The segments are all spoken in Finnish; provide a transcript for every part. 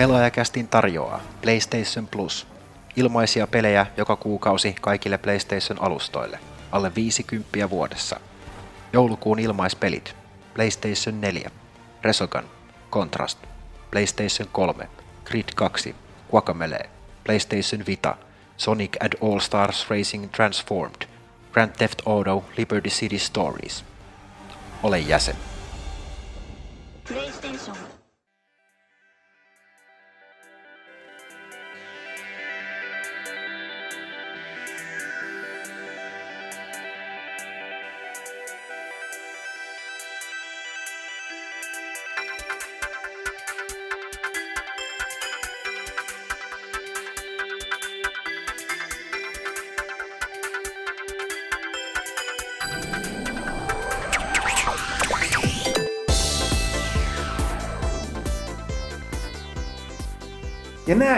Pelaajakästin tarjoaa PlayStation Plus. Ilmaisia pelejä joka kuukausi kaikille PlayStation-alustoille. Alle 50 vuodessa. Joulukuun ilmaispelit. PlayStation 4, Resogun, Contrast, PlayStation 3, Grid 2, Guacamelee, PlayStation Vita, Sonic and All Stars Racing Transformed, Grand Theft Auto Liberty City Stories. Ole jäsen. PlayStation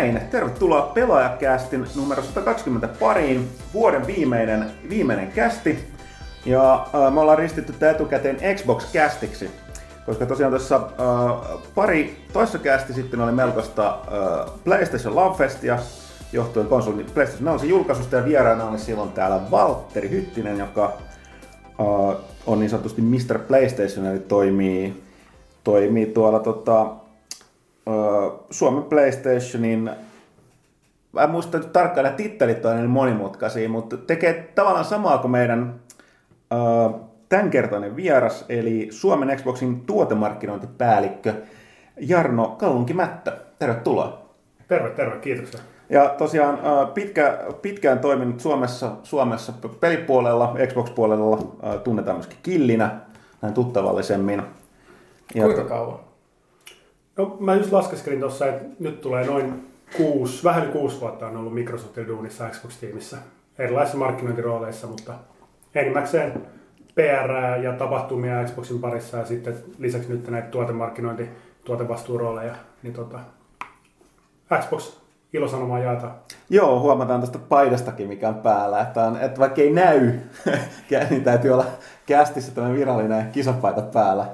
näin, tervetuloa Pelaajakästin numero 120 pariin, vuoden viimeinen, viimeinen kästi. Ja äh, me ollaan ristitty tämä etukäteen Xbox-kästiksi, koska tosiaan tuossa äh, pari toissa kästi sitten oli melkoista äh, PlayStation Lovefestia, johtuen konsolin PlayStation 4 julkaisusta ja vieraana oli silloin täällä Valtteri Hyttinen, joka äh, on niin sanotusti Mr. PlayStation, eli toimii, toimii tuolla tota, Suomen PlayStationin, mä en muista nyt tarkkaan, nämä tittelit on niin monimutkaisia, mutta tekee tavallaan samaa kuin meidän tämänkertainen vieras, eli Suomen Xboxin tuotemarkkinointipäällikkö Jarno Kallunki-Mättä. Tervetuloa. Terve, terve, kiitoksia. Ja tosiaan pitkä, pitkään toiminut Suomessa, Suomessa pelipuolella, Xbox-puolella tunnetaan myöskin killinä, näin tuttavallisemmin. Ja Kuinka kauan? No mä just laskeskelin tuossa, että nyt tulee noin kuusi, vähän kuusi vuotta on ollut Microsoftin duunissa Xbox-tiimissä erilaisissa markkinointirooleissa, mutta enimmäkseen PR ja tapahtumia Xboxin parissa ja sitten lisäksi nyt näitä tuotemarkkinointi, tuotevastuurooleja, niin tota, Xbox ilosanomaa jaetaan. Joo, huomataan tästä paidastakin, mikä on päällä, että, on, että vaikka ei näy, niin täytyy olla kästissä tämmöinen virallinen kisapaita päällä.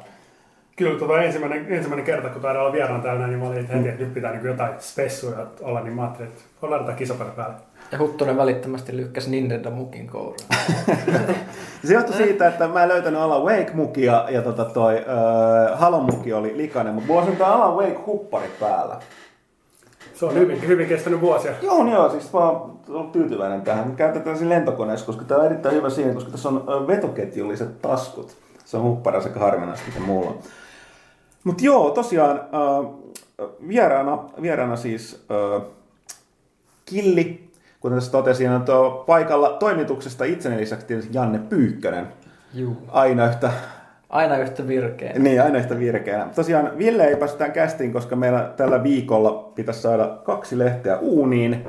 Kyllä tota ensimmäinen, ensimmäinen kerta, kun taidaan olla vieraan täällä, niin mä olin heti, että nyt pitää niin jotain spessuja olla, niin mä ajattelin, että ollaan tätä kisapelä päällä. Ja Huttunen välittömästi lykkäsi Nintendo mukin kouraan. se johtui siitä, että mä en löytänyt Alan Wake-mukia ja tota toi uh, Halon muki oli likainen, mutta mulla on tämä Alan Wake-huppari päällä. Se on hyvin, hyvin kestänyt vuosia. Joo, niin joo, siis mä oon tyytyväinen tähän. Käytetään siinä lentokoneessa, koska tämä on erittäin hyvä siinä, koska tässä on vetoketjulliset taskut. Se on hupparas aika harvinaista, mitä mulla on. Mutta joo, tosiaan äh, vieraana, vieraana siis äh, Killi, kuten tässä totesin, on tuo paikalla toimituksesta itseni lisäksi tietysti Janne Pyykkönen. Juu. Aina yhtä Aina yhtä virkeä. Niin, aina yhtä virkeänä. Tosiaan Ville ei päästään kästiin, koska meillä tällä viikolla pitäisi saada kaksi lehteä uuniin.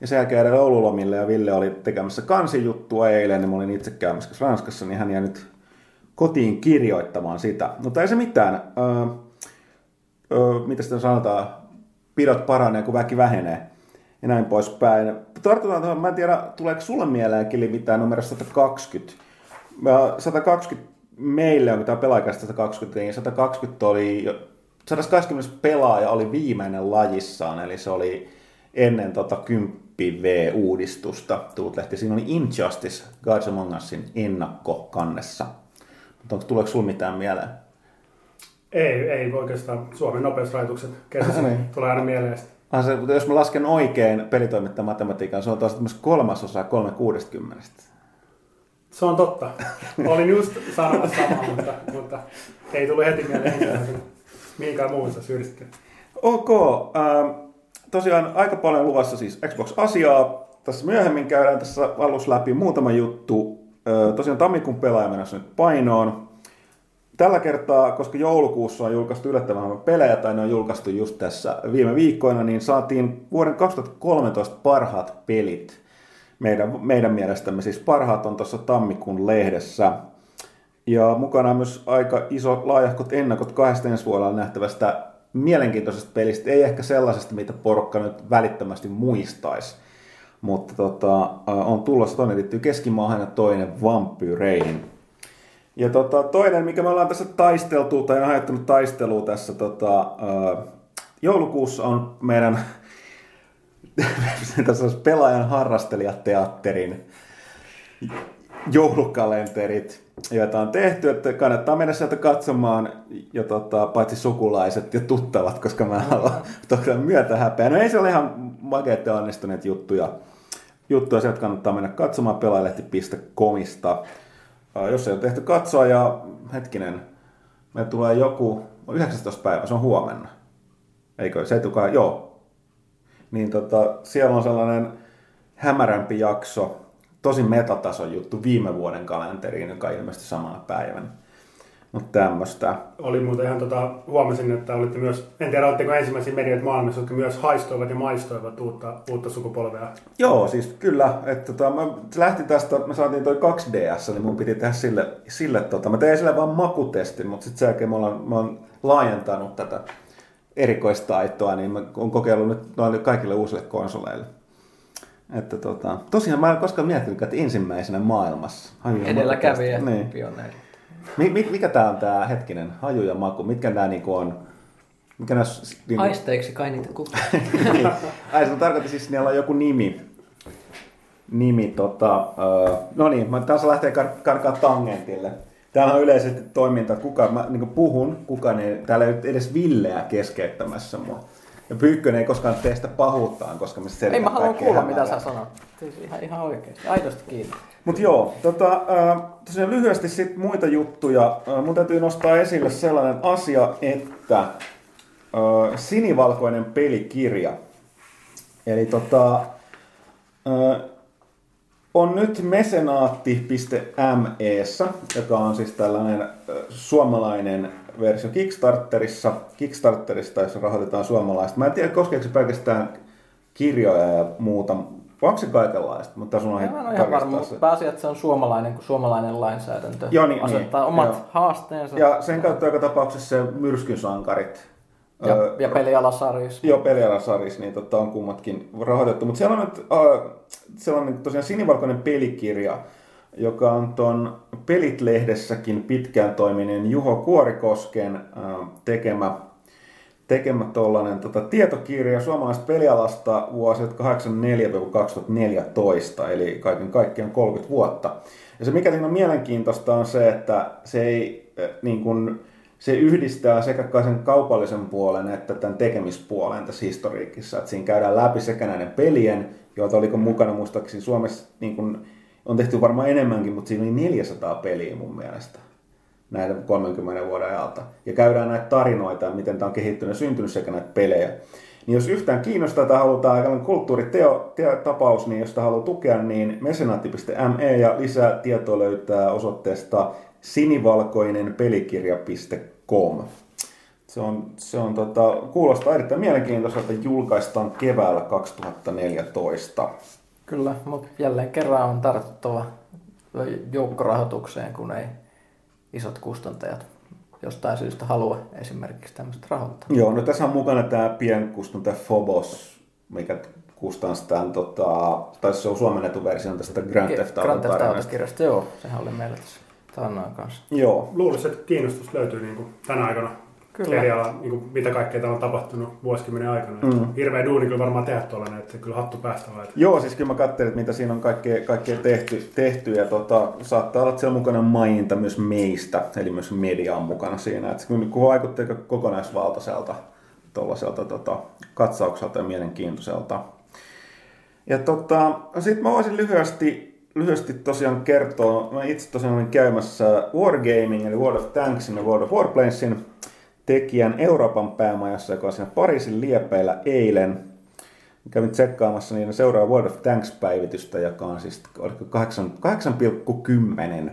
Ja sen jälkeen jäädä Oululomille ja Ville oli tekemässä kansijuttua eilen, niin mä olin itse käymässä Ranskassa, niin hän jäi nyt kotiin kirjoittamaan sitä. Mutta ei se mitään. Öö, öö, mitä sitten sanotaan? Pidot paranee, kun väki vähenee. Ja näin poispäin. Tartutaan mä en tiedä, tuleeko sulle mieleen Kili mitään numero 120. 120 meille, on tämä pelaajakästä 120, niin 120 oli, 120 pelaaja oli viimeinen lajissaan, eli se oli ennen tota 10 V-uudistusta tullut lehti. Siinä oli Injustice Gods Among Usin ennakkokannessa. Onko, tuleeko sinulla mitään mieleen? Ei, ei oikeastaan. Suomen nopeusrajoitukset kesässä niin. tulee aina mieleen. Ah, se, jos mä lasken oikein pelitoimittajan matematiikan, se on taas kolmasosa 360. Se on totta. Olin just sanomassa samaa, mutta, mutta ei tule heti mieleen mihinkään muussa syystä. Ok. Ähm, tosiaan aika paljon luvassa siis Xbox-asiaa. Tässä myöhemmin käydään tässä alussa läpi muutama juttu. Tosiaan tammikuun pelaaja menossa nyt painoon. Tällä kertaa, koska joulukuussa on julkaistu yllättävän pelejä, tai ne on julkaistu just tässä viime viikkoina, niin saatiin vuoden 2013 parhaat pelit meidän, meidän mielestämme siis parhaat on tuossa tammikuun lehdessä. Ja mukana on myös aika iso laajahkot ennakot kahdesta ensi vuodella nähtävästä mielenkiintoisesta pelistä. Ei ehkä sellaisesta, mitä porukka nyt välittömästi muistaisi. Mutta tota, on tulossa toinen liittyy keskimaahan ja toinen vampyyreihin. Ja tota, toinen, mikä me ollaan tässä taisteltu, tai on ajattelut taistelua tässä tota, joulukuussa on meidän tässä on pelaajan harrastelijateatterin joulukalenterit, joita on tehty, että kannattaa mennä sieltä katsomaan jo tota, paitsi sukulaiset ja tuttavat, koska mä haluan myötä häpeä. No ei se ole ihan makeat ja onnistuneet juttuja. Juttuja sieltä kannattaa mennä katsomaan pelaajalehti.comista. Jos ei ole tehty katsoa ja hetkinen, me tulee joku 19. päivä, se on huomenna. Eikö se tukaan, joo. Niin tota, siellä on sellainen hämärämpi jakso, tosi metatason juttu viime vuoden kalenteriin, joka ilmestyi samana päivänä. Mutta tämmöistä. Oli muuten ihan tota, huomasin, että olitte myös, en tiedä oletteko ensimmäisiä medioita maailmassa, jotka myös haistoivat ja maistoivat uutta, uutta sukupolvea. Joo, siis kyllä. Että tota, mä lähti tästä, me saatiin toi 2DS, niin mun piti tehdä sille, sille tota, mä tein sille vaan makutestin, mutta sitten sen jälkeen mä olen, mä olen laajentanut tätä erikoistaitoa, niin mä oon kokeillut nyt noille kaikille uusille konsoleille. Että tota, tosiaan mä en koskaan miettinyt, että ensimmäisenä maailmassa. Edelläkävijä, niin. pioneeri. Mikä tämä on tämä hetkinen haju ja maku? Mitkä nämä niinku on? Mikä nämä, niinku... Aisteiksi kai niitä kukaan. niin. Ai se tarkoitti siis, niillä on joku nimi. Nimi tota, uh, no niin, mä taas lähtee kar- karkaa tangentille. Täällä on yleisesti toiminta, että kuka, mä niin puhun, kukaan ei, täällä ei edes Villeä keskeyttämässä mua. Ja Pyykkönen ei koskaan tee sitä pahuuttaan, koska me selitän Ei mä haluan kuulla, mitä sä sanot. Siis ihan, ihan oikeasti. Aidosti kiinni. Mut joo, tota, äh, lyhyesti sit muita juttuja. Äh, mun täytyy nostaa esille sellainen asia, että äh, sinivalkoinen pelikirja. Eli tota, äh, on nyt mesenaatti.me, joka on siis tällainen äh, suomalainen versio Kickstarterissa, Kickstarterista, jossa rahoitetaan suomalaista. Mä en tiedä, koskeeko se pelkästään kirjoja ja muuta, Onko se kaikenlaista? Mutta sun on ihan, ihan varma, pääasia, että se on suomalainen, kun suomalainen lainsäädäntö Joo, niin, asettaa niin, omat joo. haasteensa. Ja sen kautta joka tapauksessa se myrskynsankarit. Ja, öö, ja pelialasaris. Joo, pelialasaris, niin totta on kummatkin rahoitettu. Mutta siellä on nyt äh, sellainen tosiaan sinivalkoinen pelikirja, joka on tuon Pelit-lehdessäkin pitkään toiminen Juho Kuorikosken äh, tekemä, tekemä tollanen, tota, tietokirja suomalaisesta pelialasta vuosilta 1984-2014, eli kaiken kaikkiaan 30 vuotta. Ja se mikä siinä on mielenkiintoista on se, että se ei äh, niin kuin, se yhdistää sekä sen kaupallisen puolen että tämän tekemispuolen tässä historiikissa. Että siinä käydään läpi sekä näiden pelien, joita oliko mukana muistaakseni Suomessa niin kuin, on tehty varmaan enemmänkin, mutta siinä oli 400 peliä mun mielestä näiden 30 vuoden ajalta. Ja käydään näitä tarinoita, miten tämä on kehittynyt ja syntynyt sekä näitä pelejä. Niin jos yhtään kiinnostaa tai halutaan aika kulttuuritapaus, niin jos haluaa tukea, niin mesenaatti.me ja lisää tietoa löytää osoitteesta sinivalkoinenpelikirja.com. Se on, se on tota, kuulostaa erittäin mielenkiintoiselta, julkaistaan keväällä 2014. Kyllä, mutta jälleen kerran on tartuttava joukkorahoitukseen, kun ei isot kustantajat jostain syystä halua esimerkiksi tämmöistä rahoittaa. Joo, no tässä on mukana tämä pienkustantaja Phobos, mikä kustantaa, tota, tai se on suomennettu versio tästä Grand Theft Auto Grand Theft Auto-kirjasta, joo, sehän oli meillä tässä taannoin kanssa. Joo. Luulisin, että kiinnostus löytyy niin kuin tänä aikana Kyllä. eri ala, niin kuin, mitä kaikkea täällä on tapahtunut vuosikymmenen aikana. Mm. Hirveä duuni kyllä varmaan tehdä tuolla, että kyllä hattu päästä laittaa. Joo, siis kyllä mä katselin, että mitä siinä on kaikkea, kaikkea tehty, tehty ja tota, saattaa olla siellä mukana maininta myös meistä, eli myös media on mukana siinä. Että kun vaikuttaa kokonaisvaltaiselta tuollaiselta tota, katsaukselta ja mielenkiintoiselta. Ja tota, sitten mä voisin lyhyesti lyhyesti tosiaan kertoa, mä itse tosiaan olin käymässä Wargaming, eli World of Tanksin ja World of Warplanesin tekijän Euroopan päämajassa, joka on siinä Pariisin liepeillä eilen. Kävin tsekkaamassa niiden seuraava World of Tanks-päivitystä, joka on siis 8,10.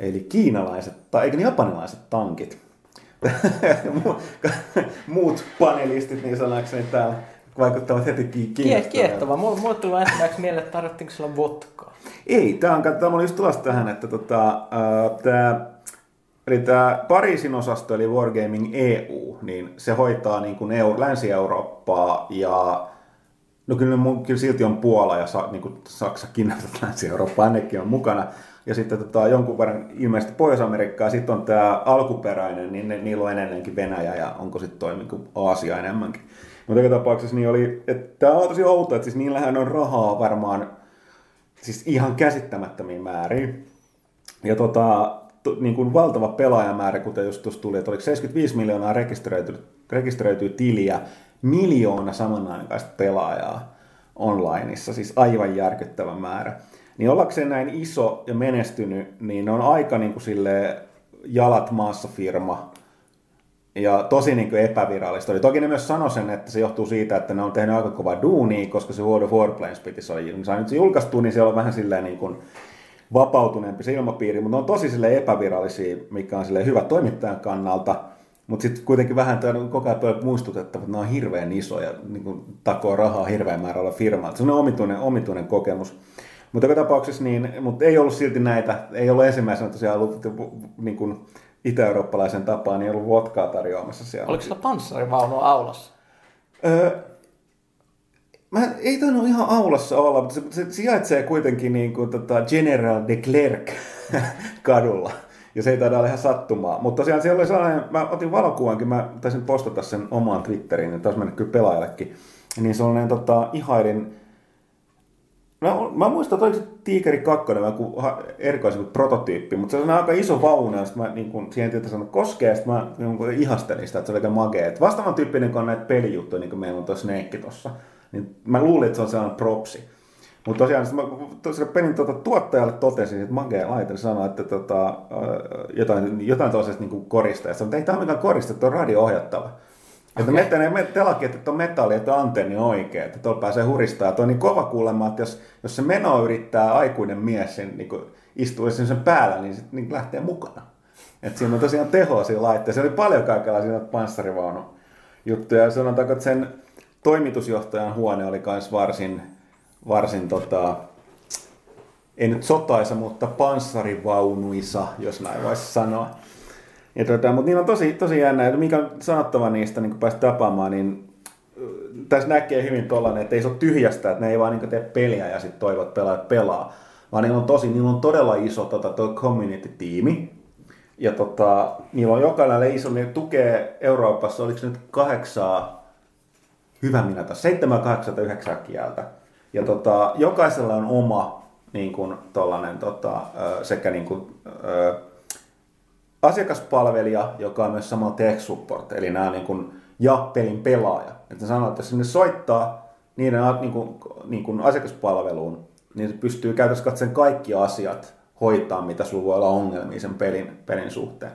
Eli kiinalaiset, tai eikö japanilaiset tankit. Muut panelistit niin sanakseni täällä vaikuttavat heti kiinnostavilta. Kiehtova. Mulle tuli ensimmäiseksi mieleen, että tarvittiinko sillä vodkaa. Ei, tämä on, tämä oli just tulossa tähän, että tota, äh, tämä Eli tämä Pariisin osasto, eli Wargaming EU, niin se hoitaa niin kuin EU, Länsi-Eurooppaa ja no kyllä, kyllä silti on Puola ja niin kuin Saksakin, Länsi-Eurooppa ainakin on mukana. ja sitten tota, jonkun verran ilmeisesti Pohjois-Amerikkaa, sitten on tämä alkuperäinen, niin ne, niillä on enemmänkin Venäjä, ja onko sitten toi niin Aasia enemmänkin. Mutta joka tapauksessa niin oli, että tämä on tosi outo, että siis niillähän on rahaa varmaan siis ihan käsittämättömiin määriin. Ja tota, to, niin kuin valtava pelaajamäärä, kuten just tuossa tuli, että oliko 75 miljoonaa rekisteröityy tiliä, miljoona samanaikaista pelaajaa onlineissa, siis aivan järkyttävä määrä. Niin ollakseen näin iso ja menestynyt, niin on aika niin kuin sille jalat maassa firma, ja tosi niin kuin epävirallista oli. Toki ne myös sanoi sen, että se johtuu siitä, että ne on tehnyt aika kovaa duunia, koska se World of Warplanes piti saada nyt se julkaistu, niin se on vähän silleen niin kuin vapautuneempi se ilmapiiri, mutta ne on tosi sille epävirallisia, mikä on sille hyvä toimittajan kannalta. Mutta sitten kuitenkin vähän koko ajan muistutettava, että ne on hirveän isoja, niin kuin takoo rahaa hirveän määrällä firmaa. Se on omituinen, omituinen kokemus. Mutta joka tapauksessa niin, mutta ei ollut silti näitä, ei ollut ensimmäisenä tosiaan ollut niin kuin, itä-eurooppalaisen tapaan, niin ei ollut vodkaa tarjoamassa siellä. Oliko sillä panssarivaunu aulassa? Öö, Mä ei tainnut ihan aulassa olla, mutta se, se sijaitsee kuitenkin niin kuin, tota General de Klerk kadulla. Ja se ei taida olla ihan sattumaa. Mutta tosiaan siellä oli sellainen, mä otin valokuvankin, mä taisin postata sen omaan Twitteriin, että taas mennyt kyllä pelaajallekin. Niin sellainen tota, ihailin Mä, mä muistan, että oliko se Tiikeri 2 joku erikoisen prototyyppi, mutta se on aika iso vaunu, ja sitten mä niin kun, siihen tietysti sanon koskee, ja sitten mä niin ihastelin sitä, että se oli aika magea. vastaavan tyyppinen kuin näitä pelijuttuja, niin kuin meillä on tuossa Snake tuossa. Niin mä luulin, että se on sellainen propsi. Mutta tosiaan, mä tosiaan pelin tuota, tuottajalle totesin, että magea laite sanoi, että tota, jotain, jotain toisesta niin koristeesta. Mutta ei tämä ole mikään koriste, että on radio-ohjattava. Että okay. me telakki, että on metalli, että on antenni oikein, että tuolla pääsee huristaa. Tuo on niin kova kuulemma, että jos, jos se meno yrittää aikuinen mies sen, niin istua sen, sen päällä, niin sitten niin lähtee mukana. Että siinä on tosiaan tehoa siinä laitteessa. Se oli paljon kaikenlaisia panssarivaunu juttuja. Sanotaanko, että sen toimitusjohtajan huone oli myös varsin, varsin tota, ei nyt sotaisa, mutta panssarivaunuisa, jos näin voisi sanoa. Ja tota, mutta niillä on tosi, tosi jännä, ja mikä on sanottava niistä, niin kun päästä tapaamaan, niin tässä näkee hyvin tollanen, että ei se ole tyhjästä, että ne ei vaan niin tee peliä ja sitten toivot pelaajat pelaa, vaan niillä on tosi, niillä on todella iso tota, community-tiimi, ja tota, niillä on jokainen iso, ne tukee Euroopassa, oliko se nyt kahdeksaa, hyvä minä seitsemän, kahdeksan tai yhdeksän kieltä. Ja tota, jokaisella on oma niin kuin, tollanen, tota, sekä niin kuin, asiakaspalvelija, joka on myös samalla tech support, eli nämä niin kuin, ja pelin pelaaja. Että sanoo, että sinne soittaa niiden niin kuin, niin kuin asiakaspalveluun, niin se pystyy käytössä katsoen kaikki asiat hoitaa, mitä sulla voi olla ongelmia sen pelin, pelin suhteen.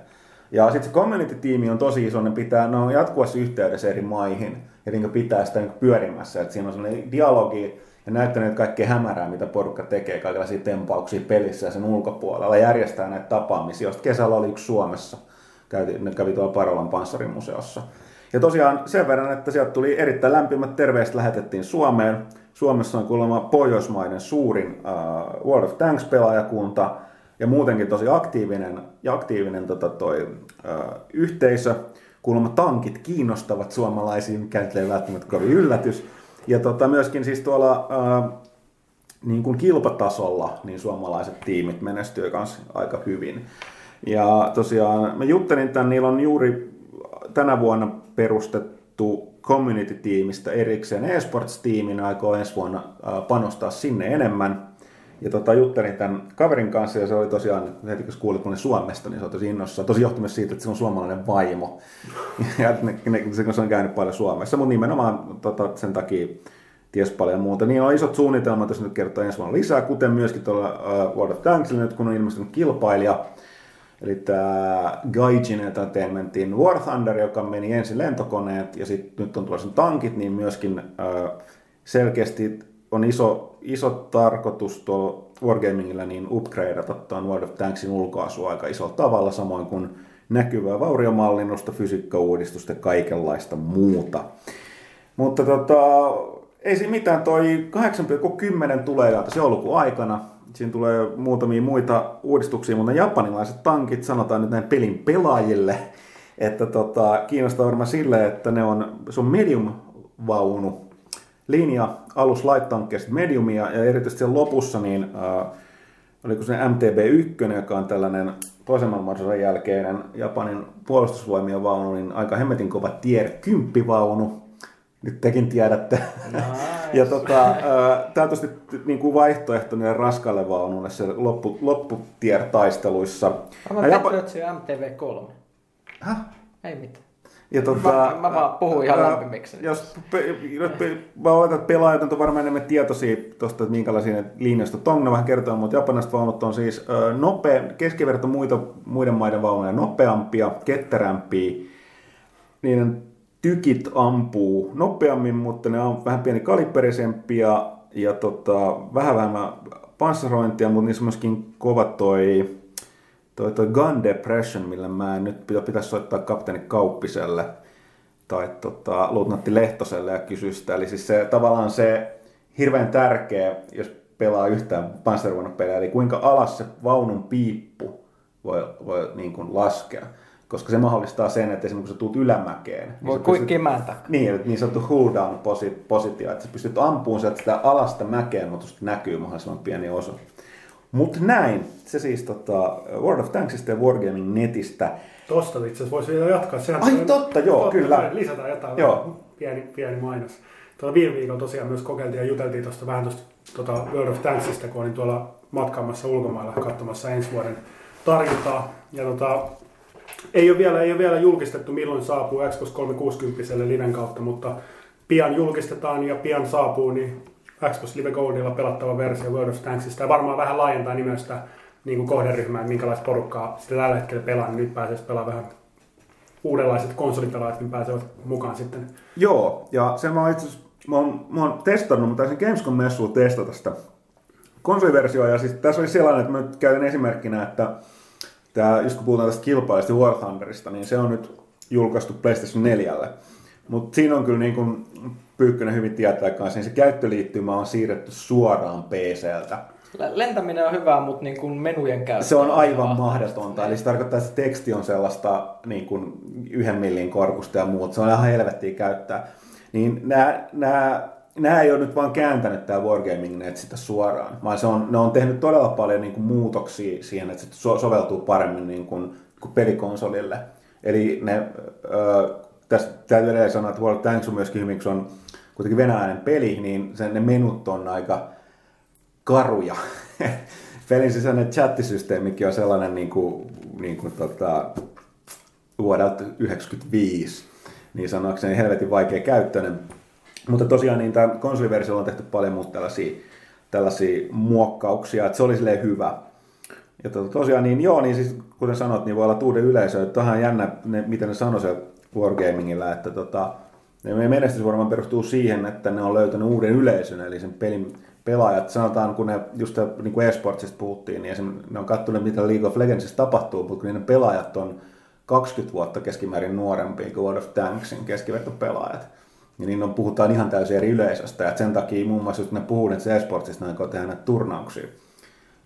Ja sitten se community-tiimi on tosi iso, ne pitää, ne on jatkuvassa yhteydessä eri maihin, ja niin pitää sitä niin pyörimässä, että siinä on sellainen dialogi, ja näyttäneet kaikkea hämärää, mitä porukka tekee, kaikenlaisia tempauksia pelissä ja sen ulkopuolella, järjestää näitä tapaamisia, joista kesällä oli yksi Suomessa, kävi, ne kävi tuolla Parolan panssarimuseossa. Ja tosiaan sen verran, että sieltä tuli erittäin lämpimät terveiset lähetettiin Suomeen. Suomessa on kuulemma pohjoismainen suurin uh, World of Tanks-pelaajakunta ja muutenkin tosi aktiivinen, ja aktiivinen tota toi, uh, yhteisö. Kuulemma tankit kiinnostavat suomalaisiin, mikä ei välttämättä kovin yllätys. Ja tota, myöskin siis tuolla ää, niin kuin kilpatasolla niin suomalaiset tiimit menestyy myös aika hyvin. Ja tosiaan mä juttelin tämän, niillä on juuri tänä vuonna perustettu community-tiimistä erikseen eSports-tiimin, aikoo ensi vuonna panostaa sinne enemmän. Ja tota, juttelin tämän kaverin kanssa ja se oli tosiaan, heti kun kuuli, kun Suomesta, niin se oli tosi innossa. Tosi johtuu myös siitä, että se on suomalainen vaimo. ja ne, ne, se on käynyt paljon Suomessa, mutta nimenomaan tota, sen takia ties paljon muuta. Niin on isot suunnitelmat, jos nyt kertoo ensi vuonna lisää, kuten myöskin tuolla uh, World of Tanksilla nyt, kun on ilmestynyt kilpailija. Eli tämä Gaijin Entertainmentin War Thunder, joka meni ensin lentokoneet ja sitten nyt on tuossa tankit, niin myöskin uh, selkeästi on iso, iso tarkoitus tuolla Wargamingilla niin upgradeata tuon World of Tanksin ulkoasua aika isolla tavalla, samoin kuin näkyvää vauriomallinnusta, fysiikkauudistusta ja kaikenlaista muuta. Mutta tota, ei siinä mitään, toi 8,10 tulee tässä joulukuun aikana. Siinä tulee muutamia muita uudistuksia, mutta japanilaiset tankit, sanotaan nyt näin pelin pelaajille, että tota, kiinnostaa varmaan sille, että ne on, se on medium-vaunu, linja alus light mediumia ja erityisesti sen lopussa niin äh, oliko se MTB1, joka on tällainen toisen maailmansodan jälkeinen Japanin puolustusvoimien vaunu, niin aika hemmetin kova tier 10 vaunu. Nyt tekin tiedätte. Nice, ja tota, tämä on tosi niin kuin vaihtoehto niille raskaille vaunuille se loppu, lopputier-taisteluissa. Mä Japa... MTV3. Häh? Ei mitään. Ja tota, mä, mä vaan puhun ihan lämpimiksi. Jos, pe, pe, mä oletan, että pelaajat on varmaan enemmän tietoisia tuosta, että minkälaisia linjasta on. Ne vähän kertoo, mutta japanilaiset vaunut on siis nopea, keskiverto muita, muiden maiden vaunuja nopeampia, ketterämpiä. Niiden tykit ampuu nopeammin, mutta ne on vähän pieni kaliberisempia ja tota, vähän vähemmän panssarointia, mutta niissä on myöskin kova toi toi, toi Gun Depression, millä mä en nyt pitäisi soittaa kapteeni Kauppiselle tai tota, luutnantti Lehtoselle ja kysyä sitä. Eli siis se, tavallaan se hirveän tärkeä, jos pelaa yhtään panssarivaunupelejä, eli kuinka alas se vaunun piippu voi, voi niin kuin laskea. Koska se mahdollistaa sen, että esimerkiksi kun sä tuut ylämäkeen. Niin voi kuin kimätä. Niin, niin sanottu cool down positio, että sä pystyt ampumaan sieltä sitä alasta mäkeen, mutta näkyy mahdollisimman pieni osa. Mutta näin, se siis tota, World of Tanksista ja Wargaming netistä. Tosta itse asiassa voisi vielä jatkaa. Sehän Ai totta, joo, totta, kyllä. Lisätään jotain, joo. Pieni, pieni mainos. Tuolla viime viikolla tosiaan myös kokeiltiin ja juteltiin tuosta vähän tuosta tota World of Tanksista, kun olin tuolla matkaamassa ulkomailla katsomassa ensi vuoden tarjontaa. Ja tota, ei ole, vielä, ei ole vielä julkistettu, milloin saapuu Xbox 360 liven kautta, mutta pian julkistetaan ja pian saapuu, niin Xbox Live Goldilla pelattava versio World of Tanksista ja varmaan vähän laajentaa nimestä niin kuin kohderyhmää, että minkälaista porukkaa sitä tällä hetkellä pelaa, niin nyt pääsee pelaamaan vähän uudenlaiset konsolipelaajatkin pääsevät mukaan sitten. Joo, ja se mä itse mä oon, mä oon testannut, mutta taisin Gamescom-messulla testata sitä konsoliversioa, ja siis tässä oli sellainen, että mä nyt käytän esimerkkinä, että tämä, just kun puhutaan tästä kilpailusta War Thunderista, niin se on nyt julkaistu PlayStation 4. Mutta siinä on kyllä niin kuin Pyykkönen hyvin tietää kanssa, niin se käyttöliittymä on siirretty suoraan PCltä. Lentäminen on hyvä, mutta niin kuin menujen käyttö Se on aivan on mahdotonta. Eli se tarkoittaa, että se teksti on sellaista niin kuin yhden millin korkusta ja muuta. Se on ihan helvettiä käyttää. Niin nämä, nämä, nämä ei ole nyt vaan kääntänyt tämä Wargaming Net sitä suoraan, vaan se on, ne on tehnyt todella paljon niin kuin muutoksia siihen, että se soveltuu paremmin niin kuin, kuin pelikonsolille. Eli ne, ö, tässä täytyy edelleen sanoa, että World Tanks on myöskin hyvin, kun se on kuitenkin venäläinen peli, niin sen ne menut on aika karuja. Pelin sisäinen chattisysteemikin on sellainen niin kuin, niin kuin tota, vuodelta 1995, niin sanoakseni helvetin vaikea käyttöinen. Mutta tosiaan niin tämä konsoliversio on tehty paljon muuta tällaisia, tällaisia muokkauksia, että se oli silleen hyvä. Ja to, tosiaan niin joo, niin siis kuten sanot, niin voi olla uuden yleisö. Että on jännä, ne, miten ne sanoi se Wargamingilla, että tota, meidän menestys varmaan perustuu siihen, että ne on löytänyt uuden yleisön, eli sen pelin pelaajat, sanotaan kun ne just niin kuin esportsista puhuttiin, niin ne on katsonut, mitä League of Legendsissa tapahtuu, mutta kun niiden pelaajat on 20 vuotta keskimäärin nuorempia kuin World of Tanksin keskivertopelaajat, niin niin on, puhutaan ihan täysin eri yleisöstä, että sen takia muun muassa, kun ne puhuu että esportsista, ne aikoo tehdä näitä turnauksia,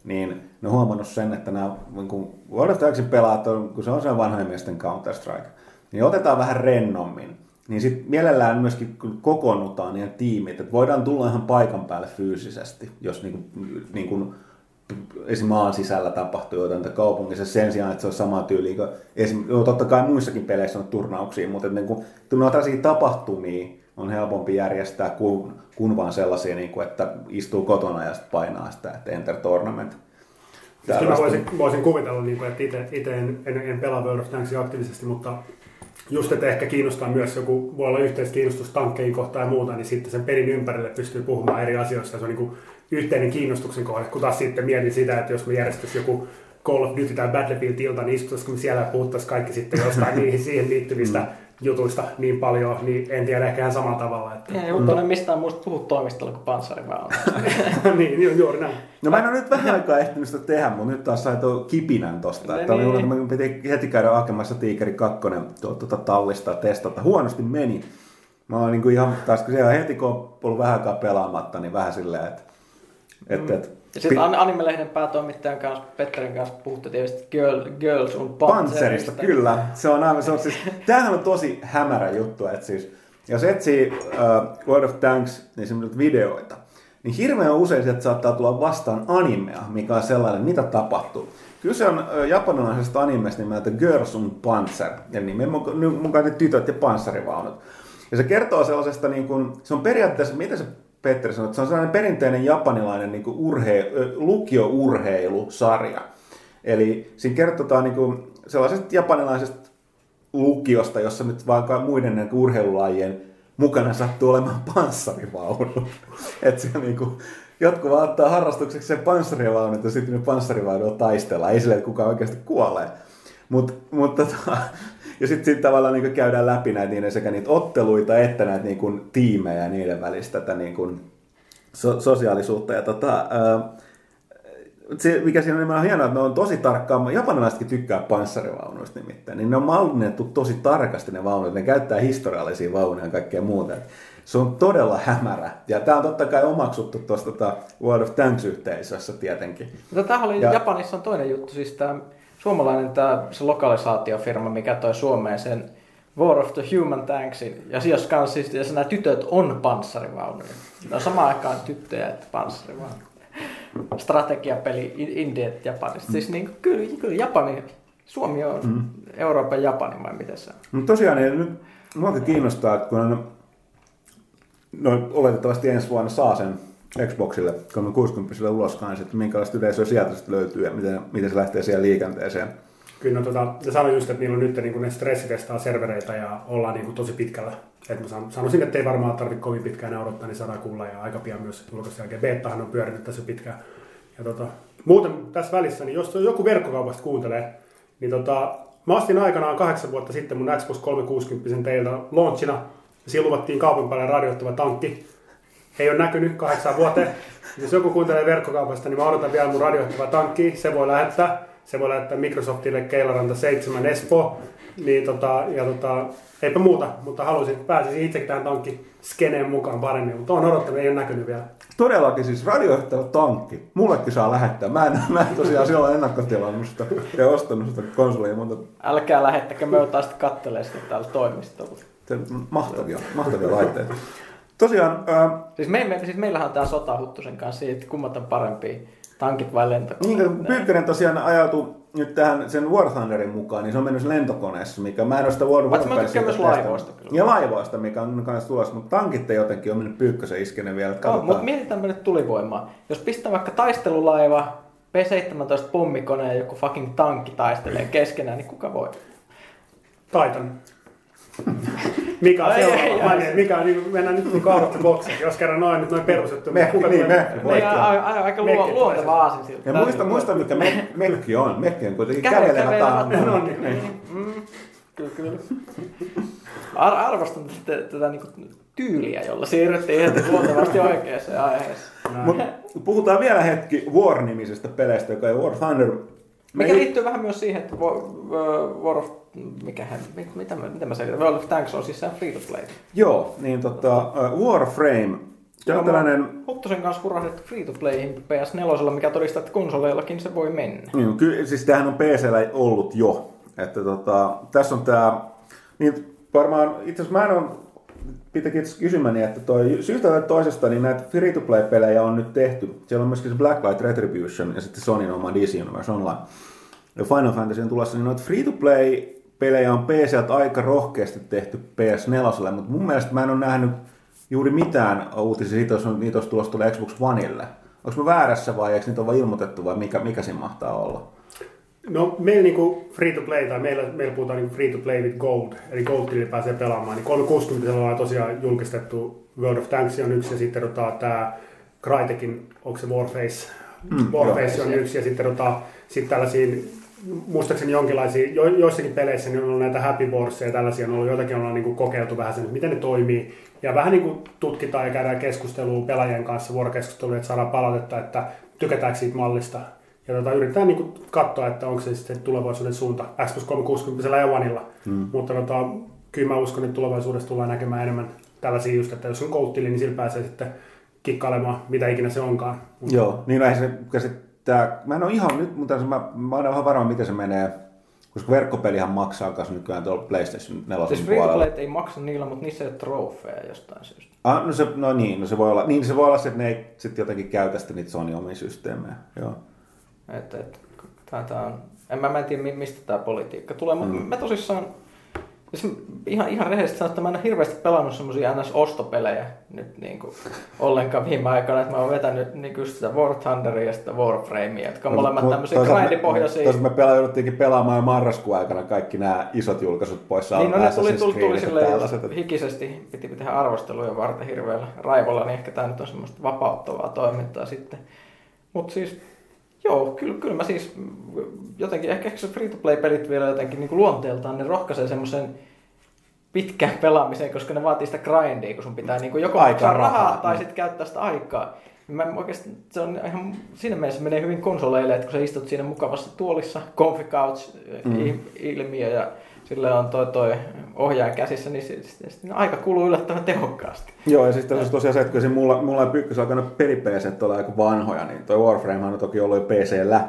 niin ne on huomannut sen, että nämä niin kuin World of Tanksin pelaajat, on, kun se on se vanhojen miesten Counter-Strike, niin otetaan vähän rennommin. Niin sitten mielellään myöskin kokoonnutaan niiden tiimit, että voidaan tulla ihan paikan päälle fyysisesti, jos niin kuin, niin kuin esim. maan sisällä tapahtuu jotain kaupungissa sen sijaan, että se on sama tyyli kuin esim, no, totta kai muissakin peleissä on turnauksia, mutta niin kuin, kun on tällaisia tapahtumia, on helpompi järjestää kuin, kuin vaan sellaisia, niin kuin, että istuu kotona ja sitten painaa sitä, että Enter Tournament. Siis mä voisin, voisin kuvitella, niin kuin, että itse en, en, en pelaa World of Tanksia aktiivisesti, mutta just, että ehkä kiinnostaa myös joku, voi olla yhteiskiinnostus tankkeihin kohtaan ja muuta, niin sitten sen pelin ympärille pystyy puhumaan eri asioista. Se on niin kuin yhteinen kiinnostuksen kohde, kun taas sitten mietin sitä, että jos me järjestäisi joku Call of Duty tai Battlefield-ilta, niin istuttaisiko me siellä ja puhuttaisiin kaikki sitten jostain niihin siihen liittyvistä mm. Jutuista niin paljon, niin en tiedä ehkä ihan samalla tavalla. Että... Ei Jutta mm. mistään muusta puhu toimistolla kuin panssariväellä. niin, niin, juuri näin. No mä en ole nyt vähän aikaa ehtinyt sitä tehdä, mutta nyt taas sai tuo kipinän tosta. No, että niin. oli, mä piti heti käydä hakemassa Tiikeri 2 tuota tallista ja testata. Huonosti meni. Mä oon niin ihan, taas kun siellä heti kun on ollut vähän aikaa pelaamatta, niin vähän silleen, että et, mm. et, ja sitten pi- Anime-lehden päätoimittajan kanssa, Petterin kanssa puhuttu tietysti Girl, Girls on Panzerista. kyllä. Se on aivan, se on siis, tämähän on tosi hämärä juttu, että siis, jos etsii uh, World of Tanks, niin semmoiset videoita, niin hirveän usein sieltä saattaa tulla vastaan animea, mikä on sellainen, mitä tapahtuu. Kyse on japanilaisesta animesta nimeltä Girls und Panzer, eli nimen mukaan ne tytöt ja panssarivaunut. Ja se kertoo sellaisesta, niin kuin, se on periaatteessa, mitä se Petteri sanoi, että se on sellainen perinteinen japanilainen niin urhe, lukiourheilusarja. Eli siinä kertotaan niin kuin sellaisesta japanilaisesta lukiosta, jossa nyt vaikka muiden niin urheilulajien mukana sattuu olemaan panssarivaunu. että se niin kuin, jotkut vaan ottaa harrastukseksi sen panssarivaunut ja sitten ne panssarivaunuilla taistellaan. Ei silleen, että kukaan oikeasti kuolee. Mut, mutta tota, ja sitten sit tavallaan niin käydään läpi näitä niin sekä niitä otteluita että näitä niin kuin, tiimejä ja niiden välistä tätä niin kuin, so, sosiaalisuutta. Ja tota, ää, se, mikä siinä on hienoa, että ne on tosi tarkkaan, japanilaisetkin tykkää panssarivaunuista nimittäin, niin ne on mallinnettu tosi tarkasti ne vaunut, ne käyttää historiallisia vaunuja ja kaikkea muuta. Se on todella hämärä. Ja tämä on totta kai omaksuttu tuosta tota World of Tanks-yhteisössä tietenkin. Mutta tämähän oli, ja... Japanissa on toinen juttu, siis tämä suomalainen tämä, se lokalisaatiofirma, mikä toi Suomeen sen War of the Human Tanksin. Ja jos siis, ja nämä tytöt on panssarivaunuja. Ne on samaan aikaan tyttöjä että panssarivaunuja. Strategiapeli Indiet Japanista. Mm. Siis niin, kyllä, kyllä Japani, Suomi on mm. Euroopan Japani vai miten se on? No tosiaan, niin nyt mua kiinnostaa, että kun on, no, oletettavasti ensi vuonna saa sen Xboxille 360 ulos kanssa, että minkälaista yleisöä sieltä löytyy ja miten, miten se lähtee siellä liikenteeseen. Kyllä, no, tota, ja sanoin just, että niillä on nyt niin ne stressitestaa servereitä ja ollaan niin kuin tosi pitkällä. Et mä sanoisin, että ei varmaan tarvitse kovin pitkään odottaa, niin saadaan kuulla ja aika pian myös julkaisun jälkeen. Beettahan on pyörinyt tässä pitkään. Ja tota, muuten tässä välissä, niin jos joku verkkokaupasta kuuntelee, niin tota, mä ostin aikanaan kahdeksan vuotta sitten mun Xbox 360 teiltä launchina. Siinä luvattiin kaupan päälle radioittava tankki ei ole näkynyt kahdeksan vuoteen. Jos joku kuuntelee verkkokaupasta, niin mä odotan vielä mun radioittava tankki. Se voi lähettää. Se voi lähettää Microsoftille Keilaranta 7 Espoo. Niin tota, ja tota, eipä muuta, mutta halusin, pääsisin itsekin tähän tankki skeneen mukaan paremmin, mutta on odottanut, ei ole näkynyt vielä. Todellakin siis radioittava tankki. Mullekin saa lähettää. Mä en, mä en tosiaan siellä ennakkotilannut sitä ja ostanut sitä konsolia. Mutta... Älkää lähettäkö, me otetaan sitten kattelee sitä täällä toimistolla. Mahtavia, mahtavia laitteita. Tosiaan... Ää... Siis, me, me, siis meillähän on tämä sota Huttusen kanssa siitä, että kummat on parempia, tankit vai lentokoneet. Niin, Pyykkönen tosiaan ajautui nyt tähän sen War Thunderin mukaan, niin se on mennyt lentokoneessa, mikä mä en ole sitä War Warfareista myös laivoista kyllä. Ja laivoista, mikä on kanssa tulossa, mutta tankit jotenkin on mennyt Pyykkösen iskenen vielä. No, mutta mietitään nyt tulivoimaa. Jos pistää vaikka taistelulaiva, P-17 pommikone ja joku fucking tankki taistelee keskenään, niin kuka voi? Titan. Mikä on seuraava? Ei, Mä en, mikä on, niin, mennään nyt niin out of jos kerran noin, nyt noin perusjuttu. Me, kuka niin, me, me, aika luonteva aasin siltä. Ja muista, muista mikä me, mekki on. Mekki on kuitenkin kävelevä taan. No niin. Mm, kyllä, kyllä. Ar- arvostan tätä, tätä niin kuin, tyyliä, jolla siirryttiin heti luontevasti oikeaan aiheeseen. Mut puhutaan vielä hetki War-nimisestä peleistä, joka on War Thunder. Mikä liittyy vähän myös siihen, että War of mikähän, mit, mitä, mä, mitä mä selitän? World of Tanks on siis free to play. Joo, niin tota, uh, Warframe. Se on tällainen... Huttusen kanssa hurahdettu free to playhin PS4, mikä todistaa, että konsoleillakin se voi mennä. Niin, kyllä, siis tämähän on PCllä ollut jo. Että tota, tässä on tämä, niin varmaan, itse asiassa mä en ole pitääkin kysymäni, että toi, syystä tai toisesta niin näitä free-to-play-pelejä on nyt tehty. Siellä on myöskin se Blacklight Retribution ja sitten Sonyn oma DC Universe Online. Ja Final Fantasy on tulossa, niin noita free-to-play pelejä on PCltä aika rohkeasti tehty PS4, mutta mun mielestä mä en ole nähnyt juuri mitään uutisia siitä, jos niitä olisi tulossa Xbox Oneille. Onko mä väärässä vai eikö niitä ole vaan ilmoitettu vai mikä, mikä siinä mahtaa olla? No meillä niinku free to play, tai meillä, meillä puhutaan niinku free to play with gold, eli gold pääsee pelaamaan, niin 360 on tosiaan julkistettu. World of Tanks on yksi, ja sitten tota, tämä Crytekin, onko se Warface, mm, Warface on yksi, ja sitten tota, sit tällaisia muistaakseni jonkinlaisia, jo, joissakin peleissä niin on ollut näitä happy boardsia ja tällaisia on ollut, joitakin on niin kuin kokeiltu vähän sen, että miten ne toimii. Ja vähän niin kuin tutkitaan ja käydään keskustelua pelaajien kanssa, vuorokeskustelua, että saadaan palautetta, että tykätäänkö siitä mallista. Ja tota, yritetään niin kuin katsoa, että onko se sitten tulevaisuuden suunta Xbox 360 ja Oneilla. Mm. Mutta tota, kyllä mä uskon, että tulevaisuudessa tullaan näkemään enemmän tällaisia just, että jos on kouttili, niin sillä pääsee sitten kikkailemaan, mitä ikinä se onkaan. Joo, niin näin se käsit tää, mä en ole ihan nyt, mutta mä, mä olen vähän varma, miten se menee. Koska verkkopelihän maksaa myös nykyään tuolla PlayStation 4 Siis puolella. ei maksa niillä, mutta niissä ei ole trofeja jostain syystä. Ah, no, se, no niin, no se voi olla, niin se voi olla se, että ne ei sitten jotenkin käytä sitä niitä Sony omia systeemejä. Joo. Et, et, tää, tää on, en mä, mä en tiedä mi- mistä tämä politiikka tulee, mutta mm. mä tosissaan, siis ihan, ihan rehellisesti sanoa, että mä en ole hirveästi pelannut semmosia NS-ostopelejä nyt niin kuin, ollenkaan viime aikoina, että mä oon vetänyt niin kuin sitä War Thunderia ja sitä Warframea, jotka on molemmat Mut tämmöisiä grindipohjaisia. Toisaalta me pela, jouduttiinkin pelaamaan jo marraskuun aikana kaikki nämä isot julkaisut pois. Niin, no ne tuli, tuli, tuli silleen hikisesti, piti tehdä arvosteluja varten hirveällä raivolla, niin ehkä tämä nyt on semmoista vapauttavaa toimintaa sitten. Mutta siis, joo, kyllä, kyllä mä siis jotenkin, ehkä, ehkä se free-to-play-pelit vielä jotenkin niin kuin luonteeltaan, ne rohkaisee semmoisen pitkään pelaamiseen, koska ne vaatii sitä grindia, kun sun pitää niin kuin joko maksaa rahaa, rahaa, tai niin. sitten käyttää sitä aikaa. Mä oikeasti, se on ihan, siinä mielessä menee hyvin konsoleille, että kun sä istut siinä mukavassa tuolissa, comfy couch mm. ilmiö ja sille on toi, toi ohjaaja käsissä, niin sit, sit, sit, aika kuluu yllättävän tehokkaasti. Joo, ja siis tässä on tosiaan se, että kun se mulla, mulla ei ykkösaikana peli-PC oli aika vanhoja, niin toi Warframe on toki ollut jo PCllä,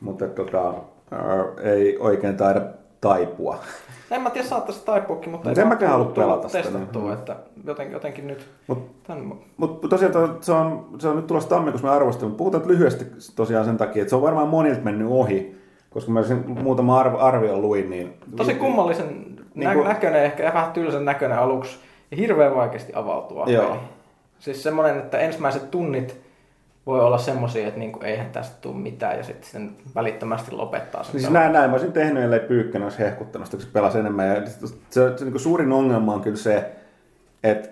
mutta tota, ää, ei oikein taida taipua. En mä tiedä, saattaisi taipuakin, mutta Mut en mäkään halua pelata sitä, testattua, niin. että jotenkin, jotenkin nyt Mut tämän, Mutta tosiaan to- se on, se on nyt tulossa tammikuussa me arvostelun. Puhutaan lyhyesti tosiaan sen takia, että se on varmaan monilta mennyt ohi, koska mä sen muutama arv- arvion luin. Niin, tosi kummallisen Niin nä- kuin- näköinen, ehkä vähän tylsän näköinen aluksi ja hirveän vaikeasti avautua. Joo. peli. Siis semmoinen, että ensimmäiset tunnit voi olla semmoisia, että niinku, eihän tästä tule mitään ja sitten sen välittömästi lopettaa sen. Siis pelin. näin, näin mä olisin tehnyt, ellei Pyykkönen olisi hehkuttanut sitä, kun se pelasi enemmän. Ja se, se, se niin suurin ongelma on kyllä se, että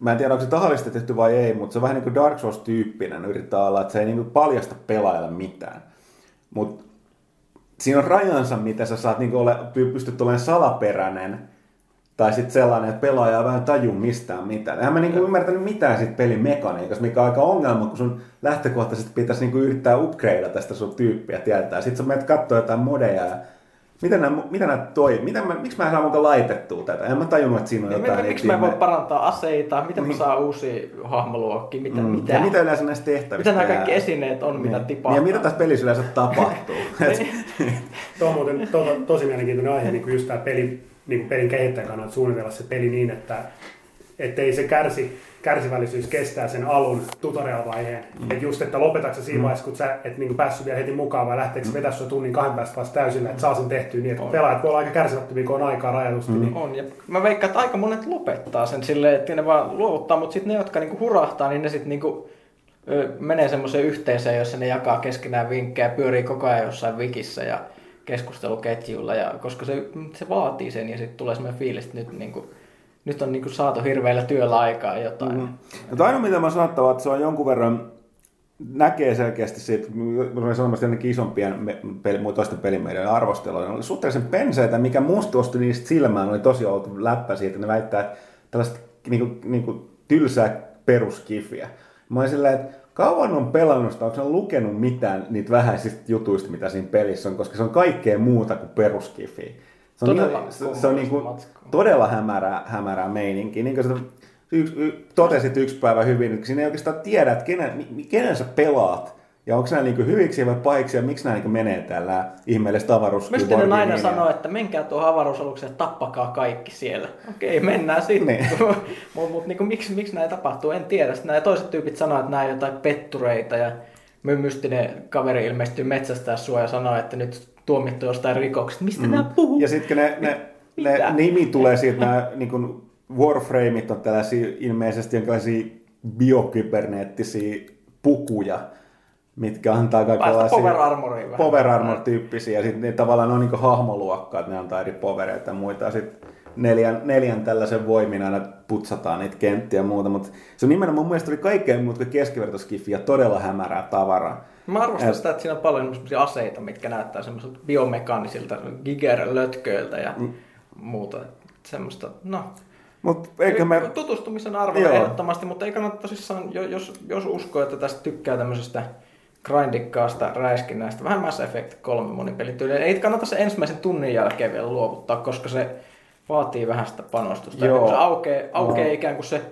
mä en tiedä, onko se tahallisesti tehty vai ei, mutta se on vähän niin kuin Dark Souls-tyyppinen yrittää olla, että se ei niin kuin paljasta pelaajalle mitään. Mutta siinä on rajansa, mitä sä saat niin ole, py- pystyt olemaan salaperäinen, tai sitten sellainen, että pelaaja ei vähän taju mistään mitään. Eihän mä niinku ymmärtänyt mitään siitä pelin mekaniikasta, mikä on aika ongelma, kun sun lähtökohtaisesti pitäisi niinku yrittää upgradeata tästä sun tyyppiä tietää. Sitten sä menet katsoa jotain modeja ja miten nämä, mitä nämä toi, miten mä, miksi mä en saa mukaan laitettua tätä? En mä tajunnut, että siinä on Niin, jotain. mi- niitä miksi mä en voi parantaa aseita, miten Niin. mä saan uusia hahmoluokkia, mitä, Mm. mitä, Ja mitä yleensä näistä tehtävistä mitä nämä kaikki esineet on, mitä Niin. tipahtaa. Niin, ja mitä tässä pelissä yleensä tapahtuu? Et- Tuo on muuten to, to, tosi mielenkiintoinen aihe, niin kuin just tämä peli, niin kuin pelin kehittäjän kannalta suunnitella se peli niin, että ettei se kärsi, kärsivällisyys kestää sen alun tutorial-vaiheen. Mm. Että just, että lopetatko sä siinä vaiheessa, kun sä et niin päässyt vielä heti mukaan, vai lähteekö mm. vetää sua tunnin kahden päästä vasta täysillä, että saa sen tehtyä niin, että On. pelaajat voi olla aika kärsimättömiä, kun on aikaa rajatusti. Mm. Niin, On, ja mä veikkaan, että aika monet lopettaa sen silleen, että ne vaan luovuttaa, mutta sitten ne, jotka niinku hurahtaa, niin ne sitten niinku, ö, menee semmoiseen yhteisöön, jossa ne jakaa keskenään vinkkejä, pyörii koko ajan jossain wikissä ja keskusteluketjuilla, ja koska se, se vaatii sen, ja sitten tulee semmoinen fiilis, että nyt, niinku, nyt on niinku saatu hirveällä työllä aikaa jotain. Mm. Mutta ainoa mitä mä sanottava, että se on jonkun verran, näkee selkeästi siitä, mä olen sanomassa jonnekin isompien peli, toisten pelimedioiden arvosteluja, ne oli suhteellisen penseitä, mikä musta osti niistä silmään, oli tosi outo läppä siitä, ne väittää, että tällaista niinku, niinku, tylsää peruskifiä. Mä olin silleen, että kauan on pelannut sitä, onko lukenut mitään niitä vähäisistä jutuista, mitä siinä pelissä on, koska se on kaikkea muuta kuin peruskifiä. Se on, Todella niin, se, se on niinku, matskua. todella hämärää, hämärää meininkiä. Niin kuin sä yks, y, totesit yksi päivä hyvin, että siinä ei oikeastaan tiedä, että kenen, kenen sä pelaat. Ja onko nämä niin hyviksi vai pahiksi ja miksi nämä niin menee täällä ihmeelliset avaruuskyyborgiin. Mystinen nainen ja- sanoo, että menkää tuohon avaruusalukseen ja tappakaa kaikki siellä. Okei, mennään sitten. Niin. Mutta mut, niinku, miksi, miksi näin tapahtuu, en tiedä. Sitten nämä toiset tyypit sanoo, että nämä on jotain pettureita ja my- mystinen kaveri ilmestyy metsästää sua ja sanoo, että nyt tuomittu jostain rikoksesta. Mistä mm. nämä puhuu? Ja sitten ne, ne, ne Mitä? nimi tulee siitä, nämä niin kuin Warframeit on tällaisia ilmeisesti jonkinlaisia biokyberneettisiä pukuja, mitkä antaa kaikenlaisia... power vähän. Power armor-tyyppisiä, ja sitten ne tavallaan ne on niin hahmoluokkaa, että ne antaa eri powereita ja muita, ja sitten neljän, neljän tällaisen voimin aina putsataan niitä kenttiä ja muuta, mutta se on nimenomaan mun mielestä oli kaikkein muuta kuin ja todella hämärää tavaraa. Mä arvostan sitä, että siinä on paljon aseita, mitkä näyttää semmoisilta biomekaanisilta giger-lötköiltä ja mm. muuta. Semmoista, no, Mutta eikä me... Tutustumisen Joo. ehdottomasti, mutta ei kannata tosissaan, jo- jos, jos uskoo, että tästä tykkää tämmöisestä grindikkaasta räiskinnästä, vähän Mass Effect 3 monipelityyliä, ei kannata se ensimmäisen tunnin jälkeen vielä luovuttaa, koska se vaatii vähän sitä panostusta. Ja Joo. kun se aukeaa, aukeaa Joo. ikään kuin se,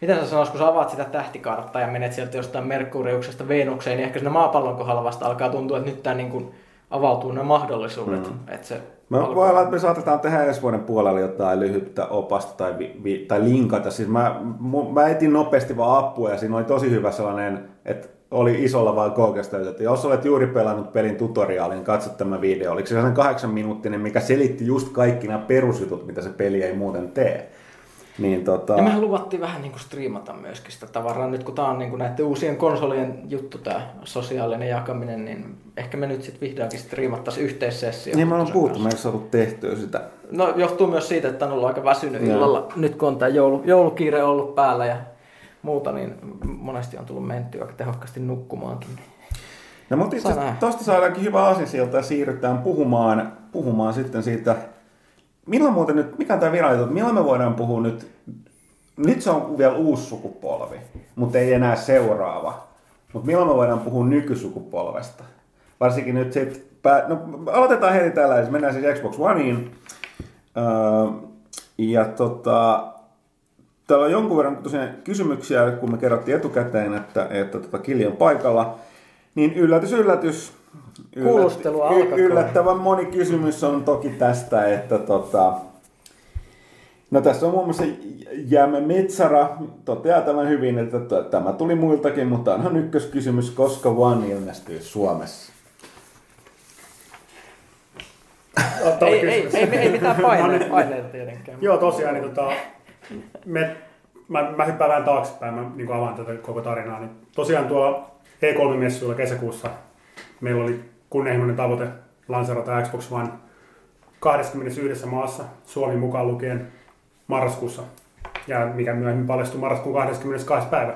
miten sä sanois, kun sä avaat sitä tähtikarttaa ja menet sieltä jostain Merkuriuksesta Venukseen, niin ehkä siinä maapallon kohdalla vasta alkaa tuntua, että nyt tämä niin kuin avautuu ne mahdollisuudet. Mm. Että se Me alkoi- voi olla, että me saatetaan tehdä ensi vuoden puolella jotain lyhyttä opasta tai, vi, vi, tai linkata. Siis mä, mä etin nopeasti vaan appua ja siinä oli tosi hyvä sellainen, että oli isolla vaan koukasta, että jos olet juuri pelannut pelin tutoriaalin, niin katso tämä video. Oliko se sellainen kahdeksan minuuttinen, mikä selitti just kaikki nämä perusjutut, mitä se peli ei muuten tee. Niin tota... Ja mehän luvattiin vähän niin kuin striimata myöskin sitä tavaraa. Nyt kun tämä on niin kuin näiden uusien konsolien juttu, tämä sosiaalinen jakaminen, niin ehkä me nyt sitten vihdoinkin striimattaisiin yhteissessio. Niin ollaan Huttusen puhuttu, me ei saatu tehtyä sitä. No johtuu myös siitä, että on ollut aika väsynyt Joo. illalla. Nyt kun on tämä joulu, joulukiire ollut päällä ja muuta, niin monesti on tullut mentyä aika tehokkaasti nukkumaankin. No mutta itse tuosta saadaankin hyvä asia ja siirrytään puhumaan, puhumaan sitten siitä, milloin muuten nyt, mikä on tämä virallinen, milloin me voidaan puhua nyt, nyt se on vielä uusi sukupolvi, mutta ei enää seuraava. Mutta milloin me voidaan puhua nykysukupolvesta? Varsinkin nyt sit, pää, no aloitetaan heti tällä, jos mennään siis Xbox Oneiin. Öö, ja tota, Täällä on jonkun verran tosiaan kysymyksiä, kun me kerrottiin etukäteen, että, että tota Kili on paikalla. Niin yllätys, yllätys. Kuulustelu alkakoon. Yllättävän moni kysymys on toki tästä, että tota, No tässä on muun muassa Jäämä Metsara toteaa tämän hyvin, että tämä tuli muiltakin, mutta onhan ykköskysymys, koska One ilmestyy Suomessa? Ei, ei, ei, ei, mitään No paineita, niin. paineita tietenkään. Joo, tosiaan, niin tota, me, mä, mä hyppään vähän taaksepäin, mä niin avaan tätä koko tarinaa. Niin tosiaan tuolla E3-messuilla kesäkuussa meillä oli kunnianhimoinen tavoite lanserata Xbox One 21 maassa, Suomi mukaan lukien marraskuussa, ja mikä myöhemmin paljastui marraskuun 22. päivä.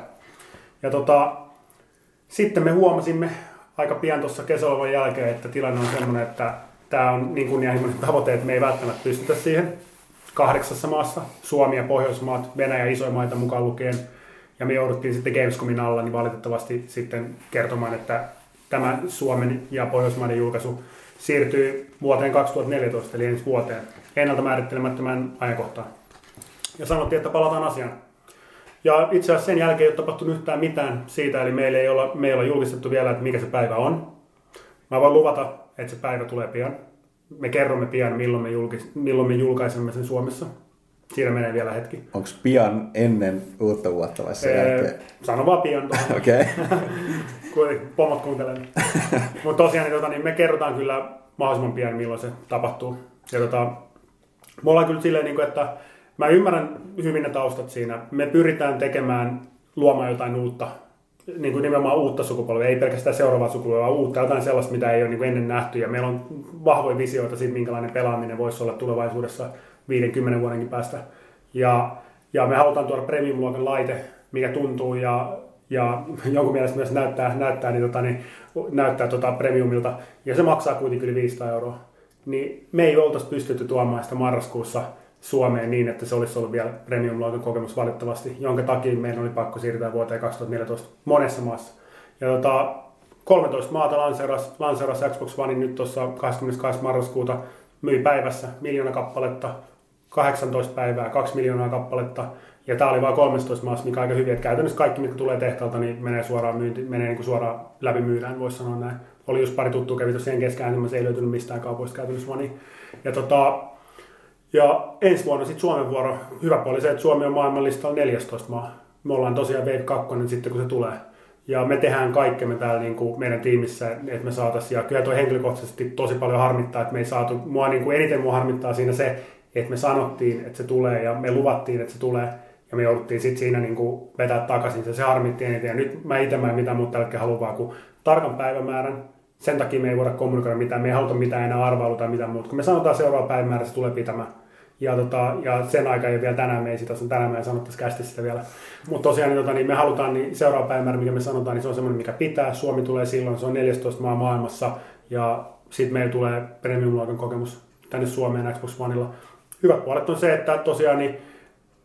Ja tota, sitten me huomasimme aika pian tuossa kesäloman jälkeen, että tilanne on sellainen, että tämä on niin kunnianhimoinen tavoite, että me ei välttämättä pystytä siihen kahdeksassa maassa, Suomi ja Pohjoismaat, Venäjä isoja maita mukaan lukien. Ja me jouduttiin sitten Gamescomin alla niin valitettavasti sitten kertomaan, että tämä Suomen ja Pohjoismaiden julkaisu siirtyy vuoteen 2014, eli ensi vuoteen, ennalta määrittelemättömän ajankohtaan. Ja sanottiin, että palataan asiaan. Ja itse asiassa sen jälkeen ei ole tapahtunut yhtään mitään siitä, eli meillä ei olla, me ei olla julkistettu vielä, että mikä se päivä on. Mä voin luvata, että se päivä tulee pian. Me kerromme pian, milloin me, julkis, milloin me julkaisemme sen Suomessa. Siinä menee vielä hetki. Onko pian ennen uutta vuotta vai sen Ee, jälkeen? sano vaan pian. Okei. Kun pomot kuuntelee. Mutta tosiaan niin, tota, niin me kerrotaan kyllä mahdollisimman pian, milloin se tapahtuu. Ja tota, me ollaan kyllä silleen, niin kuin, että mä ymmärrän hyvin ne taustat siinä. Me pyritään tekemään, luomaan jotain uutta, niin kuin nimenomaan uutta sukupolvea, ei pelkästään seuraavaa sukupolvea, vaan uutta, jotain sellaista, mitä ei ole niin kuin ennen nähty. Ja meillä on vahvoja visioita siitä, minkälainen pelaaminen voisi olla tulevaisuudessa 50 vuodenkin päästä. Ja, ja me halutaan tuoda premium-luokan laite, mikä tuntuu ja, ja jonkun mielestä myös näyttää, näyttää, niin, tota, niin, näyttää tota premiumilta. Ja se maksaa kuitenkin yli 500 euroa. Niin me ei oltaisi pystytty tuomaan sitä marraskuussa Suomeen niin, että se olisi ollut vielä premium-luokan kokemus valitettavasti, jonka takia meidän oli pakko siirtää vuoteen 2014 monessa maassa. Ja tota, 13 maata lanseeras, lanseeras Xbox One nyt tuossa 22. marraskuuta, myi päivässä miljoona kappaletta, 18 päivää, 2 miljoonaa kappaletta, ja tämä oli vain 13 maassa, mikä on aika hyvin, että käytännössä kaikki, mitkä tulee tehtaalta, niin menee suoraan myynti, menee niin kuin suoraan läpi myydään, voisi sanoa näin. Oli just pari tuttua kävi tuossa niin se ei löytynyt mistään kaupoista käytännössä vaan niin. Ja tota, ja ensi vuonna sitten Suomen vuoro. Hyvä puoli se, että Suomi on maailmanlistalla 14 maa. Me ollaan tosiaan Wave 2 sitten, kun se tulee. Ja me tehdään kaikkemme täällä niin kuin meidän tiimissä, että me saataisiin. Ja kyllä toi henkilökohtaisesti tosi paljon harmittaa, että me ei saatu. Mua niin kuin eniten mua harmittaa siinä se, että me sanottiin, että se tulee ja me luvattiin, että se tulee. Ja me jouduttiin sitten siinä niin kuin vetää takaisin. Se, se harmitti eniten. Ja nyt mä itse mä en mitään muuta tällä hetkellä halua, vaan kuin tarkan päivämäärän. Sen takia me ei voida kommunikoida mitään. Me ei haluta mitään enää arvailuta tai mitään muuta. Kun me sanotaan seuraava päivämäärä, se tulee pitämään. Ja, tota, ja sen aika ei vielä tänään me ei sitä, tänään me ei sanottaisi kästi sitä vielä. Mutta tosiaan niin, tota, niin me halutaan, niin seuraava päivämäärä, mikä me sanotaan, niin se on semmoinen, mikä pitää. Suomi tulee silloin, se on 14 maa maailmassa. Ja sitten meillä tulee premium-luokan kokemus tänne Suomeen Xbox Oneilla. Hyvät puolet on se, että tosiaan niin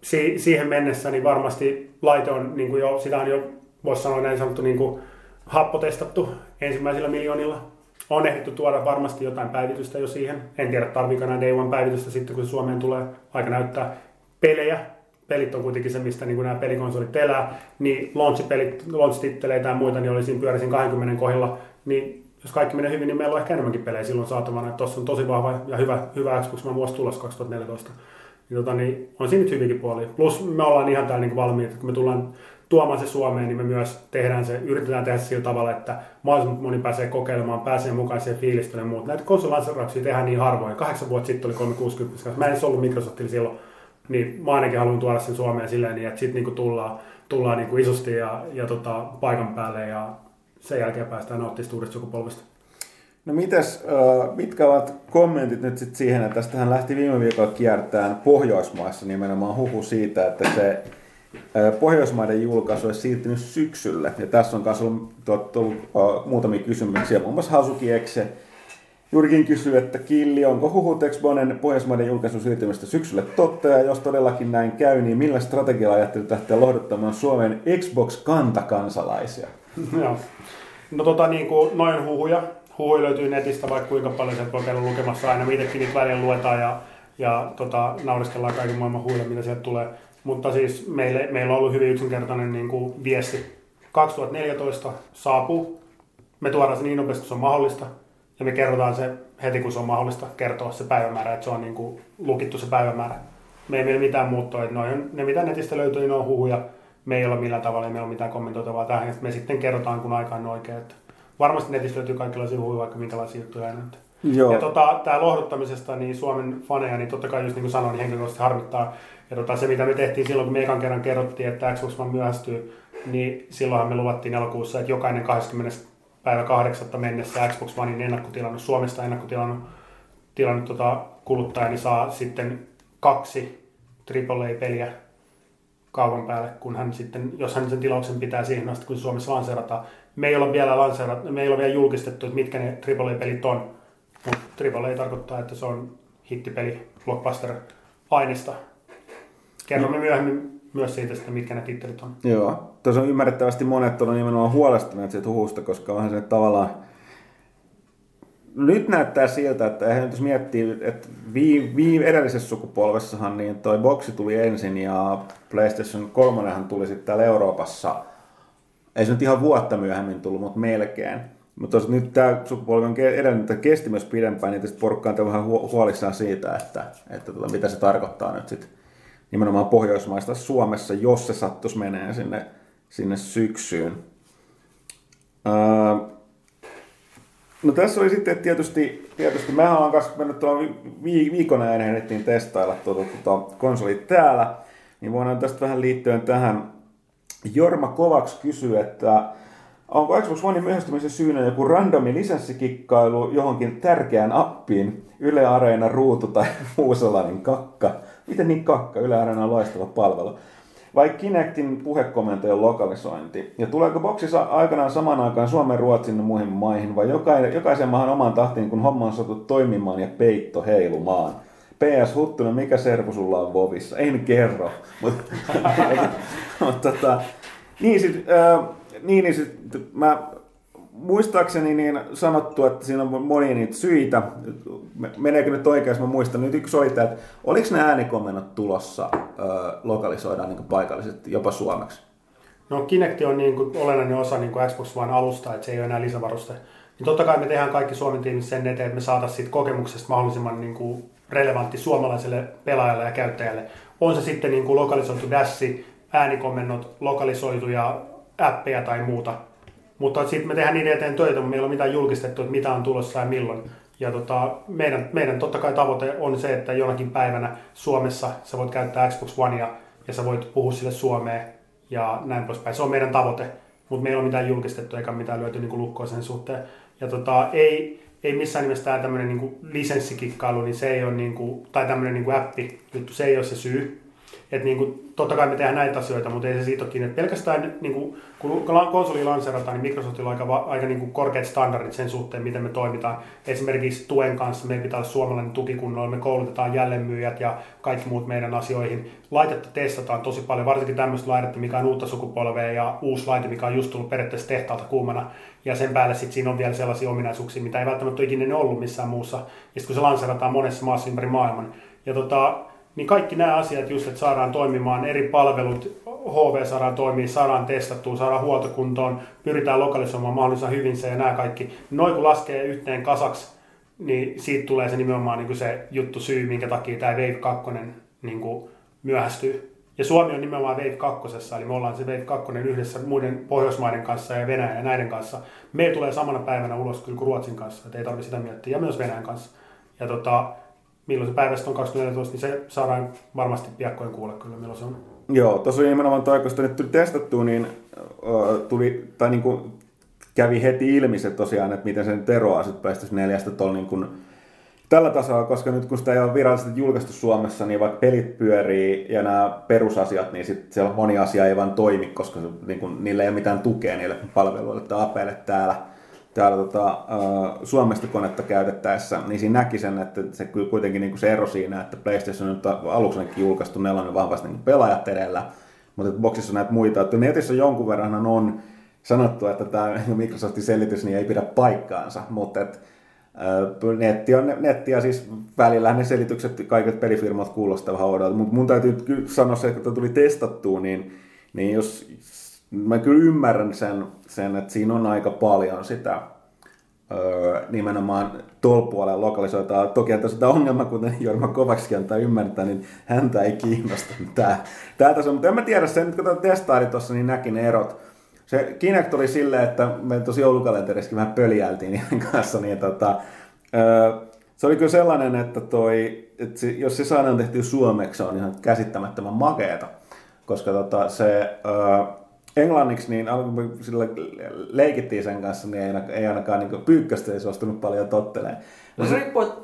si- siihen mennessä niin varmasti laite on niin kuin jo, sitä on jo, voisi sanoa näin sanottu, niin kuin happotestattu ensimmäisillä miljoonilla. On ehditty tuoda varmasti jotain päivitystä jo siihen. En tiedä, tarviiko nämä Day One päivitystä sitten, kun se Suomeen tulee. Aika näyttää pelejä. Pelit on kuitenkin se, mistä niin nämä pelikonsolit elää. Niin launch-pelit, launch-titteleitä ja muita, niin oli siinä pyörisin 20 kohdilla. Niin jos kaikki menee hyvin, niin meillä on ehkä enemmänkin pelejä silloin saatavana. Tuossa on tosi vahva ja hyvä, hyvä Xbox One vuosi tulossa 2014. Niin, tota, niin on siinä nyt hyvinkin puoli. Plus me ollaan ihan täällä niin valmiita, kun me tullaan tuomaan se Suomeen, niin me myös tehdään se, yritetään tehdä sillä tavalla, että mahdollisimman moni pääsee kokeilemaan, pääsee mukaan siihen fiilistelyyn ja muut. Näitä konsolilanserauksia tehdään niin harvoin. Kahdeksan vuotta sitten oli 360, mä en edes ollut Microsoftilla silloin, niin mä ainakin haluan tuoda sen Suomeen silleen, niin että sitten niin tullaan, tullaan kuin isosti ja, ja tota, paikan päälle ja sen jälkeen päästään nauttimaan uudesta sukupolvesta. No mites, mitkä ovat kommentit nyt sit siihen, että tästähän lähti viime viikolla kiertämään Pohjoismaissa nimenomaan huhu siitä, että se Pohjoismaiden julkaisu olisi siirtynyt syksylle. Ja tässä on myös ollut, ollut uh, muutamia kysymyksiä. Muun muassa Hasuki Ekse juurikin kysyy, että Killi, onko huhut Xbonen Pohjoismaiden julkaisun siirtymistä syksylle totta? Ja jos todellakin näin käy, niin millä strategialla ajattelut lähteä lohduttamaan Suomen Xbox-kantakansalaisia? Joo. No tota, niin kuin noin huhuja. Huhuja löytyy netistä vaikka kuinka paljon, sieltä voi käydä lukemassa aina. Itsekin niitä välillä luetaan ja, ja tota, nauriskellaan kaiken maailman huhuja, mitä sieltä tulee. Mutta siis meille, meillä on ollut hyvin yksinkertainen niin kuin viesti. 2014 saapuu. Me tuodaan se niin nopeasti kuin se on mahdollista. Ja me kerrotaan se heti, kun se on mahdollista kertoa se päivämäärä, että se on niin kuin lukittu se päivämäärä. Me ei meillä mitään muuttoa. Että noin, ne, mitä netistä löytyy, niin on huhuja. Me ei ole millään tavalla, ei meillä ole mitään kommentoitavaa tähän. Me sitten kerrotaan, kun aika on oikein. Että varmasti netistä löytyy kaikenlaisia huhuja, vaikka minkälaisia juttuja aina. Joo. Ja tota, tämä lohduttamisesta, niin Suomen faneja, niin totta kai just niin kuin sanoin, niin henkilökohtaisesti harmittaa. Ja tota, se, mitä me tehtiin silloin, kun me ekan kerran kerrottiin, että Xbox One myöhästyy, niin silloinhan me luvattiin elokuussa, että jokainen 20 päivä 8. mennessä Xbox Onein ennakkotilannut, Suomesta ennakkotilannut tilannut tota kuluttaja, niin saa sitten kaksi AAA-peliä kaupan päälle, kun hän sitten, jos hän sen tilauksen pitää siihen asti, kun Suomessa lanseerataan. Me ei ole vielä, lanseerat, me ei ole vielä julkistettu, että mitkä ne AAA-pelit on, mutta AAA tarkoittaa, että se on hittipeli, blockbuster, aineesta. Kerromme mm. myöhemmin myös siitä, että mitkä ne tittelit on. Joo, tuossa on ymmärrettävästi monet on nimenomaan huolestuneet siitä huhusta, koska onhan se tavallaan nyt näyttää siltä, että eihän jos miettii, että vii, vii, edellisessä sukupolvessahan niin toi boksi tuli ensin ja PlayStation 3 tuli sitten täällä Euroopassa, ei se nyt ihan vuotta myöhemmin tullut, mutta melkein. Mutta nyt tämä sukupolvi on edennyt, että kesti myös pidempään, niin tietysti porukka on vähän huolissaan siitä, että, että tota, mitä se tarkoittaa nyt sitten nimenomaan Pohjoismaista Suomessa, jos se sattuisi menee sinne, sinne syksyyn. Öö, no tässä oli sitten tietysti, tietysti mä olen kanssa mennyt tuolla viikon ajan ehdittiin testailla tuota, tuota konsolit täällä, niin voidaan tästä vähän liittyen tähän. Jorma Kovaks kysyy, että Onko Xbox Onein myöhästymisen syynä joku randomi lisenssikikkailu johonkin tärkeään appiin, Yle Areena, Ruutu tai muu sellainen kakka? Miten niin kakka? Yle Areena on loistava palvelu. Vai Kinectin puhekomentojen lokalisointi? Ja tuleeko boksissa aikanaan samaan aikaan Suomen, Ruotsin ja muihin maihin, vai jokaisen, jokaisen maahan omaan tahtiin, kun homma on saatu toimimaan ja peitto heilumaan? PS Huttunen, mikä servu sulla on Vovissa? Ei nyt kerro. Mutta mut, tota, niin sit, äh, niin, niin sit, mä muistaakseni niin sanottu, että siinä on monia niitä syitä. Meneekö nyt oikein, jos mä muistan. Nyt yksi oli tämä, että oliko ne äänikomennot tulossa ö, lokalisoidaan niin paikallisesti, jopa suomeksi? No Kinect on niin kuin olennainen osa niin kuin Xbox One alusta, että se ei ole enää lisävaruste. Niin totta kai me tehdään kaikki Suomen tiimissä sen eteen, että me saataisiin siitä kokemuksesta mahdollisimman niin kuin relevantti suomalaiselle pelaajalle ja käyttäjälle. On se sitten niin kuin lokalisoitu dassi, äänikomennot, lokalisoituja appeja tai muuta. Mutta sitten me tehdään niiden eteen töitä, mutta meillä ei ole mitään julkistettu, että mitä on tulossa ja milloin. Ja tota, meidän, meidän totta kai tavoite on se, että jonakin päivänä Suomessa sä voit käyttää Xbox Onea ja sä voit puhua sille Suomeen ja näin poispäin. Se on meidän tavoite, mutta meillä ei ole mitään julkistettu eikä mitään löyty niin lukkoa sen suhteen. Ja tota, ei, ei missään nimessä tämä tämmöinen niin lisenssikikkailu, niin se ei ole niin kuin, tai tämmöinen niin appi juttu, se ei ole se syy. Että niin kuin, totta kai me tehdään näitä asioita, mutta ei se siitä ole kiinni. Pelkästään niin kuin, kun konsoli lanseerataan, niin Microsoftilla on aika, aika niin kuin korkeat standardit sen suhteen, miten me toimitaan. Esimerkiksi tuen kanssa meidän pitää olla suomalainen tukikunnolla, me koulutetaan jälleenmyyjät ja kaikki muut meidän asioihin. Laitetta testataan tosi paljon, varsinkin tämmöistä laitetta, mikä on uutta sukupolvea ja uusi laite, mikä on just tullut periaatteessa tehtaalta kuumana. Ja sen päälle sitten siinä on vielä sellaisia ominaisuuksia, mitä ei välttämättä ole ikinä ollut missään muussa. Ja sitten kun se lanseerataan monessa maassa ympäri maailman. Ja tota, niin kaikki nämä asiat just, että saadaan toimimaan eri palvelut, HV saadaan toimia, saadaan testattua, saadaan huoltokuntoon, pyritään lokalisoimaan mahdollisimman hyvin se ja nämä kaikki. Noin kun laskee yhteen kasaksi, niin siitä tulee se nimenomaan niin kuin se juttu syy, minkä takia tämä Wave 2 niin kuin myöhästyy. Ja Suomi on nimenomaan Wave 2, eli me ollaan se Wave 2 yhdessä muiden Pohjoismaiden kanssa ja Venäjän ja näiden kanssa. Me tulee samana päivänä ulos kuin Ruotsin kanssa, että ei tarvitse sitä miettiä, ja myös Venäjän kanssa. Ja tota, milloin se päivästä on 2014, niin se saadaan varmasti piakkoin kuulla kyllä, milloin se on. Joo, tuossa nimenomaan toi, kun nyt tuli testattua, niin tuli, tai niin kuin kävi heti ilmi se tosiaan, että miten sen eroaa sitten PlayStation 4 tuolla niin kuin, tällä tasolla, koska nyt kun sitä ei ole virallisesti julkaistu Suomessa, niin vaikka pelit pyörii ja nämä perusasiat, niin sitten siellä moni asia ei vaan toimi, koska se, niin kuin, niillä ei ole mitään tukea niille palveluille tai apeille täällä täällä tota, Suomesta konetta käytettäessä, niin siinä näki sen, että se kuitenkin niin kuin se ero siinä, että PlayStation on aluksi julkaistu nelonen vahvasti niin pelaajat edellä, mutta boxissa on näitä muita, että netissä jonkun verran on sanottu, että tämä Microsoftin selitys niin ei pidä paikkaansa, mutta että Netti on netti ja siis välillä ne selitykset, kaiket pelifirmat kuulostaa vähän oudolta, mutta mun täytyy sanoa se, että kun tuli testattua, niin, niin jos mä kyllä ymmärrän sen, sen, että siinä on aika paljon sitä öö, nimenomaan tuolla puolella lokalisoitaa. Toki että sitä ongelma, kuten Jorma Kovaksi antaa ymmärtää, niin häntä ei kiinnosta tämä, tämä taso. Mutta en mä tiedä, sen, kun testaili tuossa, niin näki ne erot. Se Kinect oli silleen, että me tosi joulukalenterissakin vähän pöljältiin niiden kanssa, niin tota, öö, se oli kyllä sellainen, että, toi, että se, jos se saadaan tehty suomeksi, se on ihan käsittämättömän makeeta, koska tota, se, öö, englanniksi, niin alkuun sillä leikittiin sen kanssa, niin ei, ei ainakaan niin pyykkästä ei suostunut paljon totteleen. No se riippuu, että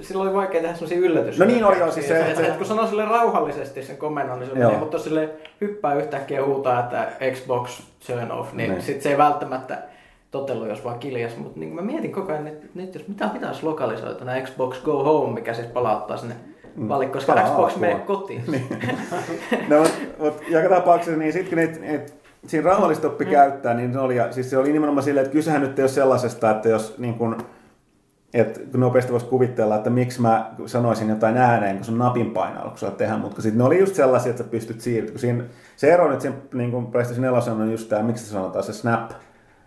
silloin oli vaikea tehdä sellaisia yllätys. No niin oli joo, siis se, se, se, kun sanoo sille rauhallisesti sen komennon, niin se menee, mutta jos sille hyppää yhtäkkiä huutaa, että Xbox turn off, niin, niin. sitten se ei välttämättä totellut, jos vaan kiljas. Mutta niin mä mietin koko ajan, että nyt jos mitä pitäisi lokalisoida, tämä Xbox Go Home, mikä siis palauttaa sinne mm. valikko, koska Palaa Xbox menee kotiin. niin. no, mutta mut, joka tapauksessa, niin sitten kun niitä, siinä rauhallista oppi mm. käyttää, niin se oli, ja, siis se oli nimenomaan silleen, että kysehän nyt ei ole sellaisesta, että jos niin kun, että nopeasti voisi kuvitella, että miksi mä sanoisin jotain ääneen, kun sun napin painaa, kun sä tehdä, mutta sitten ne oli just sellaisia, että sä pystyt siirtymään. Siinä, se ero nyt siinä niin kuin PlayStation 4 on just tämä, miksi se sanotaan, se snap.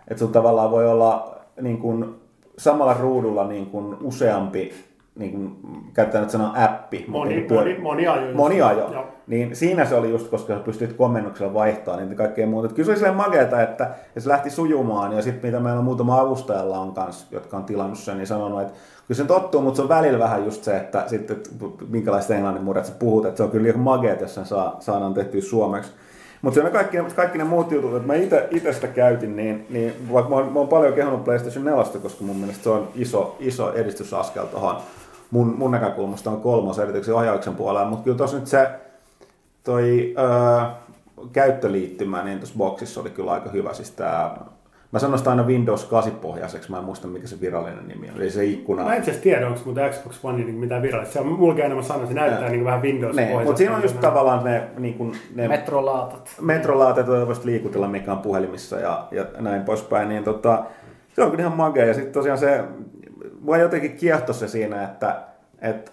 Että sun tavallaan voi olla niin kuin, samalla ruudulla niin kuin useampi niin kuin, käyttää nyt sanaa appi. Moni, niin moni, moni ajo. Moni ajo. Niin siinä se oli just, koska sä pystyt komennuksella vaihtamaan niin kaikkea muuta. Kyllä se oli silleen makeeta, että se lähti sujumaan ja sitten mitä meillä on muutama avustajalla on kanssa, jotka on tilannut sen, niin sanonut, että kyllä se tottuu, mutta se on välillä vähän just se, että sitten minkälaista englannin murret sä puhut, että se on kyllä liian makeet, jos sen saa, saadaan tehtyä suomeksi. Mutta se kaikki, kaikki ne muut jutut, että mä itse sitä käytin, niin, niin vaikka mä oon, mä oon paljon kehunut PlayStation 4, koska mun mielestä se on iso, iso edistysaskel tuohon mun, mun näkökulmasta on kolmas erityisesti ohjauksen puolella, mutta kyllä tuossa nyt se toi öö, käyttöliittymä niin tuossa boxissa oli kyllä aika hyvä. Siis tää, mä sanon sitä aina Windows 8-pohjaiseksi, mä en muista mikä se virallinen nimi on, eli se ikkuna. Mä en itse tiedä, onko muuta Xbox One niin mitään virallista. Se on mulla enemmän sanoa, se näyttää niin vähän windows ne, Mutta siinä on just tavallaan ne, niin kuin, ne metrolaatat. Metrolaatat, joita voisi liikutella mikä on puhelimissa ja, ja näin poispäin. Niin tota, se on kyllä ihan magea. Ja sitten tosiaan se mua jotenkin kiehtoi se siinä, että, että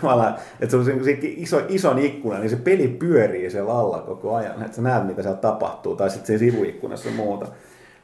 tavallaan, että se on se iso, ison ikkuna, niin se peli pyörii siellä alla koko ajan, että sä näet, mitä siellä tapahtuu, tai sitten siinä sivuikkunassa muuta.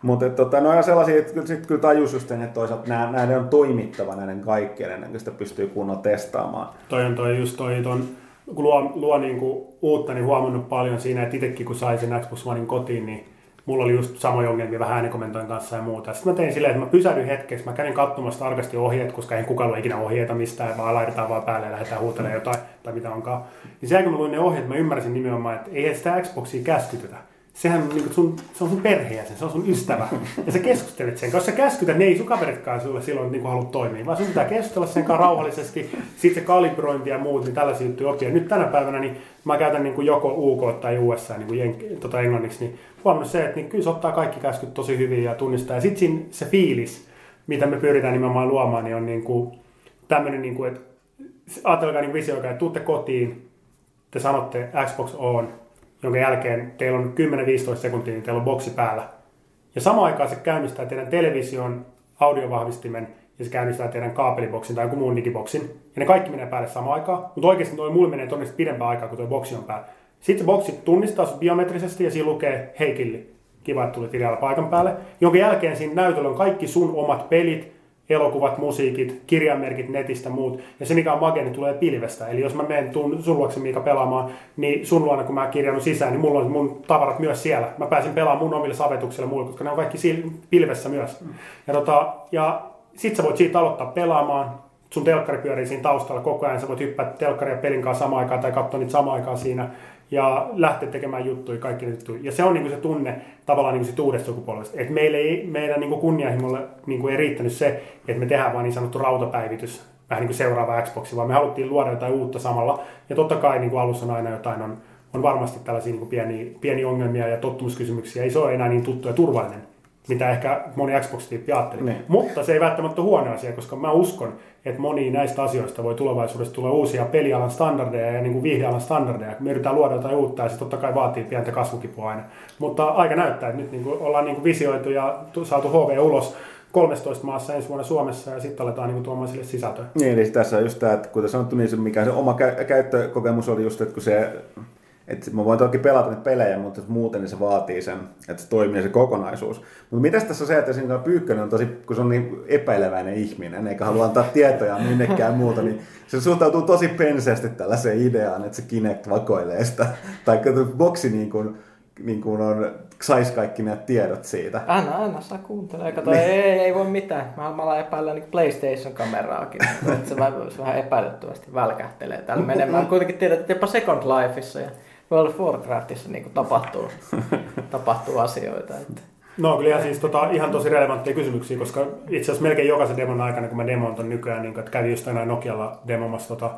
Mutta tota, no on sellaisia, että kyllä, sit kyllä tajus just että toisaalta nämä, on toimittava näiden kaikkien ennen kuin sitä pystyy kunnolla testaamaan. Toi on toi just toi ton, kun luo, luo niinku uutta, niin huomannut paljon siinä, että itsekin kun sai sen Xbox Onein kotiin, niin mulla oli just samoja ongelmia vähän äänikomentojen kanssa ja muuta. Sitten mä tein silleen, että mä pysähdyin hetkeksi, mä kävin katsomassa tarkasti ohjeet, koska ei kukaan ole ikinä ohjeita mistään, vaan laitetaan vaan päälle ja lähdetään huutelemaan jotain tai mitä onkaan. Niin sen kun mä luin ne ohjeet, mä ymmärsin nimenomaan, että ei sitä Xboxia käskytetä sehän niin sun, se on sun perheenjäsen, se on sun ystävä. Ja sä keskustelet sen kanssa. Jos sä käskytät, niin ei sun kaveritkaan sulle silloin niin haluat toimia, vaan sun pitää keskustella sen kanssa rauhallisesti. Sitten se kalibrointi ja muut, niin tällaisia juttuja oppia. Nyt tänä päivänä niin mä käytän niin kuin joko UK tai USA niin kuin tota englanniksi, niin huomannut se, että niin kyllä se ottaa kaikki käskyt tosi hyvin ja tunnistaa. Ja sitten se fiilis, mitä me pyritään nimenomaan luomaan, niin on niin kuin tämmöinen, niin kuin, että ajatelkaa niin visioikaa, että tuutte kotiin, te sanotte Xbox on, jonka jälkeen teillä on 10-15 sekuntia, niin teillä on boksi päällä. Ja samaan aikaan se käynnistää teidän television, audiovahvistimen ja se käynnistää teidän kaapeliboksin tai jonkun muun digiboksin. ja ne kaikki menee päälle samaan aikaan, mutta oikeasti toi mulle menee todennäköisesti pidempään aikaa, kun tuo boksi on päällä. Sitten se boksi tunnistaa sut biometrisesti ja siinä lukee hei Killi, kiva, että tulit paikan päälle. Jonka jälkeen siinä näytöllä on kaikki sun omat pelit, elokuvat, musiikit, kirjamerkit netistä muut. Ja se mikä on mageni niin tulee pilvestä. Eli jos mä menen tuun sun luokse Miika pelaamaan, niin sun luona kun mä kirjannut sisään, niin mulla on mun tavarat myös siellä. Mä pääsin pelaamaan mun omille savetuksille muille, koska ne on kaikki pilvessä myös. Ja, tota, ja sit sä voit siitä aloittaa pelaamaan. Sun telkkari pyörii siinä taustalla koko ajan. Sä voit hyppää telkkaria pelin kanssa samaan aikaan tai katsoa niitä samaan aikaan siinä ja lähteä tekemään juttuja, kaikki juttuja. Ja se on niin kuin se tunne tavallaan niin kuin sit uudesta sukupolvesta. Että meille ei, meidän niin kuin kunnianhimolle niin kuin ei riittänyt se, että me tehdään vain niin sanottu rautapäivitys, vähän niin kuin seuraava Xbox, vaan me haluttiin luoda jotain uutta samalla. Ja totta kai niin kuin alussa on aina jotain, on, on varmasti tällaisia niin kuin pieniä, pieniä ongelmia ja tottumuskysymyksiä. Ei se ole enää niin tuttu ja turvallinen mitä ehkä moni Xbox-tyyppi ajatteli. Ne. Niin. Mutta se ei välttämättä ole huono asia, koska mä uskon, että moni näistä asioista voi tulevaisuudessa tulla uusia pelialan standardeja ja niin kuin viihdealan standardeja. Me yritetään luoda jotain uutta ja se totta kai vaatii pientä kasvukipua aina. Mutta aika näyttää, että nyt niin kuin ollaan niin kuin visioitu ja saatu HV ulos 13 maassa ensi vuonna Suomessa ja sitten aletaan niin tuomaan sille sisältöä. Niin, eli tässä on just tämä, että kuten sanottu, niin se mikä se oma käyttökokemus oli just, että kun se että mä voin toki pelata niitä pelejä, mutta muuten niin se vaatii sen, että se toimii se kokonaisuus. Mutta mitäs tässä on se, että siinä Pyykkönen on tosi, kun se on niin epäileväinen ihminen, eikä halua antaa tietoja minnekään muuta, niin se suhtautuu tosi penseästi tällaiseen ideaan, että se Kinect vakoilee sitä. Tai boksi niin kuin, niin kuin on, sais kaikki ne tiedot siitä. Anna, anna, saa kuuntele. Kato, niin. ei, ei, voi mitään. Mä, alan epäillä niin PlayStation-kameraakin. että se, vähän, se vähän epäilyttävästi välkähtelee täällä menemään. Kuitenkin tiedät, että jopa Second Lifeissa ja World of Warcraftissa niin kuin tapahtuu, tapahtuu asioita. Että. No kyllä ihan, siis, tota, ihan tosi relevantteja kysymyksiä, koska itse asiassa melkein jokaisen demon aikana, kun mä demon ton nykyään, niin, että kävin just tänään Nokialla demomassa tota,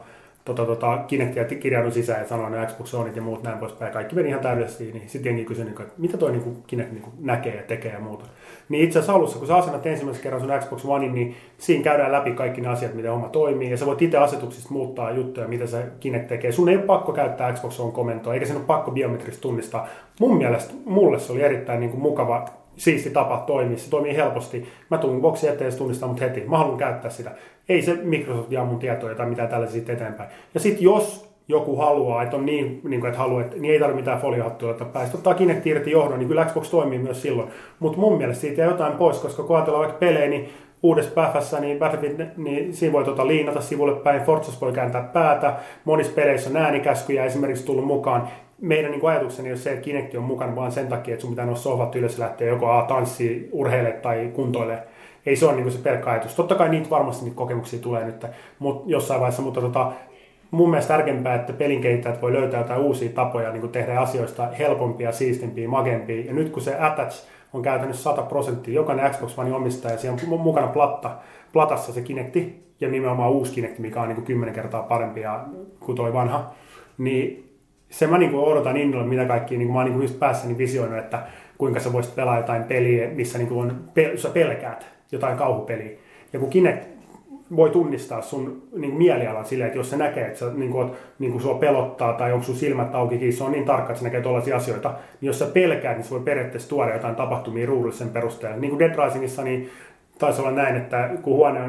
tota, tota, Kinectia kirjaudun sisään ja sanoin ne Xbox Oneit ja muut näin poispäin. Kaikki meni ihan täydellisesti, niin sitten jengi kysyi, niin, että mitä toi niin Kinect niin näkee ja tekee ja muuta. Niin itse asiassa alussa, kun sä asennat ensimmäisen kerran sun Xbox One, niin siinä käydään läpi kaikki ne asiat, miten homma toimii. Ja sä voit itse asetuksista muuttaa juttuja, mitä se Kinect tekee. Sun ei ole pakko käyttää Xbox One komentoa, eikä sen ole pakko biometristä tunnistaa. Mun mielestä mulle se oli erittäin niin kuin mukava siisti tapa toimia. Se toimii helposti. Mä tuun boksi eteen ja tunnistaa mut heti. Mä haluan käyttää sitä. Ei se Microsoft jaa mun tietoja tai mitään tällaisia eteenpäin. Ja sitten jos joku haluaa, että on niin, niin kuin, että haluaa, että, niin ei tarvitse mitään foliohattua että päästä ottaa Kinect irti johdon, niin kyllä Xbox toimii myös silloin. Mutta mun mielestä siitä jää jotain pois, koska kun ajatellaan vaikka pelejä, niin uudessa päfässä, niin Battlefield, niin siinä voi tuota liinata sivulle päin, Forzas voi kääntää päätä, monissa peleissä on äänikäskyjä esimerkiksi tullut mukaan. Meidän niin ajatukseni on se, että Kinect on mukana vaan sen takia, että sun pitää nostaa sohvat ylös lähteä joko a, tanssii, urheile tai kuntoille. Ei se ole niin se pelkkä ajatus. Totta kai niitä varmasti niitä kokemuksia tulee nyt mut jossain vaiheessa, mutta tota, mun mielestä tärkeämpää, että pelin kehittäjät voi löytää jotain uusia tapoja niin tehdä asioista helpompia, siistimpiä, magempia. Ja nyt kun se Attach on käytännössä 100 prosenttia, jokainen Xbox One omistaja, siellä on mukana platta, platassa se Kinecti, ja nimenomaan uusi Kinecti, mikä on niin kuin 10 kertaa parempi kuin toi vanha, niin se mä niin odotan innolla, mitä kaikki, niin mä oon niin just päässäni visioinut, että kuinka sä voisit pelaa jotain peliä, missä niin on, sä pelkäät jotain kauhupeliä. Ja kun Kinect voi tunnistaa sun niin mielialan silleen, että jos se näkee, että sä, niin kuin, niin kuin sua pelottaa tai onko sun silmät auki, se on niin tarkka, että se näkee tuollaisia asioita, niin jos sä pelkäät, niin se voi periaatteessa tuoda jotain tapahtumia ruudullisen perusteella. Niin kuin Dead Risingissa, niin taisi olla näin, että kun huone,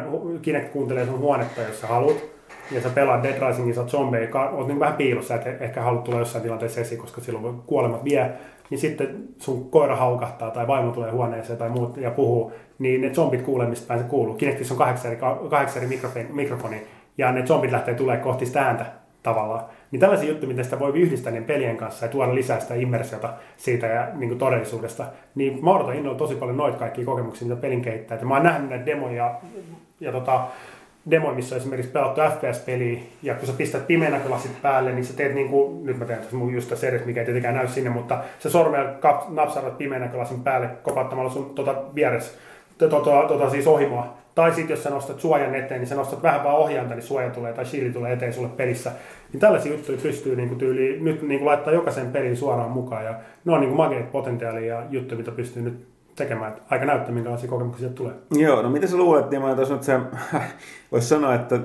Kinect kuuntelee sun huonetta, jos sä haluat, ja sä pelaat Dead Risingissa zombeja, oot niin vähän piilossa, että ehkä haluat tulla jossain tilanteessa esiin, koska silloin kuolemat vie, niin sitten sun koira haukahtaa tai vaimo tulee huoneeseen tai muut ja puhuu, niin ne zombit kuulee, mistä se kuuluu. Kinectissa on kahdeksan eri, kahdeksan eri mikrofoni, mikrofoni, ja ne zombit lähtee tulee kohti sitä ääntä tavallaan. Niin tällaisia juttuja, miten sitä voi yhdistää niiden pelien kanssa ja tuoda lisää sitä immersiota siitä ja niin kuin todellisuudesta. Niin mä odotan innolla tosi paljon noita kaikkia kokemuksia, mitä pelin kehittää. Ja mä oon nähnyt näitä demoja ja tota, demo, missä on esimerkiksi pelattu FPS-peliä, ja kun sä pistät pimeänäkölasit päälle, niin sä teet niin kuin, nyt mä teen tässä mun just tässä edes, mikä ei tietenkään näy sinne, mutta sä sormella napsaudat pimeänäkölasin päälle kopattamalla sun tota vieressä, tota, tota, siis ohimoa. Tai sitten jos sä nostat suojan eteen, niin sä nostat vähän vaan ohjainta, niin suoja tulee tai shieldi tulee eteen sulle pelissä. Niin tällaisia juttuja pystyy niin kuin tyyli, nyt niin kuin laittaa jokaisen pelin suoraan mukaan. Ja ne on niin kuin mageet potentiaalia ja juttuja, mitä pystyy nyt tekemään. Aika näyttää, minkälaisia kokemuksia tulee. Joo, no mitä sä luulet, niin mä nyt se, voisi sanoa, että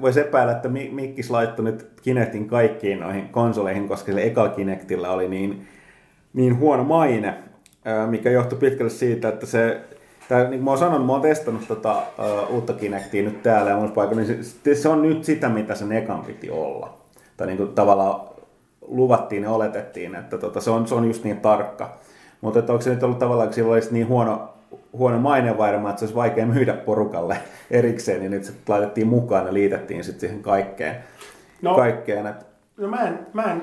voisi epäillä, että Mikkis laittoi nyt Kinectin kaikkiin noihin konsoleihin, koska sillä ekalla Kinectillä oli niin, niin huono maine, mikä johtui pitkälle siitä, että se Tää, niin kuin mä oon sanonut, mä oon testannut tota, uh, uutta Kinectia nyt täällä ja monessa paikassa, niin se, se, on nyt sitä, mitä sen ekan piti olla. Tai niin kuin tavallaan luvattiin ja oletettiin, että tota, se, on, se on just niin tarkka. Mutta että onko se nyt ollut tavallaan, kun sillä olisi niin huono, huono maineenvairama, että se olisi vaikea myydä porukalle erikseen, niin nyt se laitettiin mukaan ja liitettiin sitten siihen kaikkeen. No, kaikkeen että No mä en, mä en,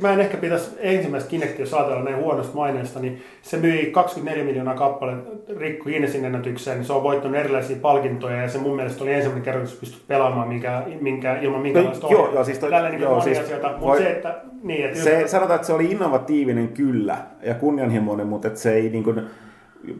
mä en ehkä pitäisi ensimmäistä Kinectia, jos ajatellaan näin huonosta maineesta, niin se myi 24 miljoonaa kappaletta rikku Guinnessin ennätykseen, niin se on voittanut erilaisia palkintoja ja se mun mielestä oli ensimmäinen kerta, kun pystyt pelaamaan minkä, minkä, ilman minkälaista no, joo, joo, siis toi, Tällä niin joo, siis, asioita, mutta voi, se, että... Niin, että se, just... Sanotaan, että se oli innovatiivinen kyllä ja kunnianhimoinen, mutta että se ei niin kuin,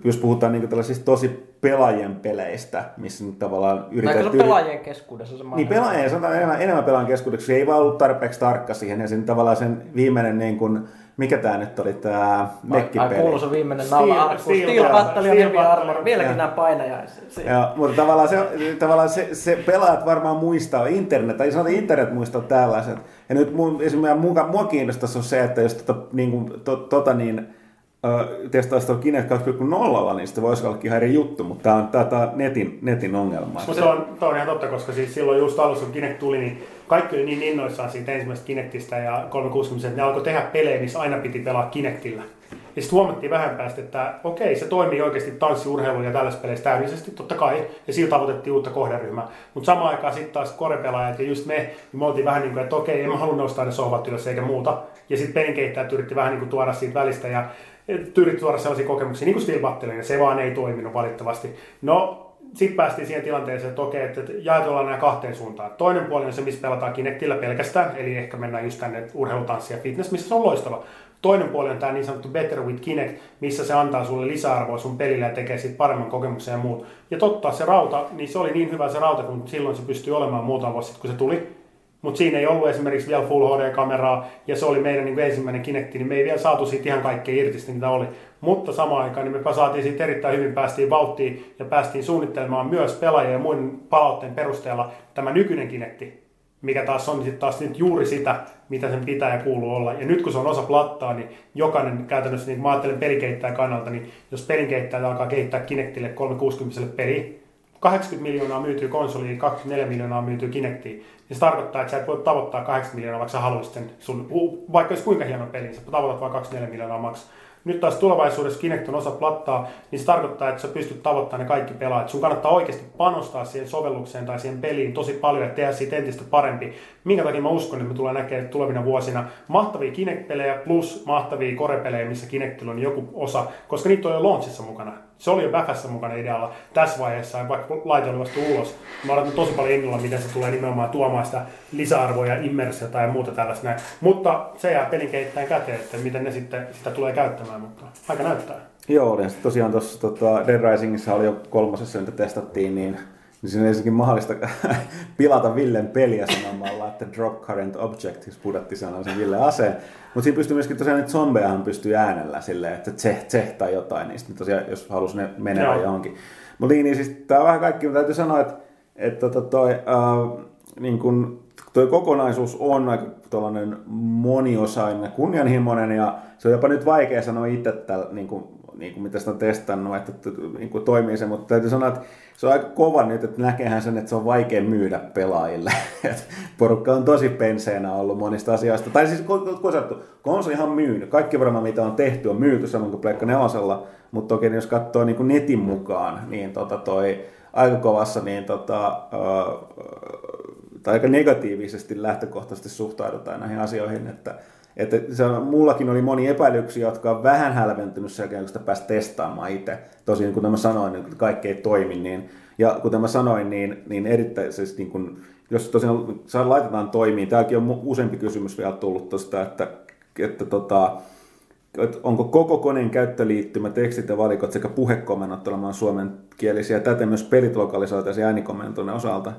jos puhutaan niin tällaisista tosi pelaajien peleistä, missä nyt tavallaan yritetään... No, se on pelaajien keskuudessa se Niin, pelaajien, sanotaan enemmän, enemmän pelaajien keskuudessa, se ei vaan ollut tarpeeksi tarkka siihen, ja sen tavallaan sen viimeinen niin kuin, mikä tämä nyt oli, tämä mekkipeli. Ai kuuluisa viimeinen naula Steel, Steel, Battalion, Heavy Armor, vieläkin nämä painajaiset. Ja, mutta tavallaan, se, tavallaan se, se pelaajat varmaan muistaa, internet, tai sanotaan internet muistaa tällaiset. Ja nyt mun, esimerkiksi mua, mua kiinnostaisi on se, että jos tota, niin kuin, to, tota niin, testaisi tuolla Kinect 2.0, niin sitten voisi olla ihan eri juttu, mutta tämä on tämä netin, netin ongelma. Mutta se on, on ihan totta, koska siis silloin just alussa, kun Kinect tuli, niin kaikki oli niin innoissaan siitä ensimmäisestä Kinectistä ja 360, että ne alkoi tehdä pelejä, missä aina piti pelaa Kinectillä. Ja sitten huomattiin vähän päästä, että okei, se toimii oikeasti tanssiurheilu ja tällaisessa peleissä täydellisesti, totta kai, ja sillä tavoitettiin uutta kohderyhmää. Mutta samaan aikaan sitten taas korepelaajat ja just me, niin me oltiin vähän niin kuin, että okei, en mä halua nostaa ne sohvat ylös eikä muuta. Ja sitten pelinkeittäjät yritti vähän niin kuin tuoda siitä välistä ja yritti tuoda sellaisia kokemuksia, niin kuin Steel Battle, ja se vaan ei toiminut valitettavasti. No, sitten päästiin siihen tilanteeseen, että okei, että jaetellaan nämä kahteen suuntaan. Toinen puoli on se, missä pelataan Kinectillä pelkästään, eli ehkä mennään just tänne urheilutanssi ja fitness, missä se on loistava. Toinen puoli on tämä niin sanottu Better with Kinect, missä se antaa sulle lisäarvoa sun pelille ja tekee siitä paremman kokemuksen ja muut. Ja totta, se rauta, niin se oli niin hyvä se rauta, kun silloin se pystyi olemaan muutama vuosi sitten, kun se tuli. Mutta siinä ei ollut esimerkiksi vielä Full HD-kameraa, ja se oli meidän niin ensimmäinen Kinecti, niin me ei vielä saatu siitä ihan kaikkea irti, mitä oli. Mutta samaan aikaan niin me saatiin siitä erittäin hyvin, päästiin vauhtiin ja päästiin suunnittelemaan myös pelaajien ja muiden palautteen perusteella tämä nykyinen Kinecti, mikä taas on sitten taas nyt juuri sitä, mitä sen pitää ja kuuluu olla. Ja nyt kun se on osa plattaa, niin jokainen käytännössä, niin mä ajattelen pelikeittäjän kannalta, niin jos pelinkeittäjä alkaa kehittää Kinectille 360 peli, 80 miljoonaa myytyy konsoliin, 24 miljoonaa myytyy Kinectiin, niin se tarkoittaa, että sä et voi tavoittaa 80 miljoonaa, vaikka sä haluaisit sen sun, vaikka olisi kuinka hieno peli, sä tavoitat vain 24 miljoonaa maksaa. Nyt taas tulevaisuudessa Kinect on osa plattaa, niin se tarkoittaa, että sä pystyt tavoittamaan ne kaikki pelaajat. Sun kannattaa oikeasti panostaa siihen sovellukseen tai siihen peliin tosi paljon ja tehdä siitä entistä parempi. Minkä takia mä uskon, että me tulee näkemään tulevina vuosina mahtavia Kinect-pelejä plus mahtavia korepelejä, missä Kinectilla on joku osa, koska niitä on jo launchissa mukana. Se oli jo Bäfässä mukana idealla tässä vaiheessa, vaikka laite oli vasta ulos. Mä odotan tosi paljon innolla, miten se tulee nimenomaan tuomaan sitä lisäarvoa ja immersiota ja muuta tällaista näin. Mutta se jää pelin kehittäjän käteen, että miten ne sitten sitä tulee käyttämään, mutta aika näyttää. Joo, ja tosiaan tuossa tota, Dead Risingissa oli jo kolmosessa, mitä testattiin, niin niin siinä ensinnäkin mahdollista pilata Villen peliä sanomalla, että drop current objectives pudotti sanan sen Ville aseen. Mutta siinä pystyy myöskin tosiaan, että zombejahan pystyy äänellä silleen, että tseh, tseh tai jotain, niin sitten tosiaan, jos halusi ne menevä johonkin. Mutta niin, niin siis tämä on vähän kaikki, mutta täytyy sanoa, että, että tota toi, äh, niin kun, toi kokonaisuus on aika tuollainen moniosainen, kunnianhimoinen ja se on jopa nyt vaikea sanoa itse tällä, niin kuin, niin kuin mitä sitä on testannut, että niin kuin toimii se, mutta täytyy sanoa, että se on aika kova nyt, että näkehän sen, että se on vaikea myydä pelaajille. porukka on tosi penseenä ollut monista asioista. Tai siis kun sanottu, konsolihan myynyt. Kaikki varmaan mitä on tehty on myyty samoin kuin Pleikka nelosella, mutta toki jos katsoo niin kuin netin mukaan, niin tota toi aika kovassa niin tota, tai aika negatiivisesti lähtökohtaisesti suhtaudutaan näihin asioihin, että että se mullakin oli moni epäilyksiä, jotka on vähän hälventynyt sen jälkeen, kun sitä pääsi testaamaan itse. Tosin kuten mä sanoin, että kaikki ei toimi, niin, ja kuten mä sanoin, niin, niin erittäin, siis niin kun, jos tosiaan laitetaan toimiin, tämäkin on useampi kysymys vielä tullut tuosta, että, että tota, onko koko koneen käyttöliittymä, tekstit ja valikot sekä puhekomennot olemaan suomenkielisiä, täten myös pelit lokalisoitaisiin äänikommentoinnin osalta.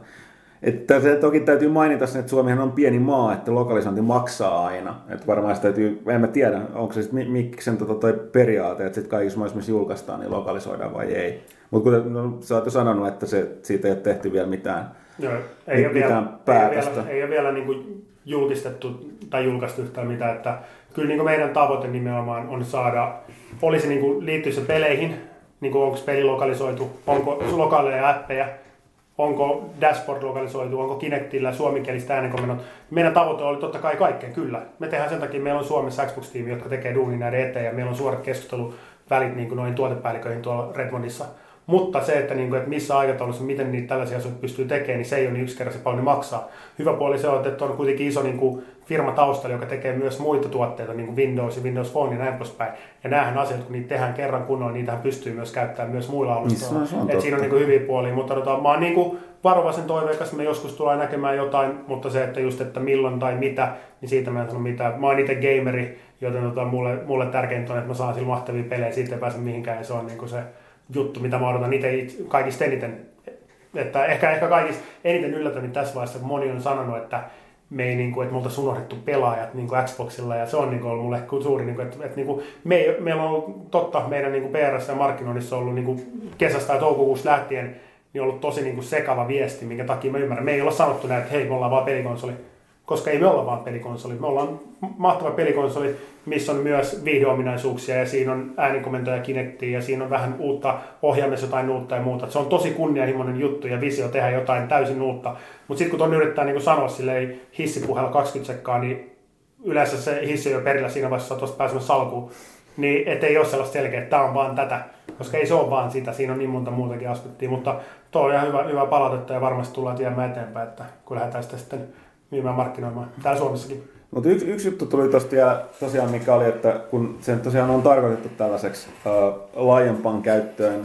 Että se toki täytyy mainita sen, että Suomihan on pieni maa, että lokalisointi maksaa aina. Että varmaan se täytyy, en mä tiedä, onko se sitten miksen tota toi periaate, että sitten kaikissa maissa, missä julkaistaan, niin lokalisoidaan vai ei. Mutta kuten no, sä oot jo sanonut, että se, siitä ei ole tehty vielä mitään, Joo, ei mit, ole mitään vielä, päätöstä. Ei ole vielä, ei ole vielä niin kuin julkistettu tai julkaistu yhtään mitään. Että kyllä niin kuin meidän tavoite nimenomaan on saada, olisi niin kuin liittyy se peleihin, niin kuin onko peli lokalisoitu, onko lokaaleja appeja, onko dashboard lokalisoitu, onko Kinectillä suomenkielistä äänenkomennot. Meidän tavoite oli totta kai kaikkeen, kyllä. Me tehdään sen takia, meillä on Suomessa Xbox-tiimi, jotka tekee duunin näiden eteen ja meillä on suorat keskusteluvälit niin kuin noin tuotepäälliköihin tuolla Redmondissa. Mutta se, että, niin kuin, että missä aikataulussa, miten niitä tällaisia asioita pystyy tekemään, niin se ei ole niin yksinkertaisesti paljon niin maksaa. Hyvä puoli se on, että on kuitenkin iso niin kuin, firma taustalla, joka tekee myös muita tuotteita, niin kuin Windows ja Windows Phone ja näin poispäin. Ja näähän asiat, kun niitä tehdään kerran kunnolla, niin niitähän pystyy myös käyttämään myös muilla alustoilla. Niin, Et siinä on niin kuin, hyviä puolia, mutta tota, mä oon niin kuin, varovaisen toiveikas, me joskus tulee näkemään jotain, mutta se, että just, että milloin tai mitä, niin siitä mä en sano mitään. Mä oon itse gameri, joten tota, mulle, mulle tärkeintä on, että mä saan sillä mahtavia pelejä, siitä ei pääse mihinkään, ja se on niin kuin se juttu, mitä mä odotan itse kaikista eniten. Että ehkä, ehkä kaikista eniten yllätäni tässä vaiheessa, kun moni on sanonut, että me ei, niin kuin, että me oltaisiin unohdettu pelaajat niin kuin Xboxilla, ja se on niin kuin, ollut mulle suuri, niin kuin, että, että niin kuin, me ei, meillä on totta meidän niin kuin PRS ja markkinoinnissa ollut niin kuin kesästä tai toukokuussa lähtien niin ollut tosi niin kuin sekava viesti, minkä takia mä ymmärrän. Me ei olla sanottu näin, että hei, me ollaan vaan pelikonsoli, koska ei me olla vaan pelikonsoli. Me ollaan mahtava pelikonsoli, missä on myös viihdeominaisuuksia ja siinä on äänikomentoja Kinectia ja siinä on vähän uutta ohjaamissa jotain uutta ja muuta. Se on tosi kunnianhimoinen juttu ja visio tehdä jotain täysin uutta. Mutta sitten kun ton yrittää niin sanoa silleen hissipuheella 20 sekkaa, niin yleensä se hissi on jo perillä siinä vaiheessa, tuosta pääsemässä salkuun. Niin ettei ole sellaista selkeä, että tämä on vaan tätä, koska ei se ole vaan sitä, siinä on niin monta muutakin aspektia, mutta tuo on ihan hyvä, hyvä palautetta ja varmasti tullaan viemään eteenpäin, että kun lähdetään sitten myymään markkinoimaan täällä Suomessakin. Mutta yksi, yksi juttu tuli tosta vielä tosiaan, mikä oli, että kun se tosiaan on tarkoitettu tällaiseksi uh, laajempaan käyttöön,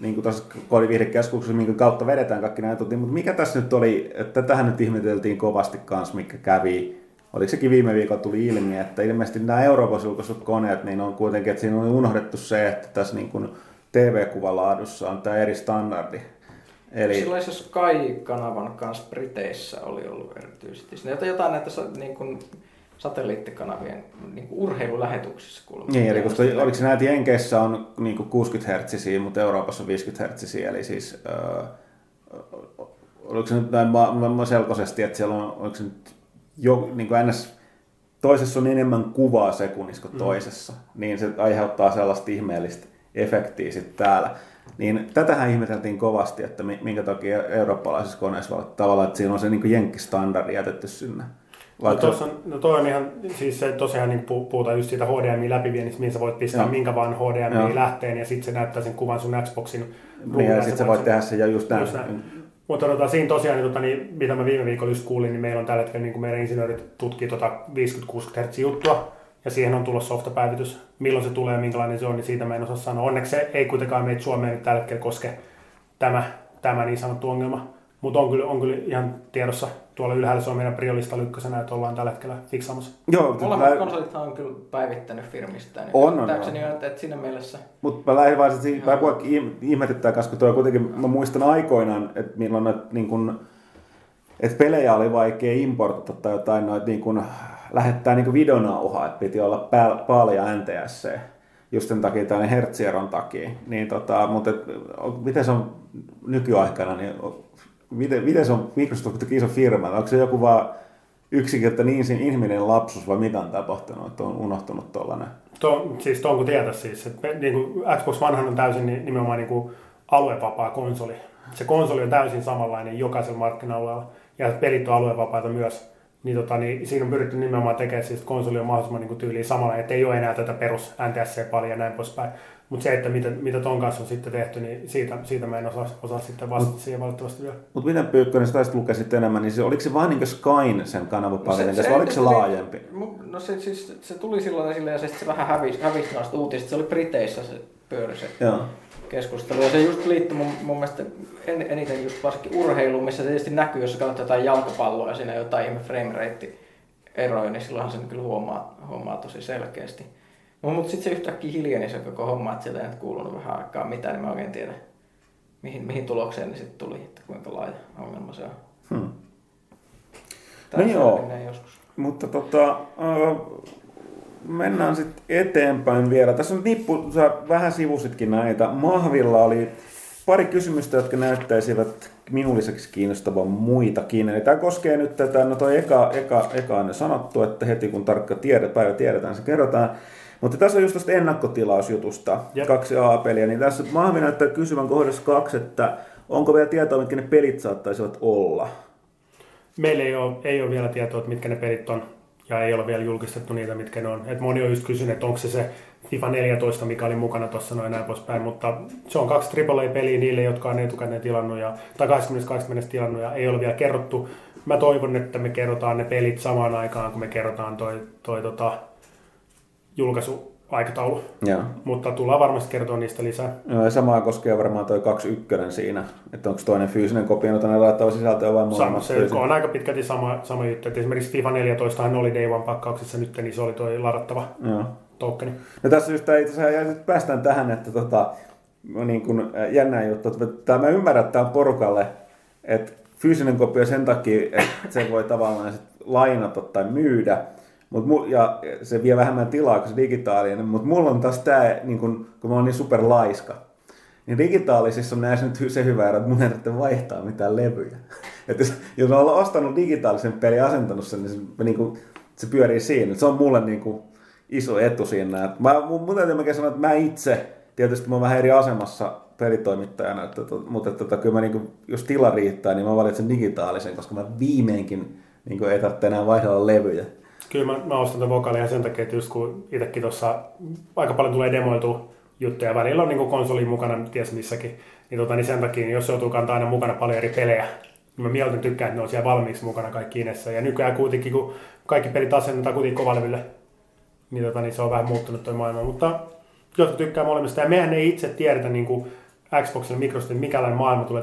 niin kuin tuossa koodiviihdekeskuksessa, minkä kautta vedetään kaikki näitä, mutta mikä tässä nyt oli, että tähän nyt ihmeteltiin kovasti kanssa, mikä kävi, oliko sekin viime viikolla tuli ilmi, että ilmeisesti nämä Euroopassa julkaisut koneet, niin on kuitenkin, että siinä on unohdettu se, että tässä niin kuin TV-kuvalaadussa on tämä eri standardi. Eli... Silloin se Sky-kanavan kanssa Briteissä oli ollut erityisesti. Siinä jotain näitä niin kuin, satelliittikanavien niin kuin urheilulähetyksissä kuulemma. Niin, eli koska oliko se näitä Jenkeissä on niin kuin 60 Hz, mutta Euroopassa on 50 Hz, eli siis äh, oliko se nyt näin ma- ma- selkoisesti, että siellä on, oliko se nyt jo, niin kuin ns, toisessa on enemmän kuvaa sekunnissa kuin mm. toisessa, mm. niin se aiheuttaa sellaista ihmeellistä efektiä sitten täällä. Niin tätähän ihmeteltiin kovasti, että minkä takia eurooppalaisissa koneissa tavallaan, että siinä on se niin jenkkistandardi jätetty sinne. Vaikka... No, tossa, no toi on ihan, siis se tosiaan niin puhutaan just siitä HDMI läpiviennistä, mihin sä voit pistää Joo. minkä vaan HDMI Joo. lähteen ja sitten se näyttää sen kuvan sun Xboxin Niin ja sitten sä voit tehdä sen ja just näin. Just näin. Mutta tota, siinä tosiaan, niin, tota, niin, mitä mä viime viikolla just kuulin, niin meillä on tällä hetkellä, niin kuin meidän insinöörit tutkii tota 50-60 Hz juttua, ja siihen on tulossa softapäivitys. Milloin se tulee ja minkälainen se on, niin siitä mä en osaa sanoa. Onneksi se ei kuitenkaan meitä Suomeen nyt tällä hetkellä koske tämä, tämä niin sanottu ongelma. Mutta on kyllä, on kyllä ihan tiedossa tuolla ylhäällä se on meidän priolista lykkösenä, että ollaan tällä hetkellä fiksaamassa. Joo, Molemmat mä... konsolithan on kyllä päivittänyt firmista. Niin on, on, on. Että, että siinä mielessä... Mutta mä lähdin vaan, että mä ihmetyttää, koska tuo kuitenkin, mä muistan aikoinaan, että milloin että, niin kun, että pelejä oli vaikea importata tai jotain noita niin kun, lähettää niin videonauhaa, että piti olla paljon NTSC just sen takia, tämän hertsieron takia. Niin tota, mutta et, miten se on nykyaikana, niin miten, miten se on Microsoft iso firma? Onko se joku vaan yksinkerta niin inhimillinen lapsus vai mitä on tapahtunut, että on unohtunut tuollainen? To, siis tuon kun tietää siis, että niin kuin Xbox vanhan on täysin nimenomaan niin kuin aluevapaa konsoli. Se konsoli on täysin samanlainen jokaisella markkina-alueella ja pelit on aluevapaita myös niin, tota, niin siinä on pyritty nimenomaan tekemään siis konsoli on mahdollisimman niin tyyliin samalla, että ei ole enää tätä perus NTSC paljon ja näin poispäin. Mutta se, että mitä, mitä ton kanssa on sitten tehty, niin siitä, siitä mä en osaa, osaa sitten vastata mut, siihen valitettavasti vielä. Mutta miten Pyykkönen, sä taisit lukea sitten enemmän, niin se, oliko se vain niin Skyn sen kanavapaketin, se, se, vai oliko se, se laajempi? No se, siis, se tuli silloin esille ja se, se vähän hävisi, hävisi noista uutisista. Se oli Briteissä se pyöri se Joo. Keskustelu. Ja se just liittyi mun, mun mielestä en, eniten just varsinkin urheiluun, missä se tietysti näkyy, jos katsoo jotain jalkapalloa ja siinä jotain ihme frame rate eroja, niin silloinhan sen kyllä huomaa, huomaa tosi selkeästi. No, mutta sitten se yhtäkkiä hiljeni se koko homma, että sieltä ei nyt kuulunut vähän aikaa mitään, niin mä oikein tiedä, mihin, mihin tulokseen ne sitten tuli, että kuinka laaja ongelma se on. Hmm. no joo, joskus. mutta tota, äh, mennään sitten eteenpäin vielä. Tässä on nippu, sä vähän sivusitkin näitä. Mahvilla oli pari kysymystä, jotka näyttäisivät minun lisäksi kiinnostavan muitakin. Eli tämä koskee nyt tätä, no toi eka, eka, eka on sanottu, että heti kun tarkka tiede, päivä tiedetään, se kerrotaan. Mutta tässä on just tuosta ennakkotilausjutusta, Jep. kaksi A-peliä, niin tässä Mahmi näyttää kysyvän kohdassa kaksi, että onko vielä tietoa, mitkä ne pelit saattaisivat olla? Meillä ei ole, ei ole vielä tietoa, että mitkä ne pelit on, ja ei ole vielä julkistettu niitä, mitkä ne on. Et moni on just kysynyt, että onko se se FIFA 14, mikä oli mukana tuossa noin näin poispäin, mutta se on kaksi AAA-peliä niille, jotka on etukäteen tilannut, ja, tai 22 mennessä tilannut, ja ei ole vielä kerrottu. Mä toivon, että me kerrotaan ne pelit samaan aikaan, kun me kerrotaan toi, toi tota, julkaisuaikataulu. Joo. Mutta tullaan varmasti kertoa niistä lisää. Joo, ja samaa koskee varmaan toi 21 siinä, että onko toinen fyysinen kopio, jota ne laittava sisältöä vai molemmat se fyysiset? on aika pitkälti sama, sama juttu. Et esimerkiksi FIFA 14 hän oli Day One pakkauksessa nyt, niin se oli tuo ladattava Joo. tokeni. No tässä tää itse asiassa päästään tähän, että tota, niin kun, äh, jännä juttu, että mä ymmärrän, että tää on porukalle, että fyysinen kopio sen takia, että sen voi tavallaan sit lainata tai myydä, mut, mu- ja se vie vähemmän tilaa kuin se digitaalinen, mutta mulla on taas tää, niin kun, kun mä oon niin superlaiska, niin digitaalisissa on näissä nyt se hyvä ero, että mun ei tarvitse vaihtaa mitään levyjä. Että jos, jos on ostanut digitaalisen pelin asentanut sen, niin se, niin kuin, se pyörii siinä. Se on mulle niin kuin, iso etu siinä. Että mä, mun, mun täytyy mäkin sanoa, että mä itse, tietysti mä oon vähän eri asemassa pelitoimittajana, että, mutta että, tota, kyllä mä, niin kuin, jos tila riittää, niin mä valitsen digitaalisen, koska mä viimeinkin niin kuin, ei tarvitse enää vaihdella levyjä. Kyllä mä, mä ostan tämän vokaalia sen takia, että just kun itsekin tuossa aika paljon tulee demoiltu juttuja, välillä on niin konsoli mukana ties missäkin, niin, tota, niin sen takia, niin jos joutuu kantaa aina mukana paljon eri pelejä, niin mä mieluiten tykkään, että ne on siellä valmiiksi mukana kaikki inessä. Ja nykyään kuitenkin, kun kaikki pelit asennetaan kuitenkin kovalevylle, niin, tota, niin se on vähän muuttunut tuo maailma. Mutta jotka tykkää molemmista, ja mehän ei itse tiedetä niin kuin Xboxilla Microsoftilla, että mikälainen maailma tulee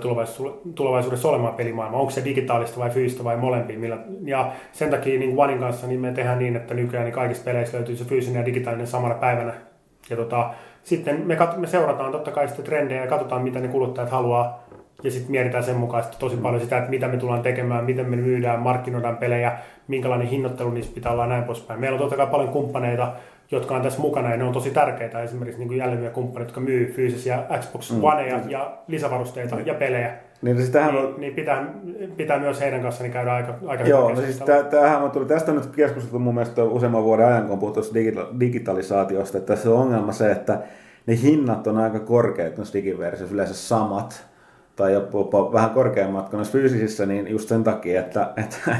tulevaisuudessa, olemaan pelimaailma. Onko se digitaalista vai fyysistä vai molempia. Millä, ja sen takia niin Onein kanssa niin me tehdään niin, että nykyään niin kaikista peleissä löytyy se fyysinen ja digitaalinen samana päivänä. Ja tota, sitten me, kat- me seurataan totta kai sitten trendejä ja katsotaan, mitä ne kuluttajat haluaa. Ja sitten mietitään sen mukaan sitten tosi paljon sitä, että mitä me tullaan tekemään, miten me myydään, markkinoidaan pelejä, minkälainen hinnoittelu niissä pitää olla ja näin poispäin. Meillä on totta kai paljon kumppaneita, jotka on tässä mukana ja ne on tosi tärkeitä. Esimerkiksi niin jälleenmyjä kumppanit, jotka myy fyysisiä Xbox Mm. Oneja ja lisävarusteita ja pelejä. Niin sitähän on, Niin, niin pitää, pitää myös heidän kanssaan niin käydä aika, aika Joo, no siis tämähän on tullut, tästä on nyt keskusteltu mun mielestä useamman vuoden ajan, kun on puhuttu digita- digitalisaatiosta, että tässä on ongelma se, että ne hinnat on aika korkeat noissa digiversioissa, yleensä samat, tai jopa vähän korkeammat kuin noissa fyysisissä, niin just sen takia, että, että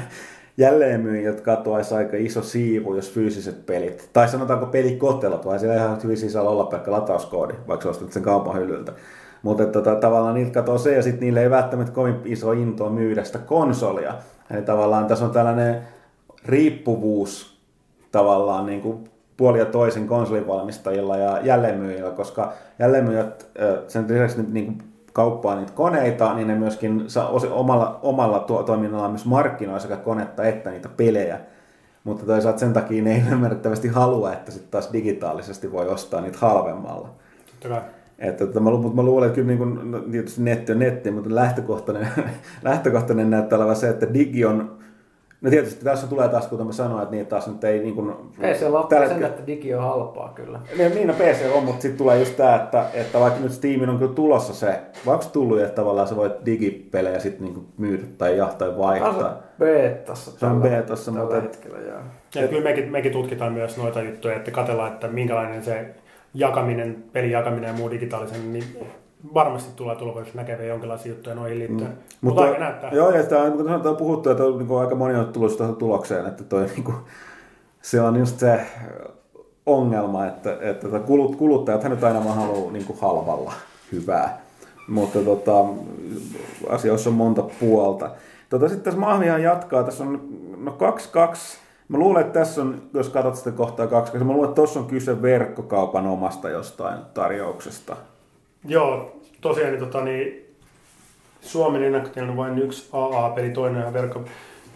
jälleenmyyjät katoaisi aika iso siivu, jos fyysiset pelit, tai sanotaanko pelikotelot, vai siellä ihan hyvin sisällä olla pelkkä latauskoodi, vaikka sä ostat sen kaupan hyllyltä. Mutta tota, tavallaan niitä katoo se, ja sitten niille ei välttämättä kovin iso into myydä sitä konsolia. Eli tavallaan tässä on tällainen riippuvuus tavallaan niin kuin puoli ja toisen konsolivalmistajilla ja jälleenmyyjillä, koska jälleenmyyjät sen lisäksi niin kuin kauppaa niitä koneita, niin ne myöskin saa omalla, omalla tuo, toiminnallaan myös markkinoi sekä konetta että niitä pelejä. Mutta toisaalta sen takia ne ei ymmärrettävästi halua, että sitten taas digitaalisesti voi ostaa niitä halvemmalla. Totta kai. Että, tota, mä, mutta mä luulen, että kyllä niin kuin, no, tietysti netti on netti, mutta lähtökohtainen, lähtökohtainen näyttää olevan se, että digi on, no tietysti tässä tulee taas, kuten mä sanoin, että niitä taas nyt ei niin kuin, Ei se loppuu tällä sen, että digi on halpaa kyllä. niin, niin no PC on, mutta sitten tulee just tämä, että, että vaikka nyt Steamin on kyllä tulossa se, vai onko tullut, että tavallaan sä voit digipelejä sitten niinku myydä tai jahtaa tai vaihtaa. Beetassa. Se on beetassa, tällä mutta- hetkellä, joo. Ja kyllä mekin, mekin tutkitaan myös noita juttuja, että katsellaan, että minkälainen se jakaminen, pelin jakaminen ja muu digitaalisen, niin varmasti tulee tulevaisuudessa näkevä jonkinlaisia juttuja noihin liittyen. Mm. Mutta, mutta aika näyttää. Joo, ja sitä kuten sanotaan, on puhuttu, että on, niin kuin aika moni on tullut tuohon tulokseen, että toi, niin kuin, se on just se ongelma, että, että tota kulut, kuluttajathan nyt aina vaan haluaa niin kuin halvalla hyvää. Mutta tota, asioissa on monta puolta. Tota, sitten tässä Mahmihan jatkaa, tässä on no kaksi, kaksi. Mä luulen, että tässä on, jos katsot sitä kohtaa kaksi, mä luulen, että tuossa on kyse verkkokaupan omasta jostain tarjouksesta. Joo, tosiaan niin, tota, niin Suomen ennakkotilanne on vain yksi AA-peli, toinen on verkko.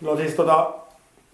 No siis tota,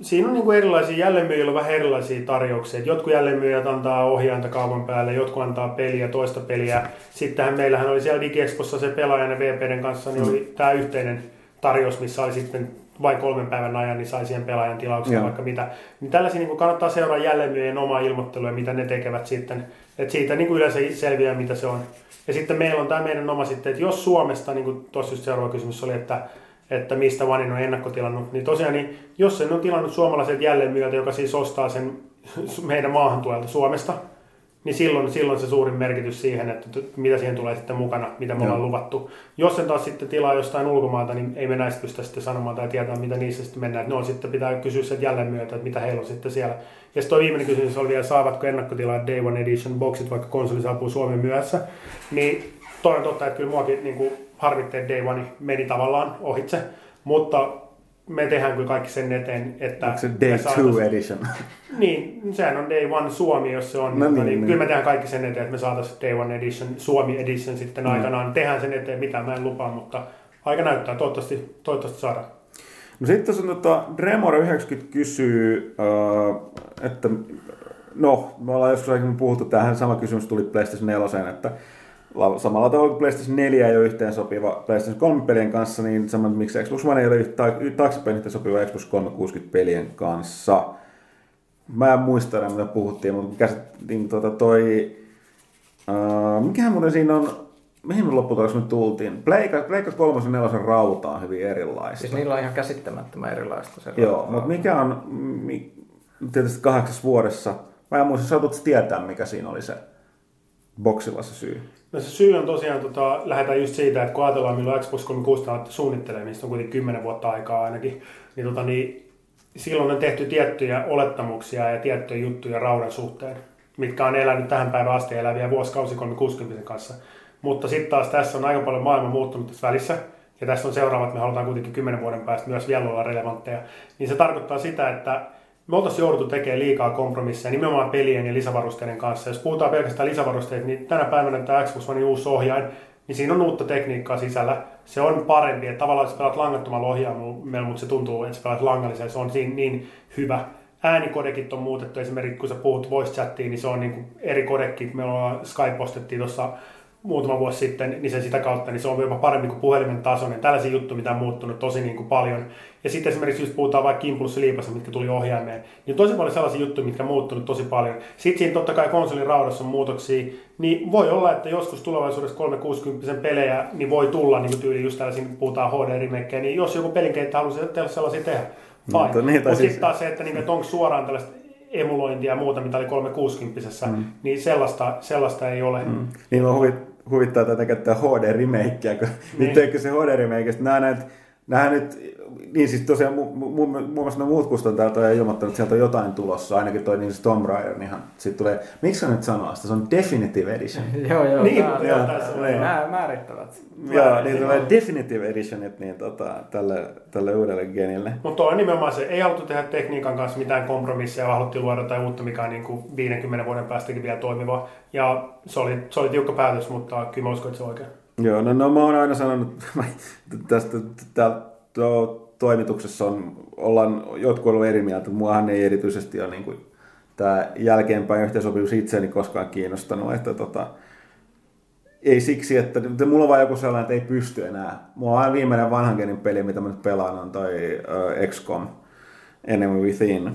siinä on niin kuin erilaisia, jälleenmyyjillä on vähän erilaisia tarjouksia. Et Jotkut jälleenmyyjät antaa ohjainta kaupan päälle, jotkut antaa peliä, toista peliä. Sittenhän meillähän oli siellä DigiExpossa se pelaajan ja VPDn kanssa, niin oli tämä yhteinen tarjous, missä oli sitten vain kolmen päivän ajan, niin sai siihen pelaajan tilauksen Joo. vaikka mitä. Niin tällaisia niin kuin kannattaa seuraa jälleenmyyjien omaa ilmoittelua, mitä ne tekevät sitten. Et siitä niin kuin yleensä selviää, mitä se on. Ja sitten meillä on tämä meidän oma sitten, että jos Suomesta, niin kuin tuossa just seuraava kysymys oli, että, että mistä Vanin on ennakkotilannut, niin tosiaan, niin jos sen on tilannut suomalaiset jälleenmyyjältä, joka siis ostaa sen meidän maahantuelta Suomesta, niin silloin, silloin se suurin merkitys siihen, että mitä siihen tulee sitten mukana, mitä me ollaan luvattu. Jos sen taas sitten tilaa jostain ulkomailta, niin ei me näistä pystytä sitten sanomaan tai tietää, mitä niissä sitten mennään. Että ne on sitten pitää kysyä sen jälleen myötä, että mitä heillä on sitten siellä. Ja sitten viimeinen kysymys oli vielä, saavatko ennakkotilaa Day One Edition boksit, vaikka konsoli saapuu Suomen myöhässä. Niin toi on totta, että kyllä muakin niin kuin harmitti, että Day One meni tavallaan ohitse, mutta me tehdään kyllä kaikki sen eteen, että Onko se Day 2 edition? niin, sehän on Day One Suomi, jos se on. No niin, niin, niin. Kyllä me tehdään kaikki sen eteen, että me saataisiin Day One Edition, Suomi Edition sitten Mm. aikanaan. Tehdään sen eteen, mitä mä en lupaa, mutta aika näyttää. Toivottavasti, toivottavasti saadaan. No sitten on tota, Dremora 90 kysyy, äh, että no, me ollaan joskus aikaisemmin puhuttu, tähän sama kysymys tuli PlayStation 4, että la- samalla tavalla kuin PlayStation 4 ei ole yhteen sopiva PlayStation 3 pelien kanssa, niin saman miksi Xbox One ei ole taaksepäin yhteen sopiva Xbox 360 pelien kanssa. Mä en muista enää, mitä puhuttiin, mutta käsit, niin tota toi, äh, mikähän muuten siinä on, mihin me lopputuloksi me tultiin? Pleikka, Pleikka 3 ja 4 rauta on hyvin erilaista. Siis niillä on ihan käsittämättömän erilaista. Se Joo, mutta mikä on, mi, tietysti kahdeksassa vuodessa, mä en muista, saatut tietää, mikä siinä oli se boksilla se syy. No se syy on tosiaan, tota, lähdetään just siitä, että kun ajatellaan milloin Xbox 360 on alettu suunnittelemaan, mistä on kuitenkin 10 vuotta aikaa ainakin, niin, tota, niin silloin on tehty tiettyjä olettamuksia ja tiettyjä juttuja raudan suhteen, mitkä on elänyt tähän päivään asti eläviä vuosikausi 360 kanssa. Mutta sitten taas tässä on aika paljon maailma muuttunut tässä välissä, ja tässä on seuraavat, me halutaan kuitenkin 10 vuoden päästä myös vielä olla relevantteja, niin se tarkoittaa sitä, että me oltaisiin jouduttu tekemään liikaa kompromisseja nimenomaan pelien ja lisävarusteiden kanssa. Jos puhutaan pelkästään lisävarusteista, niin tänä päivänä tämä Xbox One uusi ohjain, niin siinä on uutta tekniikkaa sisällä. Se on parempi, että tavallaan jos pelaat langattomalla ohjaimella, mutta se tuntuu, että sä pelaat langallisella, se on siinä niin hyvä. Äänikodekit on muutettu, esimerkiksi kun sä puhut voice chattiin, niin se on niin kuin eri kodekki. Me ollaan Skype postettiin tuossa muutama vuosi sitten, niin se sitä kautta, niin se on jopa parempi kuin puhelimen tasoinen. Tällaisia juttuja, mitä on muuttunut tosi niin kuin paljon. Ja sitten esimerkiksi just puhutaan vaikka impulssiliipasta, mitkä tuli ohjaimeen, niin tosi paljon sellaisia juttuja, mitkä on muuttunut tosi paljon. Sitten siinä totta kai konsolin raudassa on muutoksia, niin voi olla, että joskus tulevaisuudessa 360 pelejä niin voi tulla niin tyyli just tällaisia, kun puhutaan HD-rimekkejä, niin jos joku pelinkenttä haluaisi tehdä sellaisia tehdä, fine. Mutta niin, Mutta siis- sitten taas se, että, niin, että onko suoraan tällaista emulointia ja muuta, mitä oli 360 mm. niin sellaista, sellaista ei ole. Mm. Niin on huvit, huvittaa tätä käyttää HD-remakeä, kun niin. nyt se HD-remakeista, nämä näet, nämä nyt, niin siis tosiaan mu, mu, mu, muun muassa ne muut kustantajat on ilmoittanut, että sieltä on jotain tulossa, ainakin toi niin Tomb Raider, niin ihan, sit tulee, miksi sä nyt sanoo sitä, se on Definitive Edition. Joo, joo. Niin, tää- joo, tässä on. niin. Nämä määrittävät. Joo, niin tulee Definitive Editionit niin tota, tälle, tälle uudelle genille. Mutta on nimenomaan se, ei haluttu tehdä tekniikan kanssa mitään kompromisseja, vaan haluttiin luoda jotain uutta, mikä on niin kuin 50 vuoden päästäkin vielä toimiva. Ja se oli, se oli tiukka päätös, mutta kyllä mä uskon, että se on oikein. Joo, no, no mä oon aina sanonut, tästä täällä to, toimituksessa on, ollaan jotkut ollut eri mieltä, muahan ei erityisesti ole niin kuin, tämä jälkeenpäin yhteensopivuus itseäni koskaan kiinnostanut, että tota, ei siksi, että että mulla on vaan joku sellainen, että ei pysty enää. Mulla on viimeinen vanhan genin peli, mitä mä nyt pelaan, on toi uh, XCOM Enemy Within.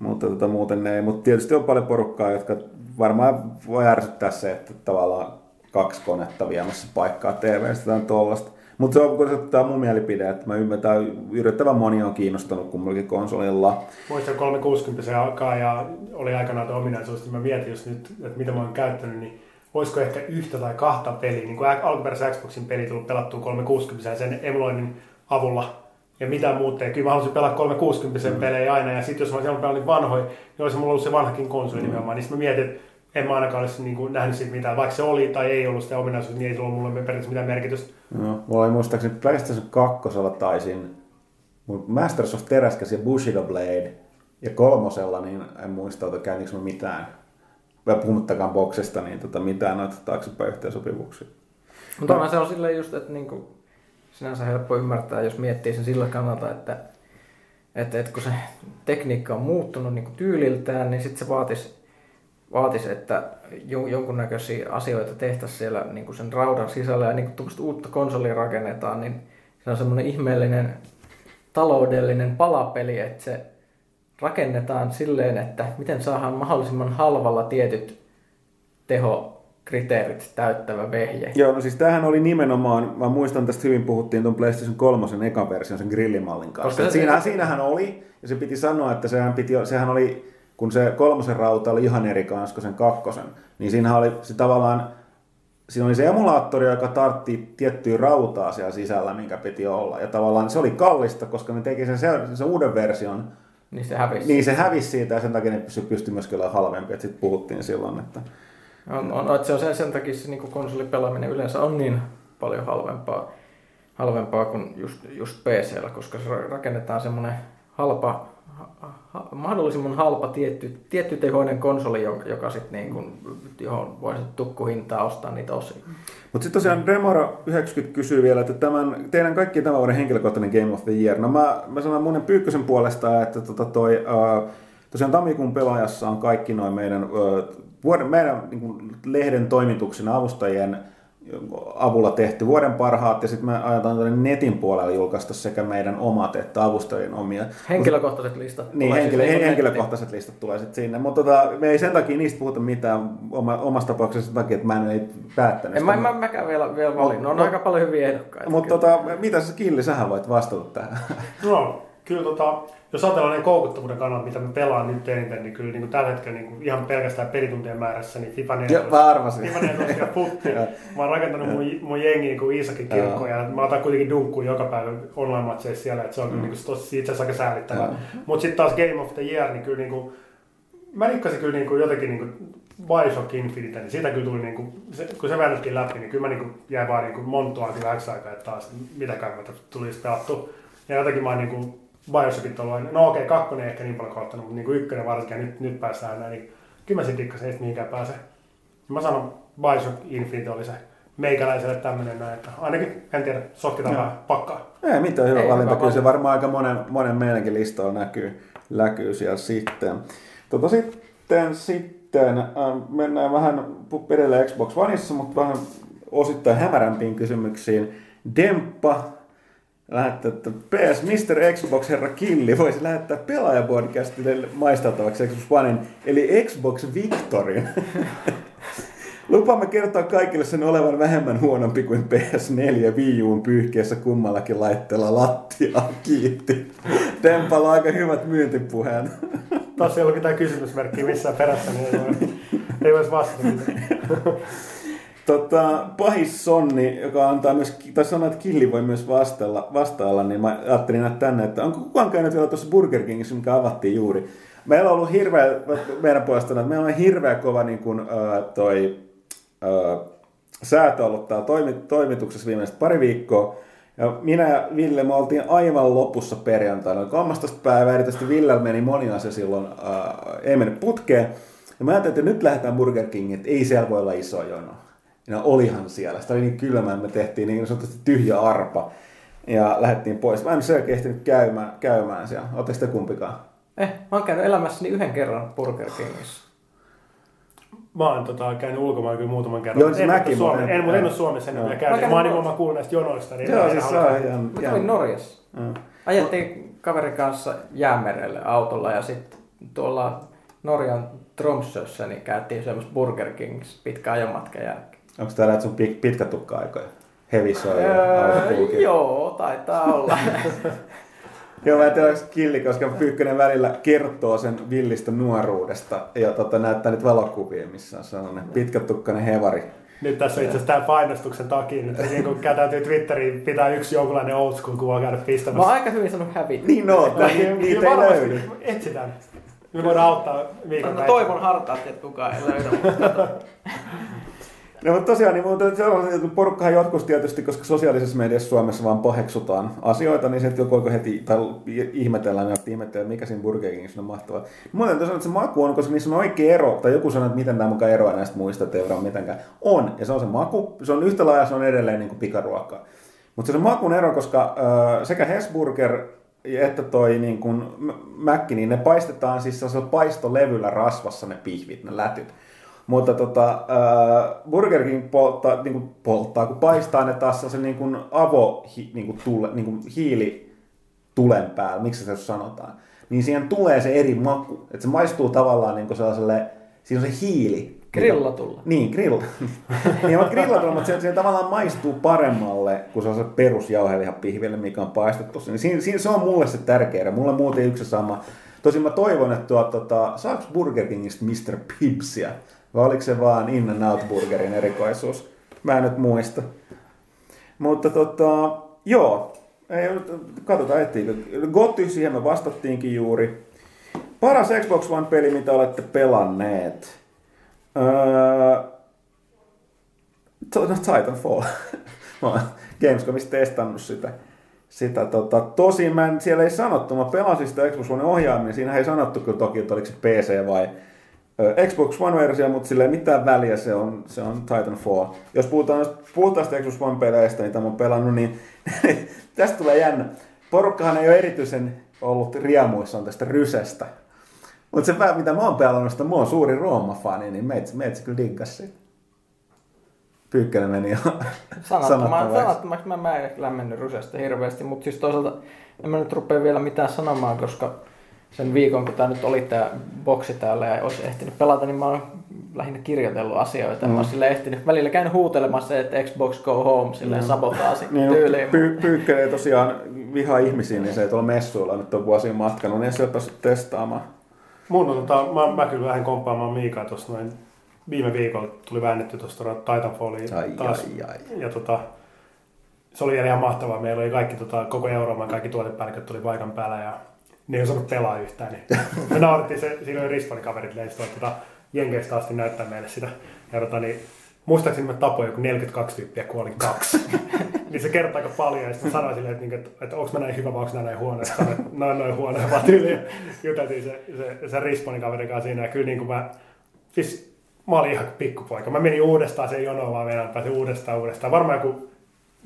Mutta tota, muuten ei. Mutta tietysti on paljon porukkaa, jotka varmaan voi ärsyttää se, että tavallaan kaksi konetta viemässä paikkaa TV-stä tai tollasta. Mutta se on, tämä mun mielipide, että mä ymmärrän, että yritettävän moni on kiinnostunut kummallakin konsolilla. Muistan 360 aikaa ja oli aikanaan tuo ominaisuus, että mä mietin jos nyt, että mitä mä oon käyttänyt, niin olisiko ehkä yhtä tai kahta peliä, niin kuin alkuperäisen Xboxin peli tullut pelattua 360 ja sen emuloinnin avulla ja mitä muut ei. Kyllä mä halusin pelaa 360 mm. pelejä aina ja sitten jos mä olisin niitä vanhoja, niin olisi mulla ollut se vanhakin konsoli mm. nimenomaan. Niin sitten mä mietin, että en mä ainakaan olisi niin kuin, nähnyt siitä mitään. Vaikka se oli tai ei ollut sitä ominaisuutta, niin ei sillä ollut mulle periaatteessa mitään merkitystä. No, mulla oli muistaakseni PlayStation 2 taisin mun Masters of Teräskäs ja Bushido Blade ja kolmosella, niin en muista, että käyntikö mä mitään, vai puhumattakaan boksesta, niin tota, mitään noita taaksepäin yhteensopivuksia. Mutta onhan se on silleen just, että niinku, sinänsä helppo ymmärtää, jos miettii sen sillä kannalta, että, että, että kun se tekniikka on muuttunut niinku tyyliltään, niin sitten se vaatisi, vaatis, että jo- jonkunnäköisiä asioita tehtäisiin siellä niinku sen raudan sisällä ja niinku tuommoista uutta konsolia rakennetaan, niin se on semmoinen ihmeellinen taloudellinen palapeli, että se rakennetaan silleen, että miten saadaan mahdollisimman halvalla tietyt tehokriteerit täyttävä vehje. Joo, no siis tämähän oli nimenomaan, mä muistan tästä hyvin puhuttiin tuon PlayStation 3 ekan version, sen grillimallin kanssa. Koska se- Siinä, siinähän oli, ja se piti sanoa, että sehän, piti, sehän oli kun se kolmosen rauta oli ihan eri kanssa kuin sen kakkosen, niin siinä oli se tavallaan, siinä oli se emulaattori, joka tartti tiettyä rautaa siellä sisällä, minkä piti olla. Ja tavallaan se oli kallista, koska ne teki sen, sen, sen uuden version, Niin se hävisi. niin se hävisi siitä ja sen takia ne pystyi, pystyi myöskin olemaan halvempi. Että sitten puhuttiin silloin, että On, on, että se on sen, sen takia se niin konsolipelaaminen yleensä on niin paljon halvempaa, halvempaa kuin just, just PCllä, koska se rakennetaan semmoinen halpa, ha, mahdollisimman halpa tietty, tietty tehoinen konsoli, joka, joka sit niin kuin, johon voi sit tukkuhintaa ostaa niitä osia. Mutta sitten tosiaan Remoro 90 kysyy vielä, että tämän, teidän kaikki tämän vuoden henkilökohtainen Game of the Year. No mä, mä sanon mun Pyykkösen puolesta, että tota toi, uh, tosiaan tammikuun pelaajassa on kaikki noin meidän, vuoden, meidän niin lehden toimituksen avustajien avulla tehty vuoden parhaat ja sitten me aiotaan tuonne netin puolella julkaista sekä meidän omat että avustajien omia. Henkilökohtaiset listat. Niin, tulee henkilö, siis henkilökohtaiset listat tulee sitten sinne, mutta tota, me ei sen takia niistä puhuta mitään oma, omassa tapauksessa sen takia, että mä en ei päättänyt En mä, mä, mäkään vielä, vielä valinnut. On Mut- aika paljon hyviä ehdokkaita. Mutta tota, mitä sä Killi, sähän voit vastata tähän. No, kyllä tota, jos ajatellaan ne koukuttavuuden kannalta, mitä me pelaan nyt eniten, niin kyllä niin kuin tällä hetkellä niin kuin ihan pelkästään pelituntien määrässä, niin FIFA 14. Joo, mä arvasin. FIFA 14 ja futti. Joo. Mä oon rakentanut mun, mun jengi niin kuin Iisakin kirkko ja mä otan kuitenkin dunkkuun joka päivä online-matseissa siellä, että se on mm. niin kuin, tosi itse asiassa aika säälittävää. Mutta sitten taas Game of the Year, niin kyllä niin kuin, mä rikkasin kyllä niin kuin jotenkin niin kuin Bioshock Infinite, niin siitä kyllä tuli, niin kuin, se, kun se väännöskin läpi, niin kyllä mä niin kuin jäin vaan niin kuin monttuaan kyllä aikaa, että taas mitäkään mä tulisi pelattu. Ja jotenkin mä oon niin kuin Bioshockit ollut, no okei, kakkonen ei ehkä niin paljon kohtanut, mutta niin kuin ykkönen varsinkin, nyt, nyt päästään näin, niin kyllä mä sitten dikkasin, ei sit mihinkään pääse. Ja mä sanon, Bioshock Infinite oli se meikäläiselle tämmöinen näin, että ainakin, en tiedä, sotkitaan Joo. vähän pakkaa. Ei mitään hyvä Ei, valinta, kyllä se varmaan aika monen, monen meidänkin listalla näkyy, näkyy siellä sitten. Tota, sitten, sitten äh, mennään vähän edelleen Xbox Oneissa, mutta vähän osittain hämärämpiin kysymyksiin. Demppa lähettää, että PS Mr. Xbox herra Killi voisi lähettää pelaajapodcastille maisteltavaksi Xbox Onein, eli Xbox Victorin. Lupaamme kertoa kaikille sen olevan vähemmän huonompi kuin PS4 Wii Uun pyyhkeessä kummallakin laitteella lattiaa. Kiitti. Tempalla aika hyvät myyntipuheen. Taas ei ollut mitään kysymysmerkkiä missään perässä, niin ei voi, ei voisi vastata. Tota, pahis Sonni, joka antaa myös, tai sanoo, että Killi voi myös vastailla, vastailla, niin mä ajattelin näitä tänne, että onko kukaan käynyt vielä tuossa Burger Kingissä, mikä avattiin juuri. Meillä on ollut hirveä, meidän puolesta, että meillä on hirveä kova niin kuin, äh, toi, äh, säätö ollut täällä toimi, toimituksessa viimeiset pari viikkoa. Ja minä ja Ville, me oltiin aivan lopussa perjantaina. 13. päivä, erityisesti Villellä meni moni asia silloin, äh, ei mennyt putkeen. Ja mä ajattelin, että nyt lähdetään Burger Kingiin, että ei siellä voi olla iso jono. Ja olihan siellä. Sitä oli niin kylmä, että me tehtiin niin sanotusti tyhjä arpa. Ja lähdettiin pois. Mä en selkeä ehtinyt käymään, käymään siellä. Oletteko te kumpikaan? Eh, mä oon käynyt elämässäni yhden kerran Burger Kingissä. Mä oon tota, käynyt ulkomailla kyllä muutaman kerran. Joo, siis en, mäkin, mutta en- en, mutta en ole Suomessa Mä käynyt. kävin Mä oon nimenomaan kuullut näistä jonoista. Niin Joo, en siis se on ihan... Mä kävin Norjassa. Joo. Ajettiin kaverin kanssa jäämerelle autolla ja sitten tuolla Norjan Tromsössä niin käytiin semmoista Burger Kings pitkä ajomatka jälkeen. Onko täällä että sun pit- pitkä tukka-aikoja? Heavy soi ja Öö, joo, taitaa olla. Joo, mä en tiedä, onko Killi, koska Pyykkönen välillä kertoo sen villistä nuoruudesta ja tota, näyttää nyt valokuvia, missä on sellainen pitkätukkainen hevari. Nyt tässä on itse asiassa tämä painostuksen takia. Nyt niin kun täytyy Twitteriin pitää yksi jonkunlainen old school kuva käydä Mä pistämässä. oon aika hyvin sanonut hävitä. Niin no, Kyllä niitä ei löydy. Etsitään. Me voidaan auttaa viikon No, toivon hartaasti, että kukaan ei löydä. mutta No mutta tosiaan, niin sellainen, että porukkahan joskus tietysti, koska sosiaalisessa mediassa Suomessa vaan paheksutaan asioita, niin että joku alkoi heti, tai ihmetellään, niin ihmetellään, mikä siinä Burger on mahtavaa. Muuten tosiaan, että se maku on, koska niissä on oikea ero, tai joku sanoo, että miten tämä mukaan eroaa näistä muista, että ei ole mitenkään. On, ja se on se maku, se on yhtä lailla, se on edelleen niin kuin pikaruokaa. Mutta se on makun ero, koska äh, sekä Hesburger että toi niin kuin Mäkki, niin ne paistetaan siis sellaisella paistolevyllä rasvassa ne pihvit, ne lätyt. Mutta tota, äh, Burger King polttaa, niin kuin polttaa, kun paistaa ne taas sellaisen niin kuin avo, hi, niin kuin tule, niin kuin hiili tulen päällä, miksi se sanotaan, niin siihen tulee se eri maku. Että se maistuu tavallaan niin kuin sellaiselle, siinä on se hiili. Grillatulla. Niin, grill. niin on grillatulla, mutta se, se tavallaan maistuu paremmalle kuin se on se perusjauhelihapihville, mikä on paistettu. Niin siinä, siinä, se on mulle se tärkeä. Mulle muuten yksi sama. Tosin mä toivon, että tuo, tota, saako Burger Kingistä Mr. Pibbsia? Vai oliko se vaan In and Burgerin erikoisuus? Mä en nyt muista. Mutta tota, joo, ei, katsotaan etsiikö. Gotti, siihen me vastattiinkin juuri. Paras Xbox One-peli, mitä olette pelanneet? Öö, no, Titanfall. mä oon Gamescomissa testannut sitä. sitä tota, tosin mä en, siellä ei sanottu, mä pelasin sitä Xbox One ohjaaminen, siinä ei sanottu kyllä toki, että oliko se PC vai Xbox One-versio, mutta sillä ei mitään väliä, se on, se on Titanfall. Jos puhutaan puhtaasta Xbox One-peleistä, mitä mä oon pelannut, niin tästä tulee jännä. Porukkahan ei ole erityisen ollut riemuissaan tästä rysestä. Mutta se mitä mä oon pelannut, sitä mä oon suuri Rooma-fani, niin meitä, meitä kyllä diggas siitä. Pyykkönen meni jo sanattomaksi. sanattomaksi mä, mä en lämmennyt rysestä hirveästi, mutta siis toisaalta en mä nyt rupea vielä mitään sanomaan, koska sen viikon, kun tämä nyt oli tämä boksi täällä ja olisi ehtinyt pelata, niin mä oon lähinnä kirjoitellut asioita. Mm. Mä oon sille ehtinyt välillä käynyt huutelemassa, että Xbox go home silleen mm. sabotaasi niin, tyyliin. Py- pyykkönen tosiaan vihaa ihmisiä, niin se ei tuolla messuilla nyt on vuosien matkanut, niin ei se ole päässyt testaamaan. Mun on, tota, mä, mä kyllä vähän komppaamaan Miikaa tuossa noin viime viikolla tuli väännetty tuosta Titanfalliin ai, taas. Ai, ai. Ja tota, se oli ihan mahtavaa. Meillä oli kaikki, tota, koko Euroopan kaikki tuotepäälliköt tuli paikan päällä ja ne ei osannut pelaa yhtään. Niin me naurettiin, se, siinä oli Rispanin kaverit leistä, tota, Jenkeistä asti näyttää meille sitä. Ja tota, niin, muistaakseni mä tapoin joku 42 tyyppiä, kuolin kaksi. niin se kertoo aika paljon. Ja sitten sanoin silleen, että, että, että onko mä näin hyvä vai onko näin huono. Sanoin, että noin noin huono. Vaan tyyliin juteltiin se, se, se Rispanin kaverin kanssa siinä. Ja kyllä niin kuin mä, siis mä olin ihan pikkupoika. Mä menin uudestaan sen jonoon vaan vielä, pääsin uudestaan uudestaan. Varmaan joku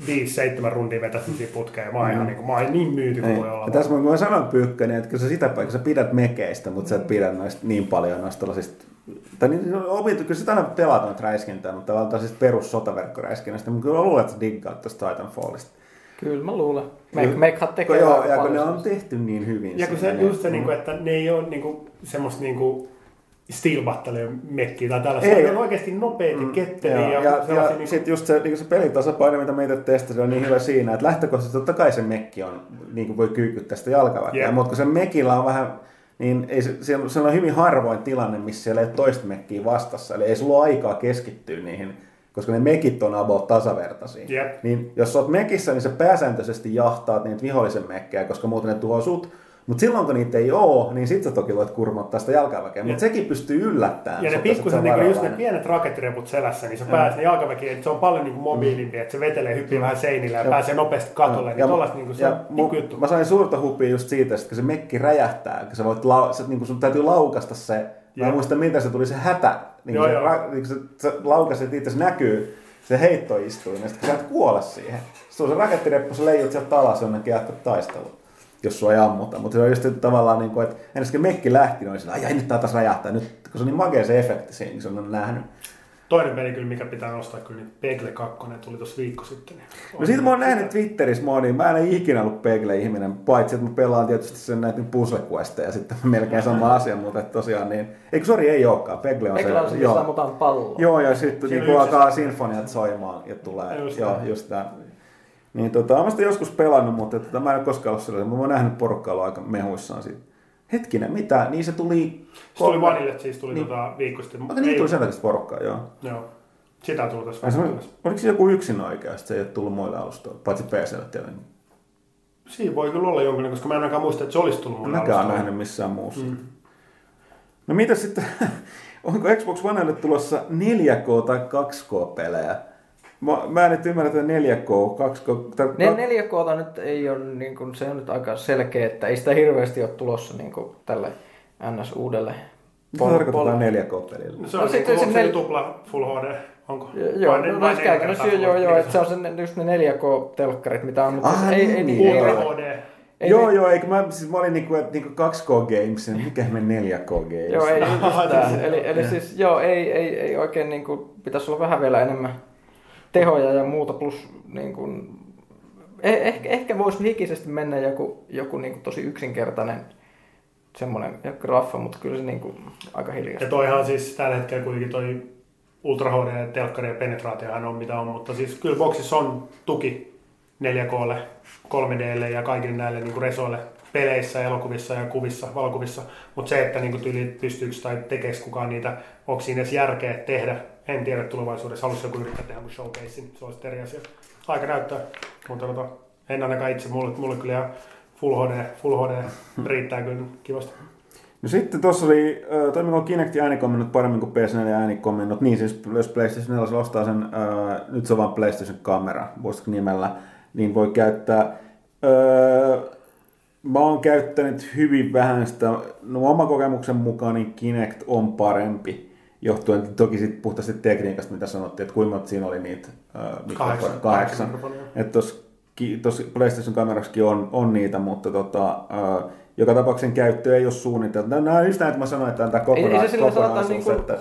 5-7 rundia vetäsin siinä putkeen. Mä oon mm. ihan niin, kuin, mä oon niin myyty kuin voi olla. Ja tässä mä sanon Pyykkönen, että sä sitä paikkaa, sä pidät mekeistä, mutta sä et pidä noista niin paljon noista tällaisista tai niin, opit, kyllä sitä aina pelataan noita räiskintää, mutta tavallaan siis perus sotaverkkoräiskinnästä, mutta kyllä mä luulen, että sä diggaat tästä Titanfallista. Kyllä mä luulen. Make tekee joo, ja kun ne on tehty niin hyvin. Ja kun se, just se, mm. niin kuin, että ne ei ole niin kuin, semmoista niin kuin, Steel Battle mekkiä tai tällaista. Ei, on oikeasti nopeita, mm, ketteriä. Ja, ja, ja, ja niin sitten just se, niin se pelitasapaino, mitä meitä testasi, on niin hyvä siinä, että lähtökohtaisesti totta kai se mekki on, niin kuin voi kyykyttää sitä jalkaväkeä, yeah. mutta kun se mekillä on vähän, niin ei, siellä, siellä on hyvin harvoin tilanne, missä siellä ei ole toista mekkiä vastassa, eli ei sulla ole aikaa keskittyä niihin, koska ne mekit on about tasavertaisia. Yep. Niin jos sä oot mekissä, niin sä pääsääntöisesti jahtaat niitä vihollisen mekkejä, koska muuten ne tuhoaa sut, mutta silloin kun niitä ei ole, niin sitten sä toki voit kurmottaa sitä jalkaväkeä. Mutta sekin pystyy yllättämään. Ja ne pikkusen, niin just ne pienet rakettireput selässä, niin sä pääset ne jalkaväkiin, se on paljon niin mobiilimpi, että se vetelee, hyppii mm. vähän seinillä ja, ja pääsee nopeasti katolle. Ja, niin ja, niin se ja mu- juttu. Mä sain suurta hupia just siitä, että kun se mekki räjähtää, kun sä voit lau- sä, niin sun täytyy laukasta se, Mä en muista, mitä se tuli se hätä, niin joo, se, joo. Ra, niin se, se laukaset itse näkyy, se heitto istuu, niin sitten sä et kuole siihen. Se on se rakettireppu, sä leijut sieltä alas jonnekin ja taisteluun jos sua ei ammuta. Mutta se on just tavallaan, niin kuin, että ennen kuin mekki lähti, niin oli sillä, ai nyt tää taas räjähtää. Nyt, kun se on niin makea se efekti siinä, niin se on nähnyt. Toinen peli kyllä, mikä pitää nostaa, kyllä niin Pegle 2 tuli tuossa viikko sitten. Niin no siitä mä oon nähnyt Twitterissä moni, mä en ikinä ollut Pegle-ihminen, paitsi että mä pelaan tietysti sen näitä puzzle ja sitten melkein sama asia, mutta että tosiaan niin, eikö sori ei olekaan, Pegle on Pegle se, on se, joo. ammutaan palloa. Joo, ja sitten niin alkaa sinfoniat soimaan ja tulee, just joo, just tämä niin tota, olen sitä joskus pelannut, mutta tota, mä en ole koskaan ollut sellainen. Mä oon nähnyt porukkaa aika mehuissaan siitä. Hetkinen, mitä? Niin se tuli... Se tuli Vanille, siis tuli niin. tota viikko sitten. Mutta niin tuli sen takia porukkaa, joo. Joo. Sitä tuli tässä se, Oliko se joku yksin oikeasti, se ei ole tullut muille alustoille, paitsi PClle tietenkin? Siinä voi kyllä olla jonkin, koska mä en ainakaan muista, että se olisi tullut muille Mäkään ole nähnyt missään muussa. Mm. No mitä sitten, onko Xbox Onelle tulossa 4K tai 2K-pelejä? Mä, mä en nyt ymmärrä, että 4K, 2K... Tai... 4K nyt ei ole, niin kuin, se on nyt aika selkeä, että ei sitä hirveästi ole tulossa niin kuin, tälle NS uudelle Mitä tarkoittaa 4K-pelillä? No, se on no, niin, se, nel... tupla Full HD, onko? Joo, vai, no, vai käytännössä joo, joo, joo, että se on se, just ne 4K-telkkarit, mitä on, mutta ah, ei, ei, niin, ei, ei, HD. Ei, joo, joo, eikö mä, siis mä olin niinku, että niinku 2K Games, niin mikä me 4K Games? joo, ei yhtään. eli, eli siis, joo, ei, ei, ei oikein niinku, pitäisi olla vähän vielä enemmän tehoja ja muuta, plus niin kuin, eh, ehkä, ehkä voisi hikisesti mennä joku, joku niin kuin tosi yksinkertainen semmoinen graffa, mutta kyllä se niin kuin aika hiljaista. Ja toihan siis tällä hetkellä kuitenkin toi Ultra HD, telkkari ja penetraatiohan on mitä on, mutta siis kyllä boxissa on tuki 4Klle, 3Dlle ja kaikille näille niin kuin resoille peleissä, elokuvissa ja kuvissa, valokuvissa, mutta se, että niin tyyli pystyykö tai tekeekö kukaan niitä, onko siinä edes järkeä tehdä, en tiedä tulevaisuudessa, haluaisi joku yrittää tehdä showcasein, se olisi eri asia. Aika näyttää, mutta tota, en ainakaan itse, mulle, mulle kyllä ihan Full HD, Full HD riittää kyllä kivasti. No sitten tuossa oli, äh, toimiko Kinectin äänikomennot paremmin kuin PS4 äänikomennot? Niin siis jos PlayStation 4 ostaa sen, äh, nyt se on vain PlayStation kamera, voisiko nimellä, niin voi käyttää. Äh, mä oon käyttänyt hyvin vähän sitä, no oma kokemuksen mukaan niin Kinect on parempi, johtuen toki sitten puhtaasti tekniikasta, mitä sanottiin, että kuinka siinä oli niitä äh, kahdeksan. kahdeksan. Että tuossa PlayStation kamerassakin on, on niitä, mutta tota, äh, joka tapauksessa käyttö ei ole suunniteltu. Nämä on just näin, että mä sanoin, että tämä kokonaan, ei, ei se sillä saata niinku että...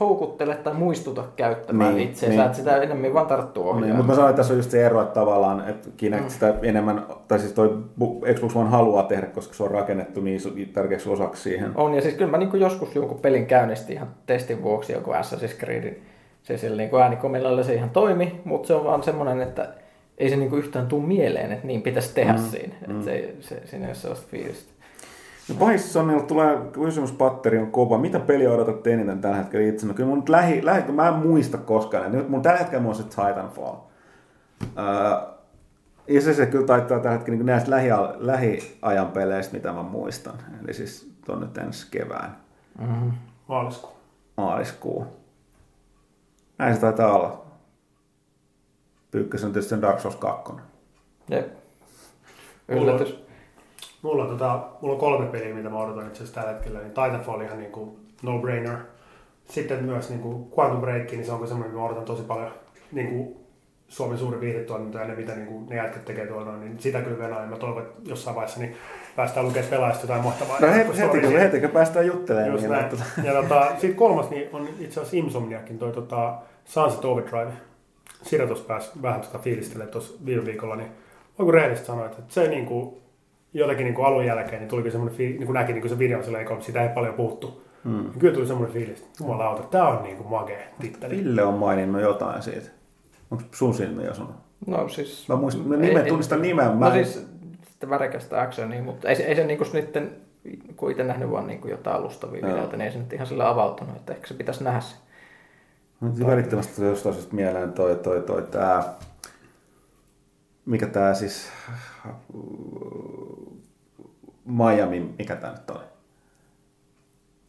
houkuttele tai muistuta käyttämään niin, itseensä, niin. että sitä enemmän vaan tarttuu ohjaa. Niin, mutta mä sanoin, että tässä on just se ero, että tavallaan, että Kinect mm. sitä enemmän, tai siis toi Xbox One haluaa tehdä, koska se on rakennettu niin tärkeäksi osaksi siihen. On, ja siis kyllä mä niin joskus jonkun pelin käynnisti ihan testin vuoksi, joku Assassin's Creedin, se sillä niin äänikomilla se ihan toimi, mutta se on vaan semmoinen, että ei se niinku yhtään tule mieleen, että niin pitäisi tehdä mm. siinä. Mm. Että se, se, siinä ei ole sellaista fiilistä. No pahissa on, tulee kysymyspatteri on kova. Mitä peliä odotat eniten tällä hetkellä itse? No kyllä mun lähi, lähi mä en muista koskaan. Nyt mun tällä hetkellä on se Titanfall. Uh, ja se, se kyllä taitaa tällä hetkellä niin näistä lähi, lähiajan peleistä, mitä mä muistan. Eli siis on nyt ensi kevään. Mm-hmm. Maaliskuu. Maaliskuu. Näin se taitaa olla. Pyykkösen on tietysti Dark Souls 2. Jep. Yllätys. Mulla on, tota, mulla on kolme peliä, mitä mä odotan itse asiassa tällä hetkellä. Niin Titanfall ihan niin kuin no-brainer. Sitten myös niin kuin Quantum Break, niin se on semmoinen, mitä mä odotan tosi paljon. Niin kuin Suomen suuri viihdetoiminta ja ne, mitä niin kuin ne jätkät tekee tuolla, niin sitä kyllä venään. Mä toivon, että jossain vaiheessa niin päästään lukemaan pelaajista jotain mahtavaa. No heti, heti, kun, heti kun päästään juttelemaan. Just niin näin. Ja tota, sitten kolmas niin on itse asiassa Insomniakin, toi tota Sunset Overdrive. Tuossa pääsi vähän tota fiilistelemään tuossa viime viikolla, niin voiko rehellisesti sanoa, että se niin kuin jotenkin niin kuin alun jälkeen, niin tuli semmoinen, fiilis, niin kuin näki niin kuin se video silleen, kun sitä ei paljon puhuttu. Hmm. Niin kyllä tuli semmoinen fiilis, että jumalauta, tämä on niin kuin magea titteli. Ville on maininnut jotain siitä. Onko sun silmiä sanonut? No siis... Mä muistan, mä nimen, tunnistan nimen. No mä... siis sitten värikästä actionia, mutta ei, ei se niin kuin sitten, kun itse nähnyt vaan niin kuin jotain alustavia videoita, niin ei se nyt ihan sille avautunut, että ehkä se pitäisi nähdä se. Mutta välittömästi tuli jostain mieleen toi, toi, toi, tää, mikä tää siis, Miami, mikä tämä nyt oli?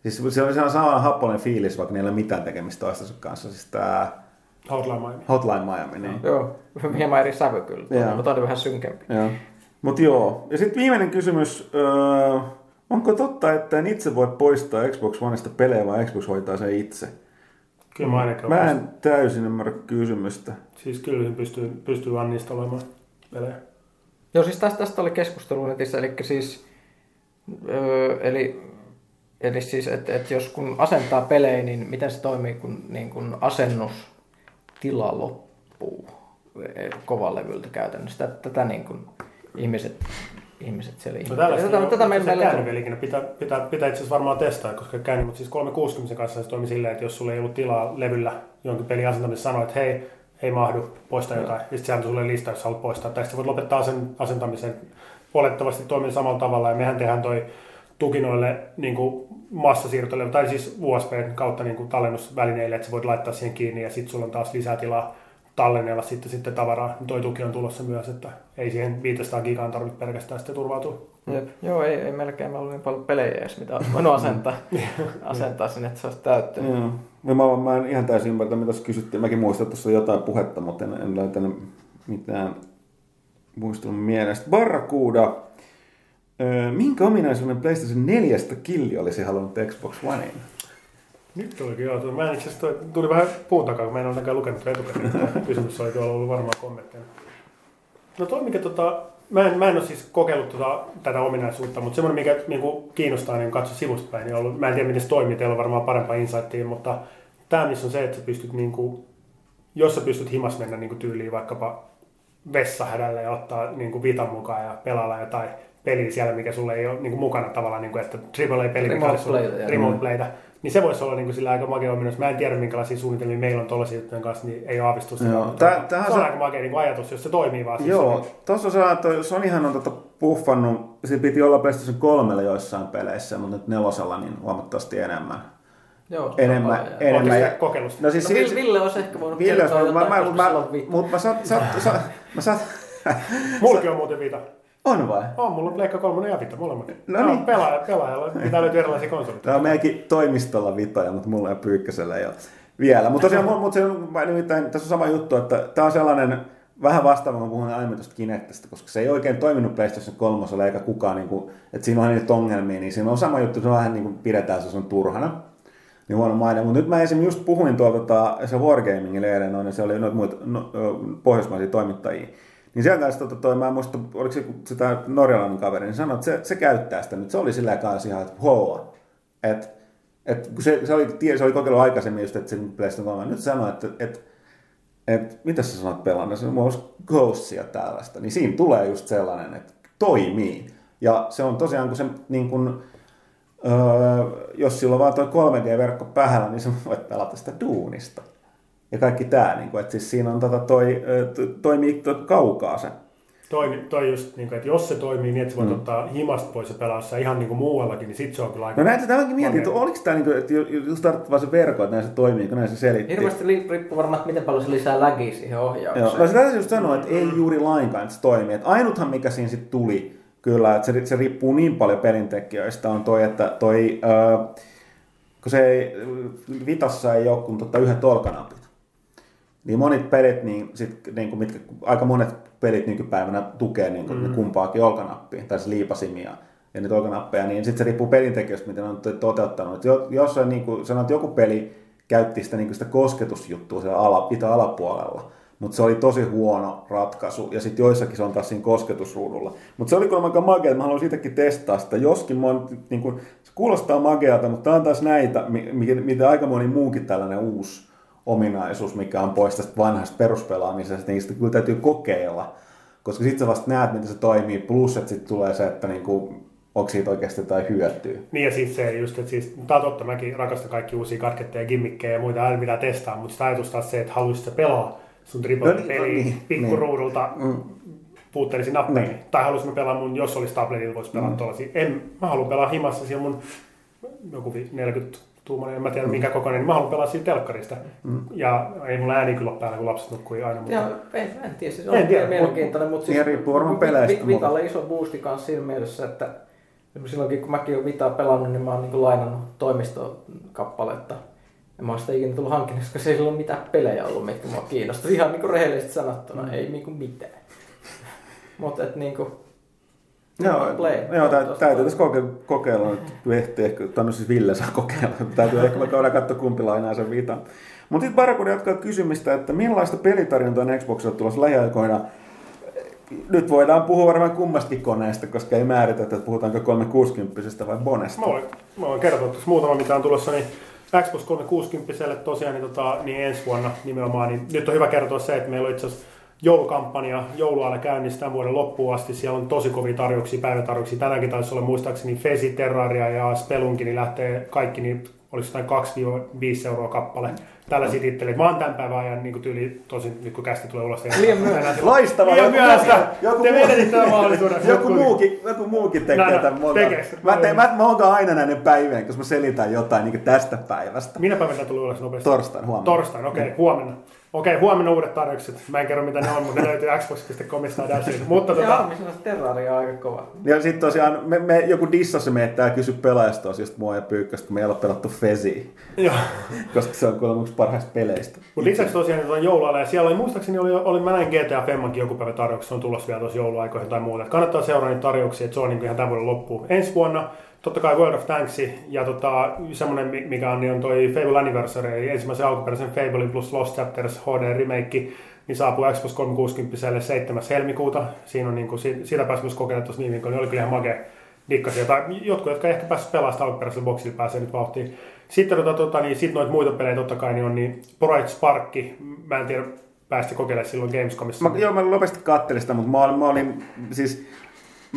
Siis se oli sellainen sama happoinen fiilis, vaikka niillä ei ole mitään tekemistä toistensa kanssa. Siis tää... Hotline Miami. Hotline Miami, niin. Joo, hieman eri sävy kyllä. Mutta oli vähän synkempi. Joo. Mutta joo. Ja sitten viimeinen kysymys. Öö, onko totta, että en itse voi poistaa Xbox Oneista pelejä, vai Xbox hoitaa sen itse? Kyllä mä ainakin Mä en täysin ymmärrä kysymystä. Siis kyllä pystyy, pystyy olemaan pelejä. Joo, siis tästä, tästä oli keskustelu netissä, eli siis Öö, eli, eli siis, että et jos kun asentaa pelejä, niin miten se toimii, kun, niin kun asennustila loppuu kovalevyltä käytännössä. Tätä, tätä niin kun ihmiset ihmiset siellä no tätä, tätä, tätä meillä käännyvelikinä pitää, pitää, pitää itse asiassa varmaan testaa, koska käänny, mutta siis 360 kanssa se toimii silleen, että jos sulla ei ollut tilaa levyllä jonkin pelin asentamisessa sanoa, että hei, ei mahdu, poista jotain, ja sitten se sulle lista, jos haluat poistaa, tai sitten voit lopettaa sen asentamisen olettavasti toimii samalla tavalla ja mehän tehdään toi tuki noille niin kuin massasiirtoille, tai siis USB kautta niin kuin tallennusvälineille, että sä voit laittaa siihen kiinni ja sitten sulla on taas lisää tilaa tallennella sitten, sitten tavaraa. Toi tuki on tulossa myös, että ei siihen 500 gigaan tarvitse pelkästään sitten turvautua. Jep. Joo, ei, ei melkein mä ollut niin paljon pelejä edes, mitä olisi voinut asentaa, asentaa sinne, että se olisi täyttynyt. Joo. No, mä, mä en ihan täysin ymmärtä, mitä kysyttiin. Mäkin muistan, että tuossa on jotain puhetta, mutta en, en löytänyt mitään muistunut mielestä. Barracuda. Minkä ominaisuuden PlayStation 4 killi olisi halunnut Xbox Oneen? Nyt olikin joo. Mä en itse asiassa tuli vähän puun takaa, kun mä en ole lukenut etukäteen. Kysymys oli tuolla ollut varmaan kommentteja. No toi, mikä tota, mä en, mä en ole siis kokeillut tota, tätä ominaisuutta, mutta semmoinen, mikä niinku kiinnostaa niin katso sivusta päin, niin ollut, mä en tiedä miten se toimii, teillä on varmaan parempaa insightia, mutta tämä missä on se, että sä pystyt, niinku, jos sä pystyt himas mennä niinku tyyliin vaikkapa vessahädällä ja ottaa niin kuin vitan mukaan ja pelailla jotain peliä siellä, mikä sulle ei ole niin kuin mukana tavallaan, niin kuin, että AAA-peli, mikä olisi remote playtä, niin se voisi olla niin kuin sillä aika makea ominaisuus. Mä en tiedä, minkälaisia suunnitelmia meillä on tuollaisia juttujen kanssa, niin ei aavistusta. Joo. Tää, se on se... aika makea niin ajatus, jos se toimii vaan. Joo, tuossa se, että se on ihan on tota puffannut, se piti olla PlayStation 3 joissain peleissä, mutta nyt nelosella niin huomattavasti enemmän. Joo, on Enemmän, paljon. enemmän. Ja, kokeilusta? no siis No, Ville, Ville olisi ehkä voinut Ville, kertoa mä, jotain, mä, koska mä, sillä on vi- mutta mä saat, saat, saat, mä saat, Mulki on muuten vita. on vai? On, mulla on Pleikka 3 ja Vita molemmat. No niin. Pelaaja, pelaajalla pitää löytyä erilaisia konsoleita. Tämä on meidänkin toimistolla vitoja, mutta mulla ja Pyykkösellä ei ole vielä. Mutta tosiaan, mu- mutta se nimittäin, tässä on sama juttu, että tämä on sellainen vähän vastaava, kun puhun aiemmin tuosta Kinectistä, koska se ei oikein toiminut PlayStation 3 eikä kukaan, niin kuin, että siinä on niitä ongelmia, niin siinä on sama juttu, se vähän niin kuin pidetään se on turhana. Niin huono maine. Mutta nyt mä esim. just puhuin tuolta tota, se Wargamingin eilen, noin, se oli noita muita no, pohjoismaisia toimittajia. Niin sieltä sitten tota, toi, mä en muista, oliko se tää norjalainen kaveri, niin sanoi, että se, se käyttää sitä nyt. Se oli sillä kanssa ihan, että hoa. Että et, kun se, se, oli, se oli kokeillut aikaisemmin just, että se PlayStation 3, nyt sanoi, että, että et, mitä sä sanot pelannut, se on Ghostia tällaista, niin siinä tulee just sellainen, että toimii. Ja se on tosiaan, kun se niin kun, öö, jos sillä on vaan toi 3G-verkko päällä, niin sä voit pelata sitä duunista. Ja kaikki tää, niin kun, että siis siinä on tota toi, toimii to, kaukaa se. Toi, toi just, niin kuin, että jos se toimii niin, että sä voit mm. ottaa himasta pois ja pelaa sitä ihan niin kuin muuallakin, niin sit se on kyllä aika... No näitä tämäkin mietin, että oliko tämä, niin kuin, että just tarvitset vaan se verkko, että näin se toimii, kun näin se selitti. Hirveästi riippuu varmaan, että miten paljon se lisää lägiä siihen ohjaukseen. Joo, no se täytyy just sanoa, että ei juuri lainkaan, että se toimii. Että ainuthan mikä siinä sitten tuli, kyllä, että se, se riippuu niin paljon pelintekijöistä, on toi, että toi, äh, kun se ei, Vitassa ei ole kuin tota yhdet olkanapit. Niin monet pelit, niin sit, niin kuin mitkä, aika monet pelit nykypäivänä tukee niin kuin mm. kumpaakin olkanappia, tai se liipasimia ja niitä olkanappeja, niin sitten se riippuu pelintekijöistä, miten on to- toteuttanut. Et jo- jos on, niin kuin, sanot, joku peli käytti sitä, niin kuin sitä kosketusjuttua siellä ala, itä alapuolella, mutta se oli tosi huono ratkaisu, ja sitten joissakin se on taas siinä kosketusruudulla. Mutta se oli kuulemma aika makea, että mä haluan siitäkin testaa sitä, joskin mä oon, niin kuin, se kuulostaa makealta, mutta tämä on taas näitä, mi- mi- mitä aika moni muukin tällainen uusi ominaisuus, mikä on pois tästä vanhasta peruspelaamisesta, niin sitä kyllä täytyy kokeilla. Koska sitten sä vasta näet, miten se toimii, plus että sitten tulee se, että niinku, onko siitä oikeasti jotain hyötyä. Niin ja siis se just, että siis, tää on totta, mäkin rakastan kaikki uusia katketteja, gimmikkejä ja muita, aina mitä testaa, mutta sitä ajatus taas se, että haluaisit pelaa sun No triple niin, peli no niin, pikkuruudulta puutteellisiin nappeihin. Niin. Tai haluaisin mä pelaa mun, jos olisi tabletilla, voisi pelaa mm. tuollaisia. En, mä haluan pelaa himassa siellä mun joku vi- 40 tuumainen, en mä tiedä minkä kokoinen, niin mä haluan pelaa siitä telkkarista. Mm. Ja ei mulla ääni kyllä ole päällä, kun lapset nukkui aina. Mutta... Joo, en, en tiedä, siis En on tiedä, mielenkiintoinen, mutta siis Niin, riippuu varmaan peleistä, Vi- Vitalle iso boosti kanssa siinä mielessä, että silloinkin kun mäkin olen Vitaa pelannut, niin mä oon niin lainannut toimistokappaletta. Ja mä oon sitä ikinä tullut hankkinut, koska se ei silloin mitään pelejä ollut, mitkä mua kiinnostaa. Ihan niin kuin rehellisesti sanottuna, mm. ei niin kuin mitään. Mutta et niin kuin, Joo, Play. joo tä, täytyy tässä koke, kokeilla, että ehti ehkä, tai no siis Ville saa kokeilla, täytyy ehkä vaikka käydä katsoa kumpi lainaa sen vitan. Mutta sitten Barakuda jatkaa kysymistä, että millaista pelitarjontaa on Xboxilla tulossa lähiaikoina? Nyt voidaan puhua varmaan kummastakin koneesta, koska ei määritä, että puhutaanko 360 vai Bonesta. Mä voin, mä voin kertoa tuossa muutama, mitä on tulossa, niin Xbox 360 tosiaan niin, tota, niin ensi vuonna nimenomaan, niin nyt on hyvä kertoa se, että meillä on itse asiassa joulukampanja jouluaalla käynnissä tämän vuoden loppuun asti. Siellä on tosi kovia tarjouksia, päivätarjouksia. Tänäänkin taisi olla muistaakseni Fesi, Terraria ja Spelunki, niin lähtee kaikki, niin oliko jotain 2-5 euroa kappale. Tällaisia titteleitä. Mä oon tämän päivän ajan niin tyyli, tosin nyt kun kästi tulee ulos. niin- Liian myöhäistä. Loistava! Liian joku- myöhäistä! joku Te menetitte tämän mahdollisuuden. Joku muukin, joku muukin tekee Näin, tämän. Mä, tekee. mä, teen, mä, mä oonkaan aina näiden päivien, koska mä selitän jotain niin tästä päivästä. Minä päivänä tuli ulos nopeasti? Torstaina, huomenna. Torstaina, okei, okay, huomenna. Okei, huomenna uudet tarjoukset. Mä en kerro mitä ne on, mutta ne löytyy xbox.comista ja täysin. Mutta tota, sellaista terraria on aika kova. Ja sitten tosiaan me, me, joku dissasi meitä ja kysyi pelaajasta just mua ja Pyykköstä, kun me ei ole pelattu Fezi, joo. koska se on kuulemma yksi parhaista peleistä. Mutta lisäksi tosiaan niin joulualla, ja siellä oli, muistaakseni oli, oli mä näin GTA Femmankin joku päivä tarjouksessa, on tulossa vielä tuossa jouluaikoihin tai muuta. Et kannattaa seurata niitä tarjouksia, että se on niin ihan tämän vuoden loppuun. Ensi vuonna totta kai World of Tanks ja tota, semmoinen, mi- mikä on, niin on toi Fable Anniversary, eli ensimmäisen alkuperäisen Fablein plus Lost Chapters HD remake, niin saapuu Xbox 360 7. helmikuuta. Siinä on niin kuin, sitä pääsi myös kokeilemaan tuossa viikolla, niin oli kyllä ihan makea dikkasia. Tai jotkut, jotka ehkä päässyt pelaamaan alkuperäisellä boksilla, pääsee nyt vauhtiin. Sitten tota, tota, niin sit noita muita pelejä totta kai niin on niin Bright Sparkki. Mä en tiedä, päästi kokeilemaan silloin Gamescomissa. Mä, joo, mä nopeasti kattelin sitä, mutta mä olin, mä olin siis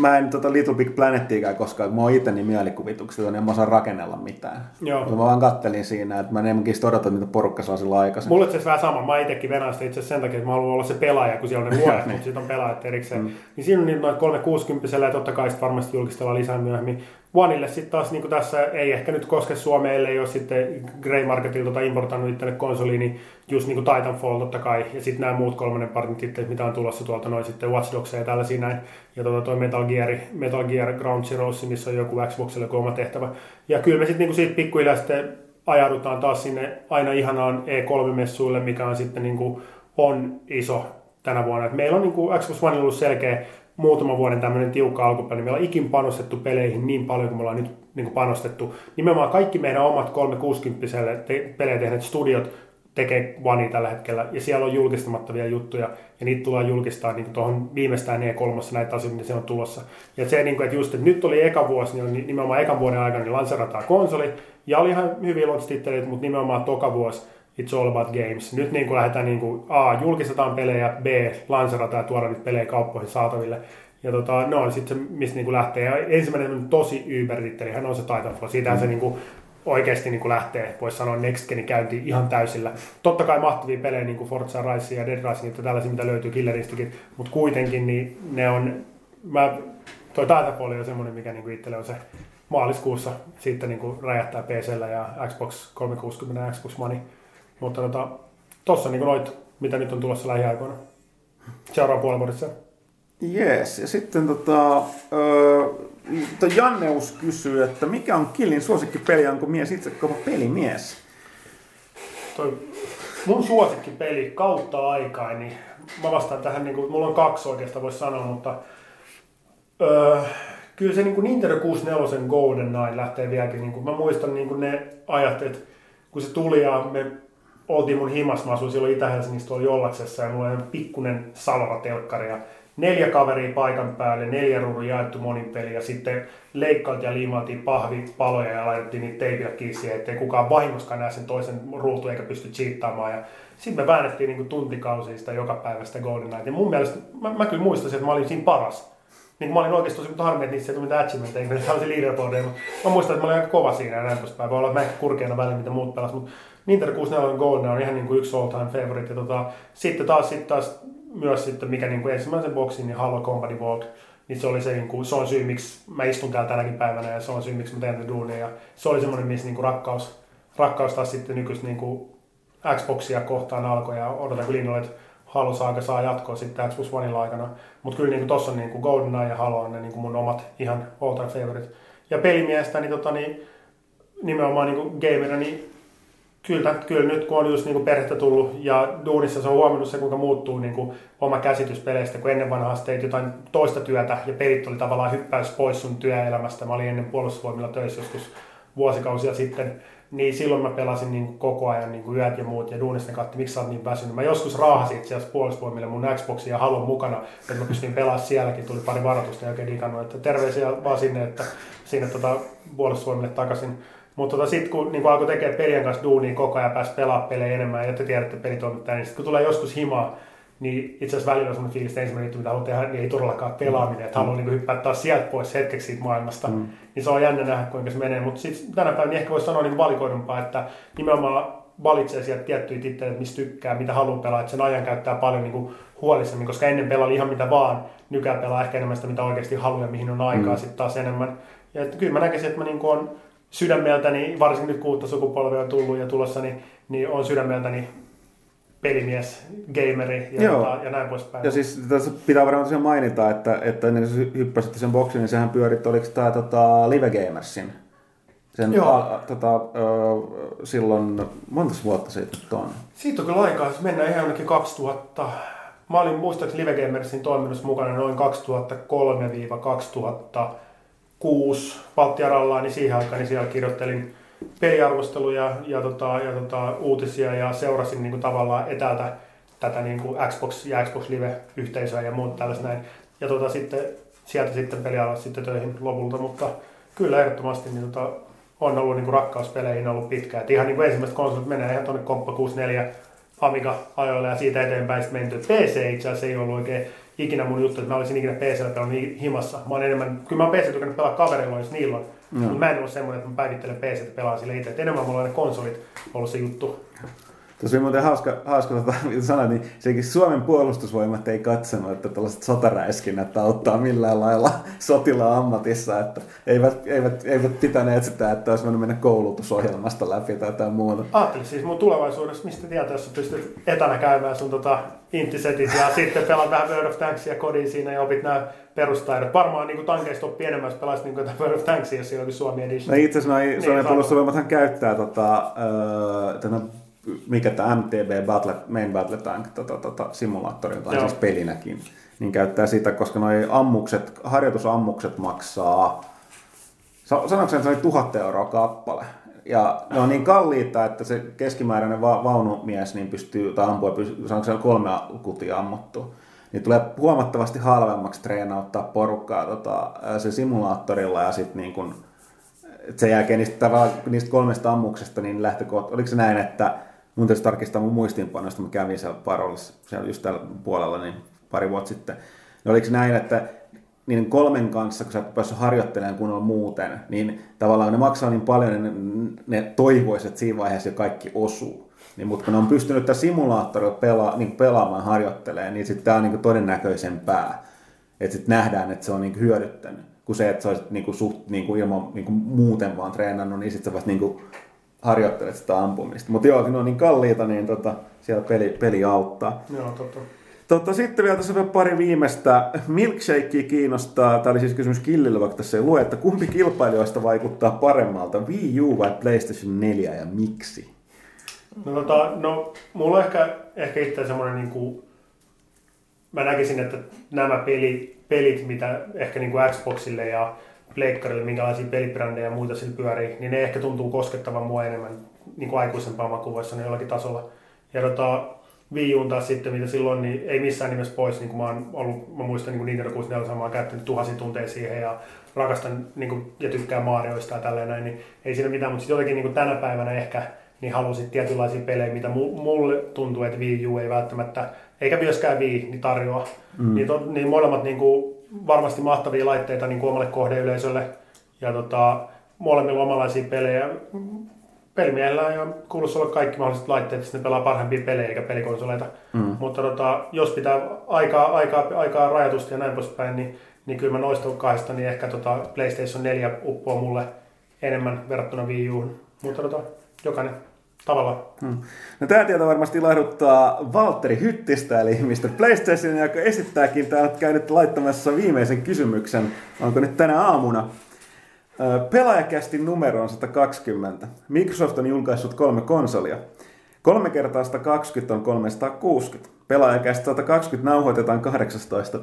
mä en tota Little Big Planettiikään koskaan, kun mä oon itse niin mielikuvituksia, niin mä osaan rakennella mitään. Joo. Mä vaan kattelin siinä, että mä en enemmänkin odota, mitä porukka saa sillä aikaisemmin. Mulle se vähän sama. Mä itsekin venään sitä itse sen takia, että mä haluan olla se pelaaja, kun siellä on ne luojat, mutta sitten on pelaajat erikseen. Mm. Niin siinä on niin noin 360 ja totta kai sitten varmasti julkistellaan lisää myöhemmin. Oneille sitten taas niin tässä ei ehkä nyt koske Suomeen, ellei ole sitten Grey Marketilta tota importannut itselle konsoliin, niin just niin Titanfall totta kai, ja sitten nämä muut kolmannen partin tittelit, mitä on tulossa tuolta noin sitten Watch Dogs ja tällaisia näin, ja tuota toi Metal Gear, Metal Gear Ground Zeroes, missä on joku Xboxille oma tehtävä. Ja kyllä me sitten niin siitä pikkuhiljaa sitten ajaudutaan taas sinne aina ihanaan E3-messuille, mikä on sitten niin on iso tänä vuonna. Et meillä on niin Xbox One ollut selkeä muutama vuoden tämmöinen tiukka alkupeli. Meillä on ikin panostettu peleihin niin paljon kuin me ollaan nyt niin kuin panostettu. Nimenomaan kaikki meidän omat 360 te- pelejä tehneet studiot tekee One tällä hetkellä, ja siellä on julkistamattavia juttuja, ja niitä tullaan julkistaa niin tuohon viimeistään E3 näitä asioita, mitä se on tulossa. Ja se, niin kuin, että just, että nyt oli eka vuosi, niin nimenomaan ekan vuoden aikana niin lanserataan konsoli, ja oli ihan hyviä launch mutta nimenomaan toka vuosi, It's all about games. Nyt niin kuin lähdetään niin kuin, A, julkistetaan pelejä, B, lanserataan ja tuoda nyt pelejä kauppoihin saataville. Ja tota, no sitten se, mistä niin kuin lähtee. Ja ensimmäinen tosi yber hän on se Titanfall. Siitähän mm. se niin kuin, oikeasti niin kuin lähtee, voisi sanoa Next Genin käynti ihan täysillä. Totta kai mahtavia pelejä, niin kuin Forza Rise ja Dead Rising, että tällaisia, mitä löytyy Killeristäkin, mutta kuitenkin niin ne on, mä, toi Titanfall on semmoinen, mikä niin kuin itselle on se maaliskuussa sitten niin kuin räjähtää PCllä ja Xbox 360 ja Xbox One. Mutta tota, tossa niin noit, mitä nyt on tulossa lähiaikoina. Seuraavan puolen vuodessa. Jees, ja sitten tota, öö, Janneus kysyy, että mikä on Killin suosikkipeli, onko mies itse kova pelimies? Toi, mun suosikkipeli kautta aikaa, niin mä vastaan tähän, niin kuin, mulla on kaksi oikeastaan voisi sanoa, mutta öö, kyllä se niin kuin Nintendo 64 Golden Knight lähtee vieläkin, niin kuin, mä muistan niin kuin ne ajat, että kun se tuli ja me oltiin mun himas, mä asuin silloin Itä-Helsingissä tuolla Jollaksessa ja mulla oli pikkunen salva-telkkari ja neljä kaveria paikan päälle, neljä ruudun jaettu monin peli ja sitten leikkailtiin ja liimaltiin pahvipaloja ja laitettiin niitä teipillä kiinni siihen, ettei kukaan vahingoskaan näe sen toisen ruutu eikä pysty cheattaamaan. Ja sitten me väännettiin niin tuntikausia joka päivästä Golden Knight. Ja mun mielestä, mä, mä kyllä muistasin, että mä olin siinä paras. Niin mä olin oikeasti tosi harmi, että niissä ei tule mitään achievementeja, kun se leaderboardia, mutta mä muistan, että mä olin aika kova siinä ja näin poispäin. Voi olla, että mä ehkä kurkeana välillä, mitä muut pelas, mutta Nintendo 64 Golden on ihan niin kuin yksi all time favorite. Ja tota, sitten taas, sitten taas myös sitten, mikä niin kuin ensimmäisen boksin, niin Halo Company Vault, niin se oli se, niin kuin, se on syy, miksi mä istun täällä tänäkin päivänä ja se on syy, miksi mä teen tätä duunia. Ja se oli semmoinen, missä niin kuin rakkaus, rakkaus taas sitten nykyistä niin kuin Xboxia kohtaan alkoi ja odotan kun linjalle, että Halo Saga saa jatkoa sitten Xbox Oneilla aikana. Mutta kyllä niin kuin tossa on niin kuin GoldenEye ja Halo on ne niin kuin mun omat ihan all time favorite. Ja pelimiestä, niin, tota, niin nimenomaan niin kuin gamerina, niin kyllä, kyllä nyt kun on just niin perhettä tullut ja duunissa se on huomannut se, kuinka muuttuu niin kuin oma käsitys peleistä, kun ennen vanhaa teit jotain toista työtä ja pelit oli tavallaan hyppäys pois sun työelämästä. Mä olin ennen puolustusvoimilla töissä joskus vuosikausia sitten, niin silloin mä pelasin niin koko ajan niin kuin yöt ja muut ja duunissa ne katsi, miksi sä oot niin väsynyt. Mä joskus raahasin itse asiassa puolustusvoimille mun Xboxia ja Halon mukana, että mä pystyin pelaamaan sielläkin, tuli pari varoitusta ja oikein digannut, että terveisiä vaan sinne, että sinne tota, puolustusvoimille takaisin mutta tota, sitten kun niin alkoi tekemään pelien kanssa duunia koko ajan, pääsi pelaamaan pelejä enemmän ja te tiedätte pelitoimittaja, niin sitten kun tulee joskus himaa, niin itse asiassa välillä on sellainen fiilis, että ensimmäinen juttu, mitä haluaa tehdä, niin ei todellakaan pelaaminen, että haluaa mm. niin hyppää taas sieltä pois hetkeksi siitä maailmasta. Mm. Niin se on jännä nähdä, kuinka se menee. Mutta sitten tänä päivänä niin ehkä voisi sanoa niin valikoidumpaa, että nimenomaan valitsee sieltä tiettyjä titteleitä, mistä tykkää, mitä haluaa pelaa, että sen ajan käyttää paljon niin kuin huolissemmin, koska ennen pelaili ihan mitä vaan, nykyään pelaa ehkä enemmän sitä, mitä oikeasti haluaa ja mihin on aikaa mm. sitten taas enemmän. Ja että kyllä mä näkisin, että mä niin kuin on sydämeltäni, varsinkin nyt kuutta sukupolvea on tullut ja tulossa, niin, niin on sydämeltäni pelimies, gameri ja, tota, ja näin poispäin. Ja siis tässä pitää varmaan tosiaan mainita, että, että ennen kuin hyppäsit sen boksin, niin sehän pyörit, oliko tämä tota, Live Gamersin? Sen, Joo. A, tota, ö, silloin, monta vuotta siitä nyt on? Siitä on kyllä aikaa, siis mennään ihan jonnekin 2000. Mä olin muistaakseni Live Gamersin toiminnassa mukana noin 2003-2000 kuusi Baltiarallaa, niin siihen aikaan niin siellä kirjoittelin peliarvosteluja ja, tota, ja tota, uutisia ja seurasin niin kuin, tavallaan etäältä tätä niin kuin Xbox ja Xbox Live-yhteisöä ja muut tällaista näin. Ja tota, sitten, sieltä sitten pelialat sitten töihin lopulta, mutta kyllä ehdottomasti niin, tota, on ollut niin kuin, rakkaus peleihin ollut pitkään. Et ihan niin kuin ensimmäiset konsolit menee ihan tuonne Komppa 64 Amiga ajoille ja siitä eteenpäin sitten menty. PC itse asiassa ei ollut oikein ikinä mun juttu, että mä olisin ikinä PCllä pelannut himassa. Mä oon enemmän, kyllä mä oon PC tykännyt pelaa kavereilla, jos niillä on. Mm. Mutta mä en ole semmoinen, että mä päivittelen PC ja pelaan sille itse. Et enemmän mulla on ne konsolit ollut se juttu. Tuossa oli muuten hauska, hauska tota, mitä sanoit, niin sekin Suomen puolustusvoimat ei katsonut, että tällaiset sotaräiskinnät auttaa millään lailla sotilaan ammatissa, että eivät, eivät, eivät pitäneet sitä, että olisi voinut mennä koulutusohjelmasta läpi tai jotain muuta. Ajattelin siis mun tulevaisuudessa, mistä tietää, jos pystyt etänä käymään sun tota intisetit ja sitten pelaat vähän World of Tanksia kodin siinä ja opit nämä perustaidot. Varmaan niin tankeista oppii enemmän, jos pelaisit niin World of Tanksia, jos olisi Suomi Edition. No itse asiassa niin, Suomen puolustusvoimathan käyttää tota, öö, mikä tämä MTB Battle, Main Battle Tank tota, tota, simulaattori, tai siis pelinäkin, niin käyttää sitä, koska noi ammukset, harjoitusammukset maksaa, sanoiko se, että tuhat euroa kappale. Ja ne on niin kalliita, että se keskimääräinen va- vaunumies niin pystyy, tai ampua, pystyy, sanoiko se kolme kutia ammuttu, niin tulee huomattavasti halvemmaksi treenauttaa porukkaa tota, se simulaattorilla ja sitten niin kun, sen jälkeen niistä, niistä kolmesta ammuksesta niin lähtökohta, oliko se näin, että mun täytyy tarkistaa mun muistiinpanoista, mä kävin siellä Parolissa, siellä just tällä puolella niin pari vuotta sitten. niin oliko näin, että niiden kolmen kanssa, kun sä et päässyt harjoittelemaan kunnolla muuten, niin tavallaan ne maksaa niin paljon, ne, ne toivoisivat, että siinä vaiheessa jo kaikki osuu. Niin, mutta kun ne on pystynyt tätä simulaattorilla pela, niin pelaamaan, harjoittelemaan, niin sitten tämä on niin todennäköisempää. Että sitten nähdään, että se on niin hyödyttänyt. Kuin se, että sä olisit niin suht niin ilman niin muuten vaan treenannut, niin sitten sä vasta niin harjoittelet sitä ampumista. Mutta joo, ne on niin kalliita, niin tota, siellä peli, peli auttaa. Joo, totta. Totta, sitten vielä tässä vielä pari viimeistä. Milkshakea kiinnostaa, tämä oli siis kysymys Killille, vaikka tässä ei lue, että kumpi kilpailijoista vaikuttaa paremmalta, Wii U vai PlayStation 4 ja miksi? No, tota, no mulla on ehkä, ehkä itse semmoinen niin kuin, mä näkisin, että nämä pelit, pelit mitä ehkä niin kuin Xboxille ja pleikkarille, minkälaisia pelibrändejä ja muita sillä pyörii, niin ne ehkä tuntuu koskettavan mua enemmän niin kuin aikuisempaa makuvoissa niin jollakin tasolla. Ja tota, Wii Uun taas sitten, mitä silloin, niin ei missään nimessä pois, niin kuin mä, oon ollut, mä muistan niin kuin Nintendo 64, mä oon käyttänyt tuhansia tunteja siihen ja rakastan niin kuin, ja tykkään Marioista ja tälleen näin, niin ei siinä mitään, mutta sitten jotenkin niin kuin tänä päivänä ehkä niin halusit tietynlaisia pelejä, mitä mulle tuntuu, että Wii U ei välttämättä, eikä myöskään Wii, niin tarjoa. Mm. Niin, to, niin molemmat niin kuin, varmasti mahtavia laitteita niin kuin omalle kohdeyleisölle. Ja tota, molemmilla omalaisia pelejä. Pelimiehellä ja kuuluisi olla kaikki mahdolliset laitteet, että ne pelaa parhaimpia pelejä eikä pelikonsoleita. Mm. Mutta tota, jos pitää aikaa, aikaa, aikaa rajatusti ja näin poispäin, niin, niin kyllä mä noista kahdesta, niin ehkä tota PlayStation 4 uppoo mulle enemmän verrattuna Wii Uun. Mutta tota, jokainen tavallaan. Hmm. No tämä tieto varmasti ilahduttaa Valtteri Hyttistä, eli Mr. PlayStation, joka esittääkin täällä käynyt laittamassa viimeisen kysymyksen, onko nyt tänä aamuna. Pelaajakästin numero on 120. Microsoft on julkaissut kolme konsolia. Kolme kertaa 120 on 360. Pelaajakästi 120 nauhoitetaan 18.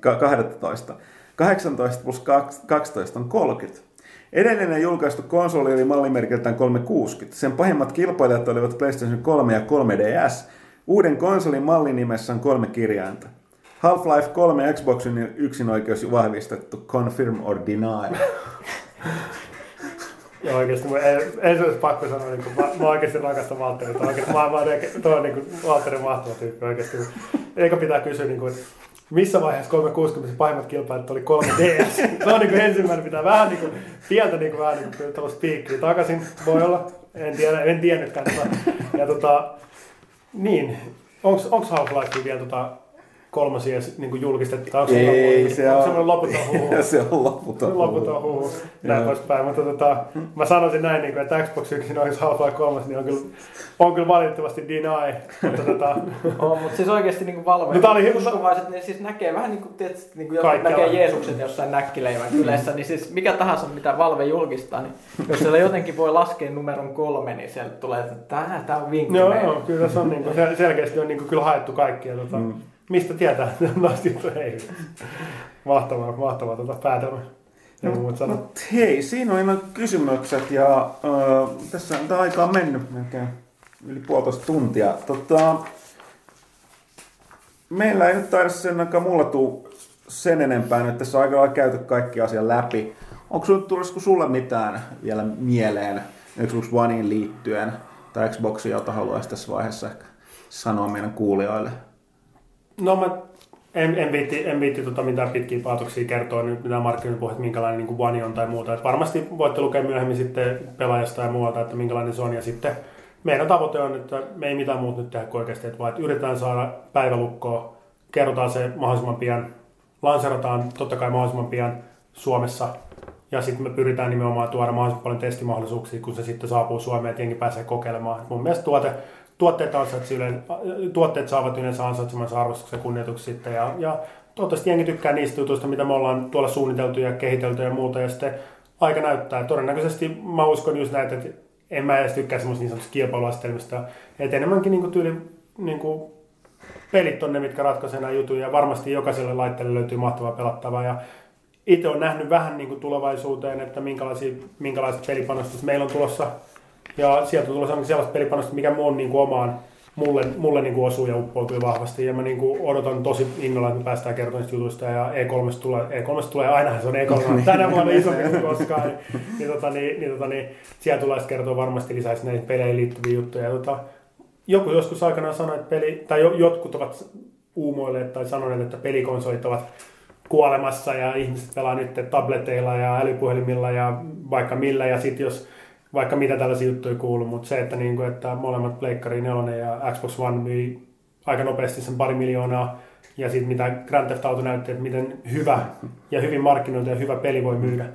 12. 18 plus 12 on 30. Edellinen julkaistu konsoli oli mallimerkiltään 360. Sen pahimmat kilpailijat olivat PlayStation 3 ja 3DS. Uuden konsolin mallinimessä on kolme kirjainta. Half-Life 3 Xboxin yksinoikeus vahvistettu. Confirm or deny. Ja oikeasti, mä ei, ei se olisi pakko sanoa, niin kuin, mä, mä oikeasti rakastan Valtteria. Oikeasti, mä, mä, tuo on niin kuin, Valtterin mahtava tyyppi oikeasti. Eikä pitää kysyä, niin kuin, missä vaiheessa 360 pahimmat kilpailut oli 3DS. Se on niin kuin ensimmäinen, pitää vähän niin kuin, pientä niin kuin, vähän niin kuin tuollaista piikkiä takaisin. Voi olla, en tiedä, en tiennytkään. Tota. Ja tota, niin, onko Half-Life vielä tota, kolmosia niin kuin julkistettu. Onko ei, se on, semmoinen loputon huhu. se on loputon huhu. Loputon huhu. Näin poispäin. Mutta tota, mä sanoisin näin, niin kuin, että Xbox 1 olisi Half-Life 3, niin on kyllä, on kyllä valitettavasti deny. mutta tota... on, mutta siis oikeasti niin kuin Valve no, oli uskovaiset, niin siis näkee vähän niin kuin, tietysti, niin kuin näkee Jeesuksen jossain näkkileivän kylässä, niin siis mikä tahansa mitä Valve julkistaa, niin jos siellä jotenkin voi laskea numeron kolme, niin sieltä tulee, että tämä, tämä on vinkki Joo, joo, kyllä se on niin kuin, selkeästi on niin kuin, kyllä haettu kaikkia. Tota, mm mistä tietää, että ei. Mahtavaa, mahtavaa tuota päätelmä. No, no, hei, siinä oli noin kysymykset ja äh, tässä on aikaa mennyt melkein yli puolitoista tuntia. Tota, meillä ei nyt taida sen aikaa mulla tuu sen enempää, että tässä on aika lailla käyty kaikki asian läpi. Onko sinulle, tulisiko sulle mitään vielä mieleen Xbox Oneen liittyen tai Xboxia, jota haluaisi tässä vaiheessa ehkä sanoa meidän kuulijoille? No mä en, en viitti, en viitti tota mitään pitkiä paatoksia kertoa nyt mitään markkinointipuheet, minkälainen niin One on tai muuta. Et varmasti voitte lukea myöhemmin sitten pelaajasta ja muualta, että minkälainen se on. Ja sitten meidän tavoite on, että me ei mitään muuta nyt tehdä kuin oikeasti, että vaan että yritetään saada päivälukkoa, kerrotaan se mahdollisimman pian, lanserataan totta kai mahdollisimman pian Suomessa ja sitten me pyritään nimenomaan tuoda mahdollisimman paljon testimahdollisuuksia, kun se sitten saapuu Suomeen, että jengi pääsee kokeilemaan. Et mun mielestä tuote, tuotteet, yleensä, tuotteet saavat yleensä ansaitsemansa arvostuksen kunnioituksen sitten. Ja, ja toivottavasti jengi tykkää niistä jutuista, mitä me ollaan tuolla suunniteltu ja kehitelty ja muuta. Ja sitten aika näyttää. Todennäköisesti mä uskon just näitä, että en mä edes tykkää semmoista niin sanotusta kilpailuasetelmista. Että enemmänkin niin kuin tyyli, niin kuin pelit on ne, mitkä ratkaisee nämä juttuja. Ja varmasti jokaiselle laitteelle löytyy mahtavaa pelattavaa. Ja itse olen nähnyt vähän niin kuin tulevaisuuteen, että minkälaiset pelipanostukset meillä on tulossa. Ja sieltä on tulossa sellaista pelipanosta, mikä mun niin kuin omaan mulle, mulle niin kuin osuu ja uppoutui vahvasti. Ja mä niin kuin odotan tosi innolla, että me päästään kertomaan niistä jutuista. Ja E3 tulee, E3 tulee aina, se on E3 tänä vuonna isompi kuin koskaan. Niin, niin, tota, niin, niin, tota, niin siellä tulee kertoa varmasti lisää näihin peleihin liittyviä juttuja. Ja, tota, joku joskus aikanaan sanoi, että peli, tai jotkut ovat uumoilleet tai sanoneet, että pelikonsolit ovat kuolemassa ja ihmiset pelaa nyt tableteilla ja älypuhelimilla ja vaikka millä. Ja sitten jos vaikka mitä tällaisia juttuja kuuluu, mutta se, että, niin kuin, että molemmat Pleikkari 4 ja Xbox One myi aika nopeasti sen pari miljoonaa, ja sitten mitä Grand Theft Auto näytti, että miten hyvä ja hyvin markkinointi ja hyvä peli voi myydä.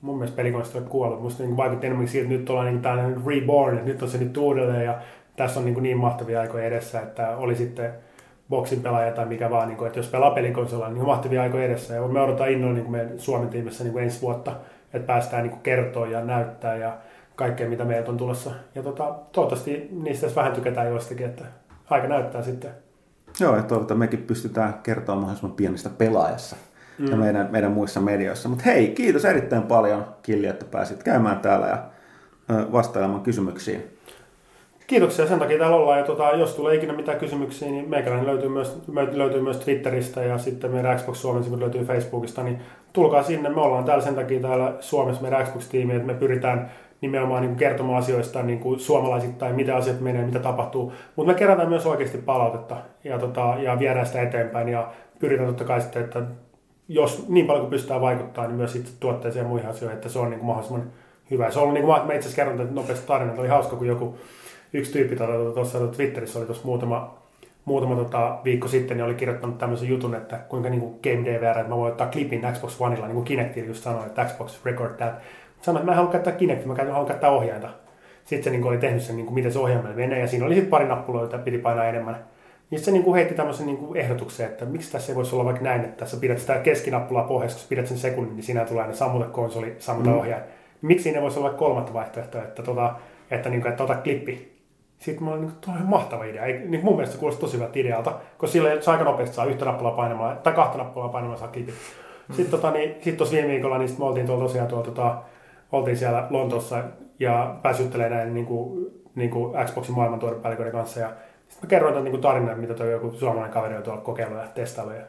Mun mielestä pelikonsta on kuollut. Musta niin vaikutti enemmän siitä, että nyt ollaan niin tällainen reborn, että nyt on se nyt uudelleen ja tässä on niin, niin mahtavia aikoja edessä, että oli sitten boksin pelaaja tai mikä vaan, niin kuin, että jos pelaa pelikonsolla, niin on mahtavia aikoja edessä. Ja me odotetaan innolla niin meidän Suomen tiimissä niin ensi vuotta, että päästään niin kertoa ja näyttää ja kaikkea, mitä meiltä on tulossa. Ja tota, toivottavasti niistä vähän tykätään joistakin, että aika näyttää sitten. Joo, ja toivottavasti mekin pystytään kertomaan mahdollisimman pienestä pelaajassa mm. ja meidän, meidän muissa medioissa. Mutta hei, kiitos erittäin paljon Killi, että pääsit käymään täällä ja vastailemaan kysymyksiin. Kiitoksia, sen takia täällä ollaan. Ja tota, jos tulee ikinä mitään kysymyksiä, niin meikäläinen löytyy myös, löytyy myös Twitteristä ja sitten meidän Xbox Suomen sivut löytyy Facebookista, niin tulkaa sinne. Me ollaan täällä sen takia täällä Suomessa meidän Xbox-tiimi, että me pyritään nimenomaan niin kuin kertomaan asioista niin kuin suomalaisittain, mitä asiat menee, mitä tapahtuu. Mutta me kerätään myös oikeasti palautetta ja, tota, ja viedään sitä eteenpäin ja pyritään totta kai sitten, että jos niin paljon kuin pystytään vaikuttaa, niin myös itse tuotteeseen ja muihin asioihin, että se on niin kuin mahdollisimman hyvä. Se on niin kuin mä itse asiassa kerron että nopeasti tarinat, oli hauska, kun joku yksi tyyppi tuota, tuossa tuota, Twitterissä oli tuossa muutama, muutama tota, viikko sitten, niin oli kirjoittanut tämmöisen jutun, että kuinka niin kuin Game DVR, että mä voin ottaa klipin Xbox Oneilla, niin kuin Kinectilla just sanoi, että Xbox record that sanoin, että mä en halua käyttää Kinectia, mä haluan käyttää ohjainta. Sitten se niin kuin, oli tehnyt sen, niin kuin, miten se ohjaimella menee, ja siinä oli sitten pari nappulaa, joita piti painaa enemmän. Niin se niin kuin heitti tämmöisen niin kuin ehdotuksen, että miksi tässä ei voisi olla vaikka näin, että sä pidät sitä keskinappulaa pohjassa, kun pidät sen sekunnin, niin siinä tulee aina sammuta konsoli, sammuta mm. ohjain. Miksi siinä voisi olla kolmatta vaihtoehtoa, että, tota, että, niin kuin, että ota klippi. Sitten mulla oli niin kuin, mahtava idea. Ei, niin mun mielestä se kuulosti tosi hyvältä idealta, koska sillä aika nopeasti saa yhtä nappulaa painamalla, tai kahta nappulaa painamalla saa klipin. Mm. Sitten tota, niin, sit tuossa viime viikolla niin me oltiin tuolla tosiaan tuolla tota, oltiin siellä Lontoossa ja pääsyttelee näin niin kuin, niin kuin Xboxin maailmantuotepäälliköiden kanssa. Ja sitten mä kerroin tämän niin tarinan, mitä tuo joku suomalainen kaveri on tuolla kokeillut ja testaillut. Ja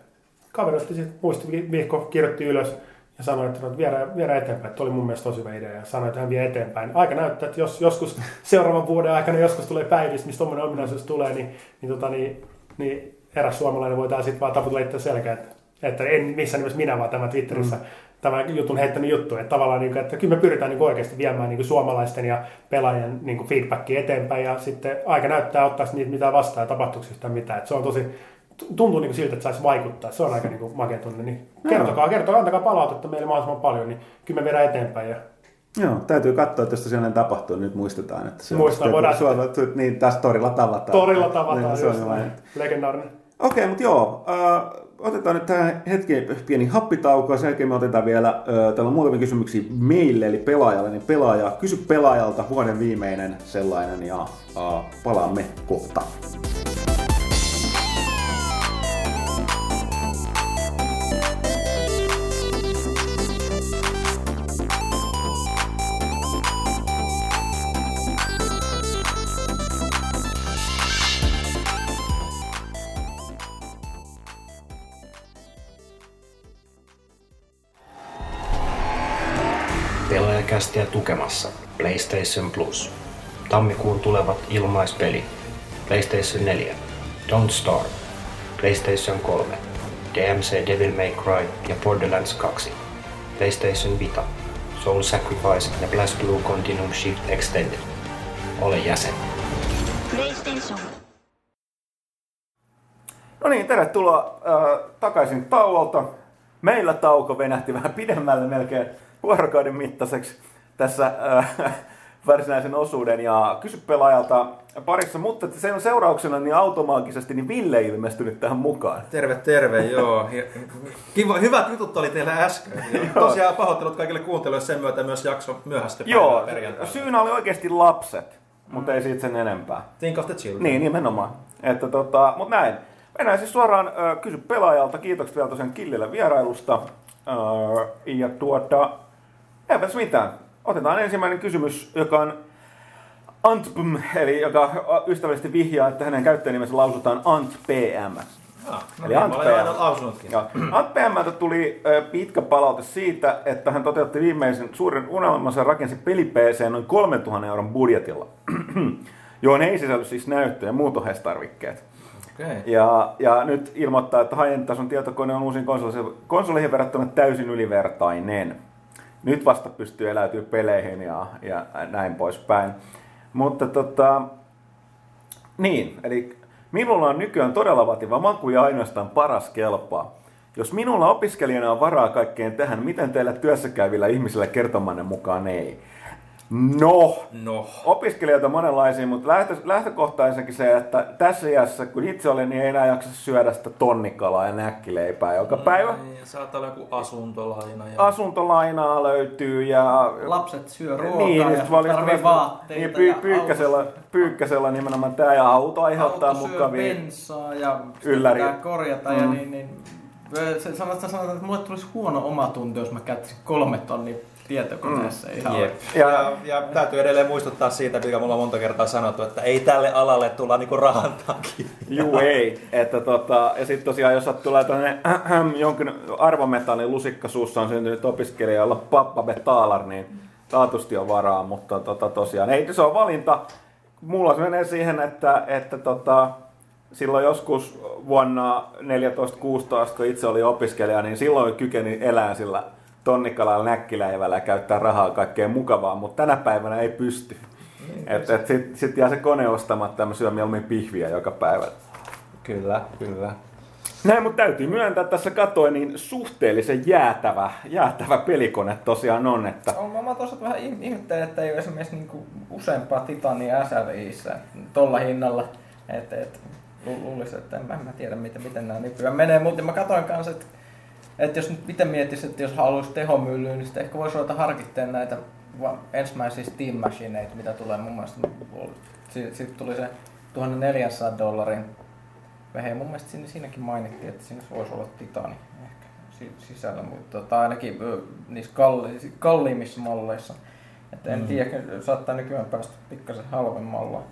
kaveri otti sitten muisti viikko, kirjoitti ylös ja sanoi, että no, viedä, viedä eteenpäin. Että oli mun mielestä tosi hyvä idea ja sanoi, että hän vie eteenpäin. Aika näyttää, että jos joskus seuraavan vuoden aikana joskus tulee päivitys, missä tuommoinen ominaisuus tulee, niin, niin, tota, niin, niin eräs suomalainen voi sitten vaan taputella itse selkeä, että, että en missään nimessä minä, vaan tämä Twitterissä. Mm tämä jutun heittänyt juttu. Että tavallaan, niin kuin, että kyllä me pyritään niin kuin oikeasti viemään niin kuin suomalaisten ja pelaajien niin kuin feedbackia eteenpäin ja sitten aika näyttää ottaa niitä mitä vastaan ja tapahtuuko yhtään mitään. Että se on tosi, tuntuu niin kuin siltä, että saisi vaikuttaa. Se on aika niin kuin makea tunne. Niin kertokaa, kertokaa, antakaa palautetta meille mahdollisimman paljon, niin kyllä me viedään eteenpäin. Ja Joo, täytyy katsoa, että jos tosiaan tapahtuu, nyt muistetaan, että se Muistan, on, voidaan... Suoma, niin taas torilla tavataan. Torilla tavataan, niin, just, niin. legendaarinen. Okei, okay, mutta joo, uh, otetaan nyt tähän hetki pieni happitauko ja sen jälkeen me otetaan vielä, täällä on muutamia kysymyksiä meille, eli pelaajalle, niin pelaaja, kysy pelaajalta vuoden viimeinen sellainen ja palaamme kohta. PlayStation Plus. Tammikuun tulevat ilmaispeli. PlayStation 4. Don't Starve. PlayStation 3. DMC Devil May Cry ja Borderlands 2. PlayStation Vita, Soul Sacrifice ja Blast Blue Continuum Shift Extended. Ole jäsen. PlayStation. No niin, tervetuloa äh, takaisin tauolta. Meillä tauko venähti vähän pidemmälle, melkein vuorokauden mittaiseksi tässä äh, varsinaisen osuuden. Ja kysy pelaajalta parissa, mutta sen seurauksena niin automaagisesti niin Ville ilmestynyt tähän mukaan. Terve, terve, joo. Kiva, hyvät jutut oli teillä äsken. Tosiaan pahoittelut kaikille kuuntelijoille sen myötä myös jakso myöhästy Joo, syynä oli oikeasti lapset, mutta ei siitä sen enempää. Think of the children. Niin, nimenomaan. Että tota, mut näin. Mennään siis suoraan äh, kysy pelaajalta. Kiitokset vielä tosiaan Killille vierailusta. Äh, ja tuota, eipäs mitään. Otetaan ensimmäinen kysymys, joka on Antpm, eli joka ystävällisesti vihjaa, että hänen käyttäjänimensä lausutaan AntPM. Ah, no Eli niin, Ant PM. Ja PMltä tuli pitkä palaute siitä, että hän toteutti viimeisen suuren unelmansa ja rakensi peli PC noin 3000 euron budjetilla, johon ei sisälly siis näyttöjä ja muut ohjeistarvikkeet. Okei. Ja, ja nyt ilmoittaa, että high tason tietokone on uusiin konsoleihin, konsoleihin verrattuna täysin ylivertainen. Nyt vasta pystyy eläytyä peleihin ja, ja näin poispäin. Mutta tota, niin, eli minulla on nykyään todella vaativa maku ja ainoastaan paras kelpaa. Jos minulla opiskelijana on varaa kaikkeen tähän, miten teillä työssä käyvillä ihmisillä kertomanne mukaan ei? No, No. opiskelijoita on monenlaisia, mutta lähtö, lähtökohtaisenkin se, että tässä iässä, kun itse olen, niin ei enää jaksa syödä sitä tonnikalaa ja näkkileipää joka päivä. Niin, saattaa olla joku asuntolaina. Ja... Asuntolainaa löytyy ja... Lapset syö ruokaa niin, ja tarvii vaatteita Niin, py, ja pyykkäsellä, auto- pyykkäsellä nimenomaan tämä ja auto aiheuttaa auto mukavia... bensaa ja ylläri- pitää korjata ja Mm. niin, niin se, sanotaan, sanotaan, että mulle tulisi huono omatunto, jos mä käyttäisin kolme tonnia tietokoneessa. Mm. Ihan Jep. Ja- Ja, ja, täytyy edelleen muistuttaa siitä, mikä mulla on monta kertaa sanottu, että ei tälle alalle tulla niinku rahan takia. Juu ei. Että tota, ja sitten tosiaan, jos tulee tämmöinen jonkin arvometallin lusikka suussa on syntynyt opiskelija, jolla pappa betalar, niin taatusti on varaa, mutta tota, tosiaan ei se on valinta. Mulla se menee siihen, että, että tota, silloin joskus vuonna 14-16, kun itse oli opiskelija, niin silloin kykeni elää sillä tonnikalalla näkkiläivällä ja käyttää rahaa kaikkeen mukavaa, mutta tänä päivänä ei pysty. Että et sitten sit jää se kone ostamatta ja mä syön mieluummin pihviä joka päivä. Kyllä, kyllä. Näin, mutta täytyy myöntää, tässä katoin, niin suhteellisen jäätävä, jäätävä pelikone tosiaan on, että On, mä, mä toisaalta vähän ihm- ihmettelen, että ei ole esimerkiksi niinku useampaa Titania SLIissä tolla hinnalla. Et, et, lu- luulisin, että en, mä- en mä tiedä miten, miten nämä nykyään menee, mutta mä katsoin kanssa, että että jos nyt itse miettisi, että jos haluaisi tehomyllyyn, niin sitten ehkä voisi ruveta harkitteen näitä ensimmäisiä Steam Machineita, mitä tulee mun mielestä. Sitten sit tuli se 1400 dollarin vehe. Mun mielestä siinä, siinäkin mainittiin, että siinä voisi olla titani ehkä si- sisällä, mutta tai ainakin ö, niissä kalli, kalliimmissa malleissa. Että en Mm. tiedä, saattaa nykyään päästä pikkasen halvemmalla.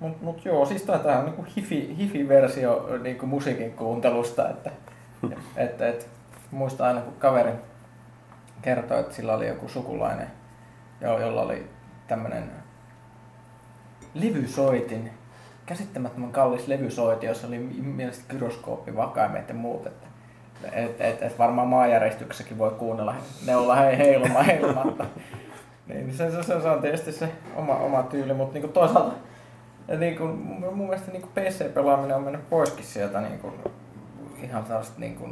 Mutta mut joo, siis tää on niinku hifi, hifi-versio niinku musiikin kuuntelusta, että et, et, muistan aina kun kaveri kertoi, että sillä oli joku sukulainen, jo, jolla oli tämmönen levysoitin, käsittämättömän kallis levysoitin, jossa oli mielestäni gyroskooppi, vakaimet ja muut. Että, et, et, et varmaan maanjäristyksessäkin voi kuunnella neulla hei, heiluma heilumatta. niin se, se, se, on tietysti se oma, oma tyyli, mutta niinku toisaalta niinku, mun mielestä niinku PC-pelaaminen on mennyt poiskin sieltä niinku, ihan tällaista, niinku,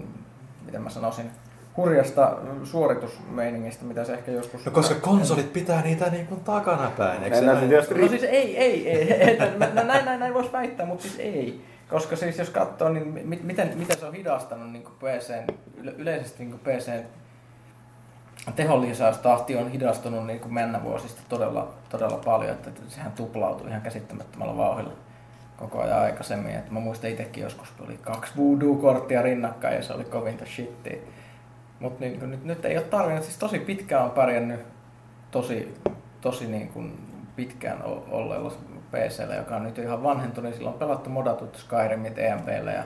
miten mä sanoisin, hurjasta suoritusmeiningistä, mitä se ehkä joskus... No koska konsolit pitää niitä niin kuin takana päin, eikö se näin? tietysti No siis ei, ei, ei. Että no näin, näin, näin voisi väittää, mutta siis ei. Koska siis jos katsoo, niin mi- miten, miten se on hidastanut niin PC, yle, yleisesti niin PC tehonlisäystahti on hidastunut niin kuin mennä vuosista todella, todella paljon, että sehän tuplautui ihan käsittämättömällä vauhdilla koko ajan aikaisemmin. Että mä muistan itsekin joskus, kun oli kaksi voodoo-korttia rinnakkain ja se oli kovinta shittiä. Mutta niin, nyt, nyt ei ole tarvinnut, siis tosi pitkään on pärjännyt tosi, tosi niin kuin pitkään olleella PCllä, joka on nyt ihan vanhentunut. Sillä on pelattu modatut Skyrimit EMPllä ja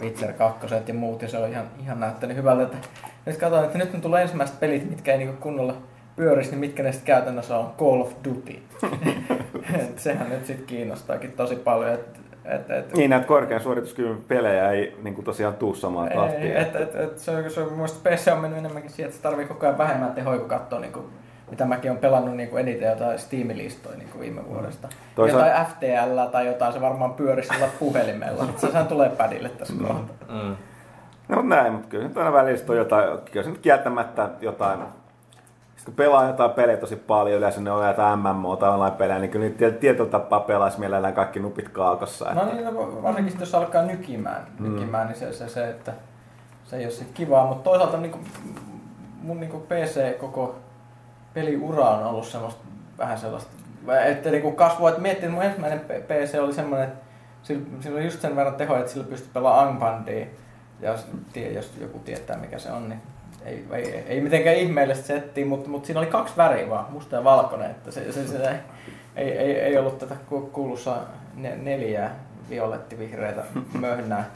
Witcher 2 ja muut, ja se on ihan, ihan näyttänyt hyvältä. Että nyt katsoin, että nyt kun tulee ensimmäiset pelit, mitkä ei niinku kunnolla pyörisi, niin mitkä ne sitten käytännössä on Call of Duty. Et sehän nyt sitten kiinnostaakin tosi paljon. Et, Et, et, Niin, näitä korkean suorituskyvyn pelejä ei niin kuin tosiaan tuu samaan ei, tahtiin. et, et, et, se, on, se on, mun mielestä PC on mennyt enemmänkin siihen, että se tarvii koko ajan vähemmän tehoja, kun katsoo niin kuin, mitä mäkin olen pelannut niin kuin eniten jotain Steam-listoja niin kuin viime vuodesta. Toisaalta- Jotain FTL tai jotain, se varmaan pyörisi sillä puhelimella. Se, sehän tulee padille tässä kohtaa. Mm. No näin, mutta kyllä nyt aina välillä on jotain, kyllä se nyt kieltämättä jotain, kun pelaa jotain pelejä tosi paljon, yleensä ne on jotain MMO tai online-pelejä, niin kyllä niitä tiet- tietyllä tapaa pelaisi mielellään kaikki nupit kaakossa. No että- niin, no, varsinkin sit jos alkaa nykimään, nykimään niin se, se, se, että se ei ole sit kivaa, mutta toisaalta niin kuin, mun niin kuin PC koko peliura on ollut semmoista vähän sellaista, että niin kuin kasvua, että miettii, että mun ensimmäinen PC oli semmoinen, että sillä, sillä oli just sen verran tehoja, että sillä pystyi pelaamaan Angbandia, ja jos, tie- jos joku tietää mikä se on, niin ei, ei, ei mitenkään ihmeellistä settiä, mutta, mutta siinä oli kaksi väriä vaan, musta ja valkoinen, että se, se, se ei, ei, ei, ei ollut tätä ku- kuuluisaa ne, neljää violettivihreitä möhnää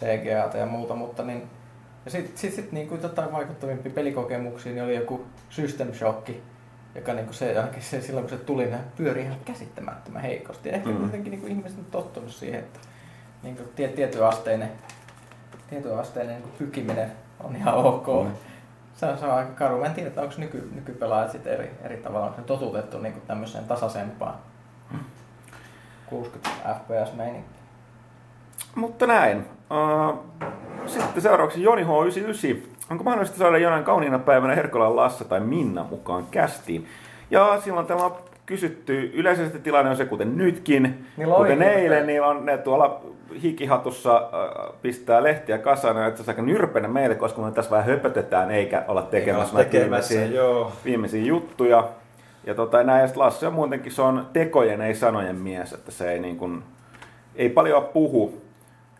CGAta ja muuta, mutta niin, ja sitten sit, sit, niin kuin jotain vaikuttavimpia pelikokemuksia, niin oli joku System Shock, joka niin kuin se, se, silloin kun se tuli, ne pyöri ihan käsittämättömän heikosti. Ehkä Mm. kuitenkin niin kuin ihmiset on tottunut siihen, että niin kuin tie, tietyasteinen, tietyasteinen niin kuin pykiminen on ihan ok. Mm. Se, on, se on aika karu. Mä en tiedä, että onko nyky, nykypelaajat sitten eri, eri tavalla onko totutettu niin kuin tämmöiseen tasaisempaan 60 fps meininkiin. Mutta näin. Uh, sitten seuraavaksi Joni H99. Onko mahdollista saada jonain kauniina päivänä Herkolan Lassa tai Minna mukaan kästiin? Ja silloin on kysytty, yleisesti tilanne on se kuten nytkin, Niillä kuten eilen, niin on ne tuolla hikihatussa äh, pistää lehtiä kasaan ja itse aika nyrpenä meille, koska me tässä vähän höpötetään eikä olla tekemässä, näitä tekemässä, viimeisiä, joo. viimeisiä juttuja. Ja tota, näin, ja Lasse on muutenkin, se on tekojen, ei sanojen mies, että se ei, niin kuin, ei paljon puhu,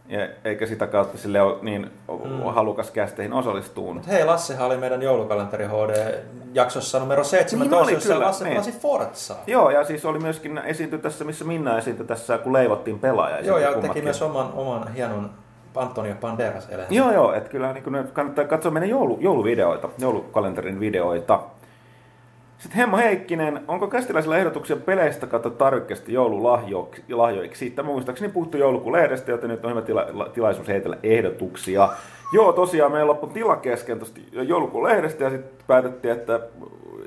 ja, eikä sitä kautta sille ole niin mm. halukas kästeihin osallistuu. Mut hei, Lassehan oli meidän joulukalenteri HD-jaksossa numero 17, Niin oli jossa kyllä, Lasse niin. pelasi Forzaa. Joo, ja siis oli myöskin esiintyi tässä, missä Minna esiintyi tässä, kun leivottiin pelaaja. Joo, ja kummatkin. teki myös oman, oman hienon Antonio Banderas eleensä. Joo, joo, että kyllä niin kannattaa katsoa meidän joulu, jouluvideoita, joulukalenterin videoita. Sitten Hemmo Heikkinen, onko kästiläisillä ehdotuksia peleistä kautta tarvikkeesta joululahjoiksi? Siitä muistaakseni puhuttu joulukuun lehdestä, joten nyt on hyvä tila, la- tilaisuus heitellä ehdotuksia. Joo, tosiaan meillä loppui tila kesken tuosta joulukuun lehdestä ja sitten päätettiin, että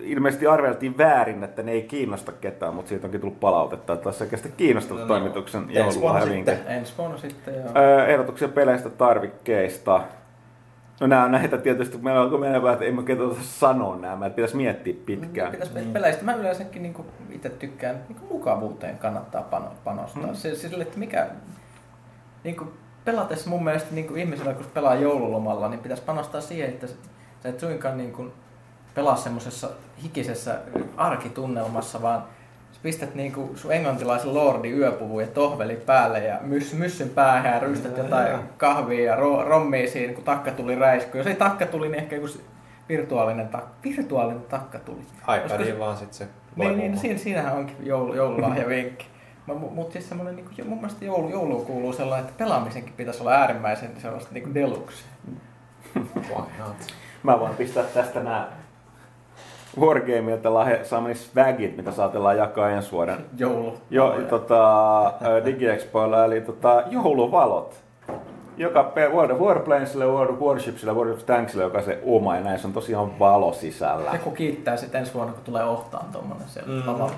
ilmeisesti arveltiin väärin, että ne ei kiinnosta ketään, mutta siitä onkin tullut palautetta, että tässä ei kestä kiinnostaa No niin. toimituksen Ensi vuonna joululahjavinkki. sitten. Ensi vuonna sitten joo. Ehdotuksia peleistä, tarvikkeista. No nämä on näitä tietysti, meillä on menevää, että emme oikein tuota sanoa nämä, että pitäisi miettiä pitkään. Pitäisi mm. peleistä. Mä yleensäkin niin itse tykkään niin mukavuuteen kannattaa pano, panostaa. Mm. Se, se, sille, että mikä niin kuin pelatessa mun mielestä niin kuin ihmisellä, kun pelaa joululomalla, niin pitäisi panostaa siihen, että sä et suinkaan niin kuin pelaa semmoisessa hikisessä arkitunnelmassa, vaan sä pistät niin kuin sun englantilaisen lordi yöpuvun ja tohveli päälle ja mys, myssyn päähän ja ryystät jotain kahvia ja ro, rommia siinä, kun takka tuli räiskyy. Jos ei takka tuli, niin ehkä joku virtuaalinen, tak, virtuaalinen takka tuli. iPadiin vaan sitten se Niin, niin siinä, siinähän onkin joulu, joululahjavinkki. Mutta siis semmoinen, niin kuin, mun mielestä joulu, jouluun kuuluu sellainen, että pelaamisenkin pitäisi olla äärimmäisen sellaista niin deluxe. Mä voin pistää tästä nämä Wargameilta lahja, saamani swagit, mitä saatellaan jakaa ensi vuoden. Joulu. Jo, tota, DigiExpoilla, eli tota, jouluvalot. Joka pe- World of Warplanesille, World of Warshipsille, World of Tanksille, joka se oma, ja näissä on tosiaan valo sisällä. Joku kiittää sitten ensi vuonna, kun tulee ohtaan tuommoinen siellä Mm. lavalla.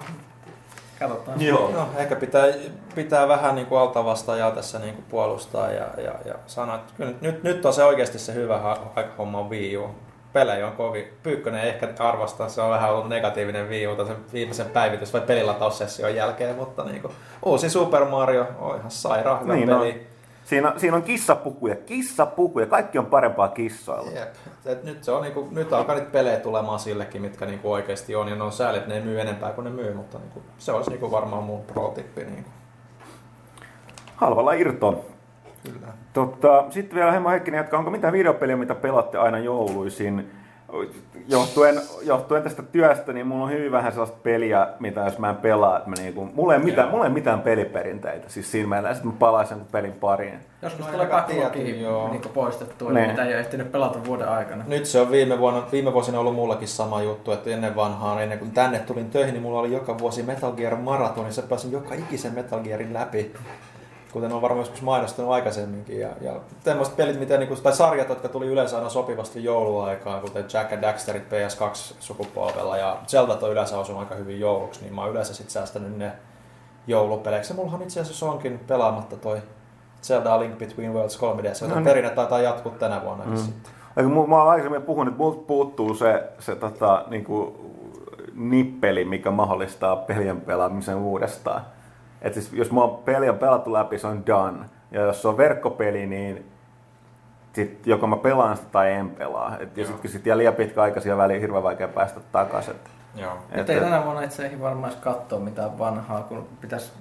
Katsotaan. Joo. No, ehkä pitää, pitää vähän niin kuin altavastaajaa tässä niin kuin puolustaa ja, ja, ja sanoa, että kyllä nyt, nyt on se oikeasti se hyvä aika homma on Wii U. Pelejä on kovin. Pyykkönen ehkä arvostaa, se on vähän ollut negatiivinen U sen viimeisen päivitys- vai pelilataussession jälkeen, mutta niin kuin, uusi Super Mario on ihan sairaan hyvä Niin peli. on. Siinä, siinä on kissapukuja, kissapukuja, kaikki on parempaa kissailla. Jep. Et nyt, se on niinku, nyt alkaa niitä pelejä tulemaan sillekin, mitkä niinku oikeasti on, ja ne on sääli, että ne ei myy enempää kuin ne myy, mutta niinku, se olisi niinku varmaan mun pro-tippi. Niinku. Halvalla irtoon. Kyllä. Totta, sitten vielä Hemmo Heikkinen jatkaa, onko mitään videopeliä, mitä pelaatte aina jouluisin? Johtuen, johtuen tästä työstä, niin mulla on hyvin vähän sellaista peliä, mitä jos mä en pelaa, että mä niinku, mulla, ei mitään, mulla ei mitään peliperinteitä, siis siinä mielessä, että mä palaisin jonkun pelin pariin. Joskus No, tulee joo. niin poistettua, Ne. mitä ei ole ehtinyt pelata vuoden aikana. Nyt se on viime, vuonna, viime vuosina ollut mullakin sama juttu, että ennen vanhaan, ennen kuin tänne tulin töihin, niin mulla oli joka vuosi Metal Gear Marathon, niin pääsin joka ikisen Metal Gearin läpi. Kuten on varmaan joskus mainostanut aikaisemminkin. Ja, ja tämmöiset pelit, mitä, niin kuin, tai sarjat, jotka tuli yleensä aina sopivasti jouluaikaan, kuten Jack and Daxterit PS2-sukupolvella ja Zelda on yleensä osunut aika hyvin jouluksi, niin mä oon yleensä sitten säästänyt ne joulupeleiksi. Ja mullahan itse asiassa onkin pelaamatta toi Zelda Link Between Worlds 3 ds jota No niin. perinne taitaa jatkuu tänä vuonna mm. sitten. Mä oon aikaisemmin puhunut, että multa puuttuu se, se tota, niinku, nippeli, mikä mahdollistaa pelien pelaamisen uudestaan. Et siis, jos oon peli on pelattu läpi, se on done. Ja jos se on verkkopeli, niin sit joko mä pelaan sitä tai en pelaa. Et, ja sitten kun sit jää liian pitkä aika siihen väliin, hirveän vaikea päästä takaisin. Joo. Että ei tänä vuonna itse ei varmaan katsoa mitään vanhaa, kun pitäisi...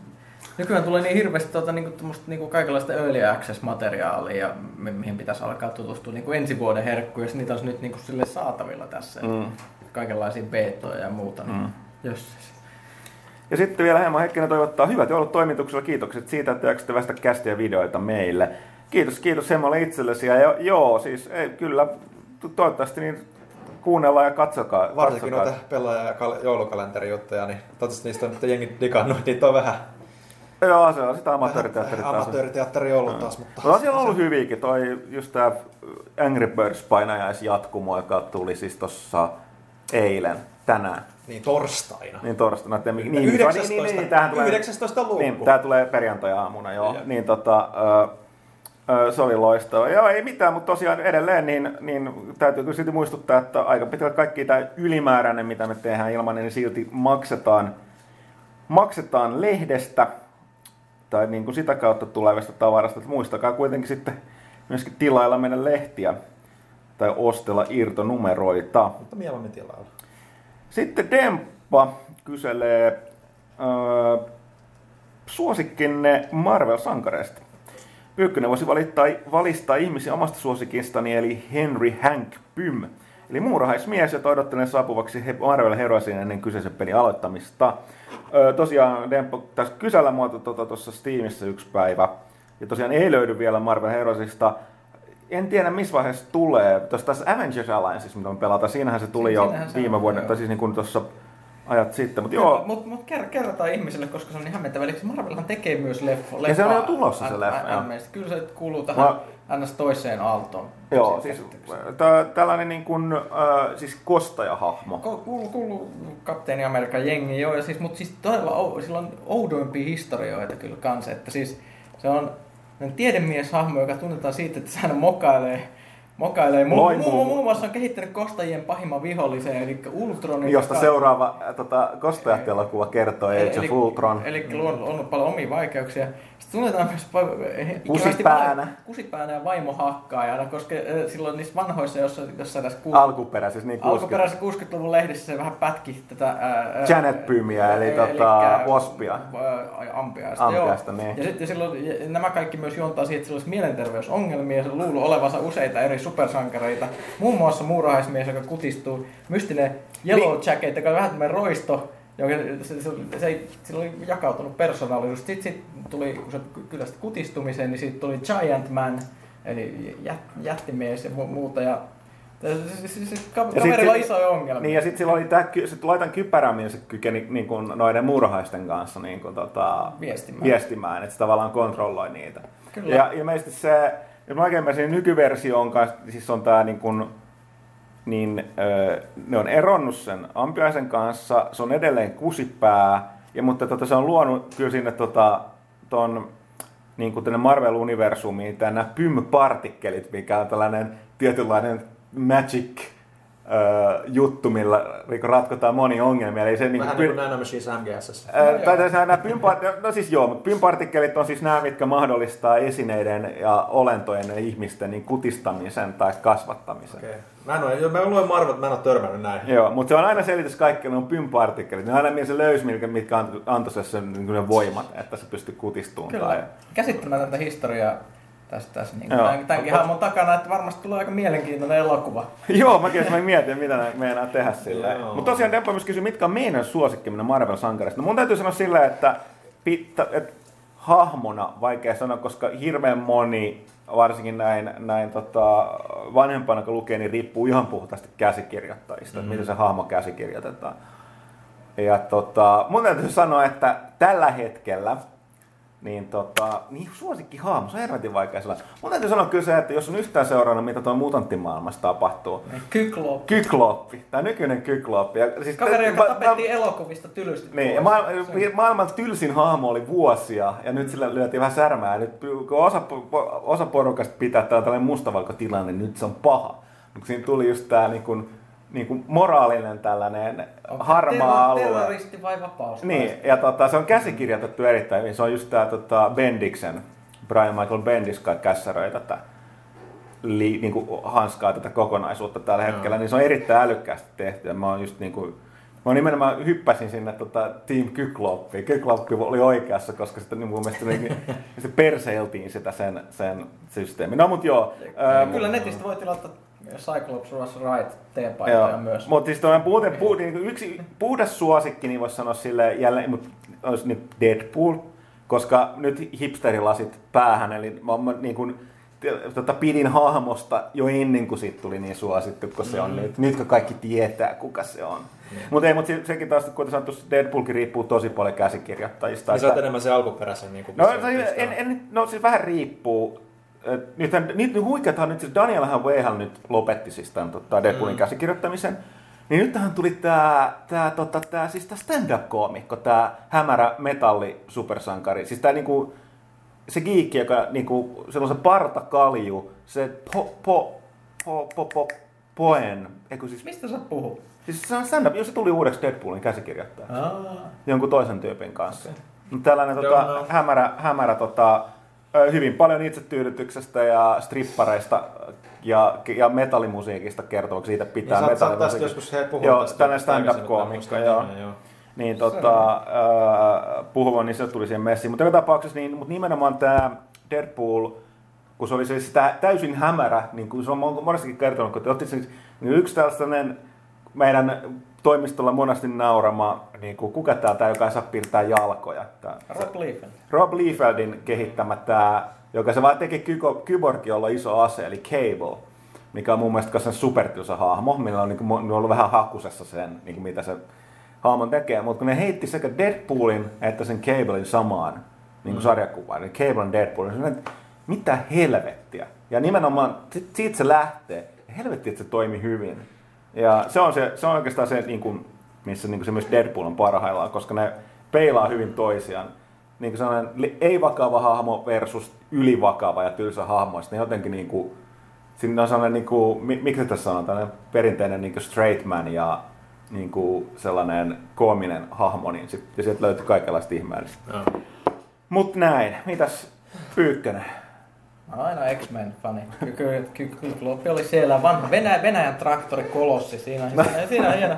Nykyään tulee niin hirveästi tuota, niinku, niinku kaikenlaista early access-materiaalia, ja mi- mihin pitäisi alkaa tutustua niinku ensi vuoden herkkuja, jos niitä olisi nyt niinku sille saatavilla tässä. Mm. Kaikenlaisia betoja ja muuta. Niin Mm. Jos Ja sitten vielä Hemmo Heikkinen toivottaa hyvät joulut toimituksella. Kiitokset siitä, että jaksatte västä kästiä videoita meille. Kiitos, kiitos Hemmolle itsellesi. Ja jo, joo, siis ei, kyllä to- toivottavasti niin kuunnellaan ja katsokaa. Varsinkin katsokaa. noita pelaaja- ja kal- joulukalenterijuttuja, niin toivottavasti niistä on nyt jengi digannut, niitä on vähän Joo, se on sitä amatööriteatteria taas. amatööriteatteri ollut taas, mutta... No siellä on ollut hyviäkin. Toi just tää Angry Birds painajaisjatkumo, joka tuli siis tossa eilen, tänään. Niin torstaina. Niin torstaina. Että, niin, niin, 19. niin, niin, niin, tämähän tulee, 19. luku. Niin, tää tulee perjantai-aamuna, joo. Joo. Niin tota, ö, se oli loistava. Joo, ei mitään, mutta tosiaan edelleen niin, niin täytyy kyllä silti muistuttaa, että aika pitkälle kaikki tämä ylimääräinen, mitä me tehdään ilman, niin silti maksetaan, maksetaan lehdestä tai niin kuin sitä kautta tulevasta tavarasta. Että muistakaa kuitenkin sitten myöskin tilailla meidän lehtiä tai ostella irtonumeroita. Mutta mieluummin tilalla. Sitten Demppa kyselee öö, suosikkinne Marvel-sankareista. Pyykkönen voisi valittaa, valistaa ihmisiä omasta suosikistani, eli Henry Hank Pym. Eli muurahaismies, jota odottelen saapuvaksi he- Marvel-heroisiin ennen kyseisen pelin aloittamista. Öö, tosiaan Demppo tässä kysellä muuta tuossa Steamissa yksi päivä. Ja tosiaan ei löydy vielä Marvel-heroisista. En tiedä missä vaiheessa tulee. Tuossa tässä Avengers Allianceissa, mitä me pelataan, siinähän se tuli jo Siinähän se viime on, vuonna, joo. tai siis niin kuin tuossa ajat sitten. Mutta joo, Mutta mut ker- kerrotaan ihmisille, koska se on niin hämmentävä. Eli Marvelhan tekee myös leffo. Ja se on jo tulossa se leffa, Kyllä se kuuluu tähän Mä- ns. toiseen aaltoon. Joo, siis tää, tällainen niin kuin, äh, siis kostajahahmo. Ko- Kuuluu, kuuluu Kapteeni Amerikan jengi, joo, ja siis, mutta siis todella sillä on oudoimpia historioita kyllä kanssa, että siis se on tiedemieshahmo, joka tunnetaan siitä, että se aina mokailee, mokailee. Mu- Loi mu- muu. muun muassa on kehittänyt kostajien pahimman vihollisen, eli Ultronin. Josta joka- seuraava tota, kostajat-elokuva kertoo Age of Ultron. Eli on, on paljon omia vaikeuksia. Sitten tunnetaan myös Kusipäänä. vaimo- kusipäänä ja vaimohakkaajana, koska silloin niissä vanhoissa, jossa, jossa tässä ku- Alkuperäisessä, niin 60. alkuperäisessä 60-luvun lehdissä se vähän pätki tätä... Ää, Janet Pymia, eli tota, Waspia. Ampiaista, Ampiaista, joo. niin. Ja sitten silloin, nämä kaikki myös juontaa siihen, että sillä olisi mielenterveysongelmia ja se luuli olevansa useita eri supersankareita. Muun muassa muurahaismies, joka kutistuu, mystinen Yellow Jacket, joka on vähän tämmöinen roisto, joka, se, se, se, ei, sillä oli jakautunut persoonallisuus. Sitten sit tuli, kun se kyllästi kutistumiseen, niin siitä tuli Giant Man, eli jät, jättimies ja mu- muuta. Ja, kaverilla on isoja ongelmia. Niin ja sitten sillä oli tää, sit laitan kypärän, millä se kykeni niin kuin noiden muurahaisten kanssa niin kuin, tota, Viestimään. viestimään, että se tavallaan kontrolloi niitä. Kyllä. Ja ilmeisesti se, jos mä oikein ymmärsin, niin nykyversio on, kanssa, siis on tää niin kuin, niin ö, ne on eronnut sen ampiaisen kanssa, se on edelleen kusipää, ja, mutta tota, se on luonut kyllä sinne tota, ton niin kuin tänne Marvel-universumiin nämä pym-partikkelit, mikä on tällainen tietynlainen magic juttu, millä niin kuin ratkotaan monia ongelmia. Eli se, niin Vähän kuin, niin kuin Nanomachines MGS. Ää, tai tässä nämä pympart- no siis joo, mutta pympartikkelit on siis nämä, mitkä mahdollistaa esineiden ja olentojen ja ihmisten niin kutistamisen tai kasvattamisen. Okei. Mä en ole, mä luen Marvel, mä en ole törmännyt näin. Joo, mutta se on aina selitys kaikille on pympartikkelit. Ne on aina se löys, mitkä, mitkä ant- antoi sen, niin ne voimat, että se pystyy kutistumaan. Tai... Kyllä, käsittämätöntä historiaa tässä, tässä niin Joo. tämän, tämänkin hahmon takana, että varmasti tulee aika mielenkiintoinen elokuva. Joo, mäkin mä mietin, mitä ne meinaa tehdä sillä. Mutta tosiaan Demppa myös kysyi, mitkä on meidän suosikkiminen Marvel-sankarista. No mun täytyy sanoa sillä, että, pitta, että hahmona vaikea sanoa, koska hirveän moni, varsinkin näin, näin tota, vanhempana kun lukee, niin riippuu ihan puhtaasti käsikirjoittajista, mm-hmm. että miten se hahmo käsikirjoitetaan. Ja tota, mun täytyy sanoa, että tällä hetkellä niin, tota, niin suosikki hahmo, se on helvetin vaikea sillä. Mun täytyy sanoa kyllä se, että jos on yhtään seurannut, mitä tuo mutanttimaailmassa tapahtuu. Kyklop. Kykloppi, tämä nykyinen kykloppi. Ja, siis Kaveri, joka tapettiin elokuvista tylysti Niin, ja pois. maailman, tylsin hahmo oli vuosia, ja nyt sillä lyötiin vähän särmää. Ja nyt kun osa, osa porukasta pitää tällainen mustavalkotilanne, niin nyt se on paha. Mutta siinä tuli just tää niin kuin, niin kuin moraalinen tällainen harmaa alue. Terroristi vai vapaus? Niin, ja tota, se on käsikirjoitettu erittäin hyvin. Se on just tää tota, Bendiksen, Brian Michael Bendis kai kässäröi tätä li, niin kuin hanskaa tätä kokonaisuutta tällä hetkellä, niin se on erittäin älykkäästi tehty. Ja mä oon just niin kuin, mä nimenomaan hyppäsin sinne tota Team Kykloppiin. Kykloppi oli oikeassa, koska sitä niin mun mielestä niin, se perseiltiin sitä sen, sen systeemin. No mut joo. ää, Kyllä netistä voi tilata Cyclops Was Right teepaitoja myös. Mutta siis tuollainen puute, pu, niin yksi puhdas suosikki, niin voisi sanoa sille jälleen, mutta olisi nyt Deadpool, koska nyt hipsterilasit päähän, eli mä, mä niin kuin, tota, pidin hahmosta jo ennen kuin siitä tuli niin suosittu, kun se on nyt. Nyt kun kaikki tietää, kuka se on. Mutta ei, mutta se, sekin taas, kuten sanottu, Deadpoolkin riippuu tosi paljon käsikirjoittajista. Niin sä oot Että- enemmän se alkuperäisen niin kuin No, se, en, en, no siis vähän riippuu. Et Nythän, nyt huikeathan nyt, siis Daniel Wayhall nyt lopetti siis tämän tota Deadpoolin mm. käsikirjoittamisen. Niin nyt tähän tuli tää, tää, tota, tää, siis tää stand-up-koomikko, tää hämärä metalli supersankari. Siis tää niinku, se giikki, joka niinku, sellaisen partakalju, se po, po, po, po, po, poen, eikö siis, Mistä sä puhut? siis se on stand-up, jos se tuli uudeksi Deadpoolin käsikirjoittaja Aa. jonkun toisen tyypin kanssa. Mutta Tällainen tota, hämärä, hämärä tota, hyvin paljon itsetyydytyksestä ja strippareista ja, ja metallimusiikista kertoo, siitä pitää Niin, metallimusiikista. joskus he puhunut Joo, tästä stand-up-koomikko, joo. nimen, Niin tota, äh, puhuvan, niin se tuli siihen messiin. Mutta joka tapauksessa, niin, mutta nimenomaan tämä Deadpool, kun se oli siis sitä täysin hämärä, niin kuin se on monestikin kertonut, kun te otti siis, niin yksi tällainen meidän toimistolla monesti naurama, niin kuin, kuka tää, tää joka ei saa piirtää jalkoja. Tää, Rob Liefeld. Rob Liefeldin kehittämä tämä, joka se vaan teki kyko- kyborgi, jolla on iso ase, eli Cable, mikä on mun mielestä kanssa supertylsä hahmo, millä on, niin kuin, ollut vähän hakusessa sen, niin kuin mitä se hahmon tekee. Mutta kun ne heitti sekä Deadpoolin että sen Cablein samaan niin kuin sarjakuvaan, eli Cable and Deadpool, niin että mitä helvettiä. Ja nimenomaan siitä se lähtee. Helvetti, että se toimi hyvin. Ja se on, se, se on oikeastaan se, niin kuin, missä niin kuin se myös Deadpool on parhaillaan, koska ne peilaa hyvin toisiaan. Niin kuin sellainen ei-vakava hahmo versus ylivakava ja tylsä hahmo. Sitten ne jotenkin niin kuin, siinä on sellainen, niin kuin, mi- miksi tässä sanotaan, tällainen perinteinen niin kuin straight man ja niin kuin sellainen koominen hahmo, niin sit, ja sieltä löytyy kaikenlaista ihmeellistä. Joo. Mut näin, mitäs Pyykkönen? Mä oon aina X-Men-fani. Kyllä, kyllä, kyllä oli siellä vanha Venäjän, Venäjän traktorikolossi. Siinä, siinä, siinä on hieno,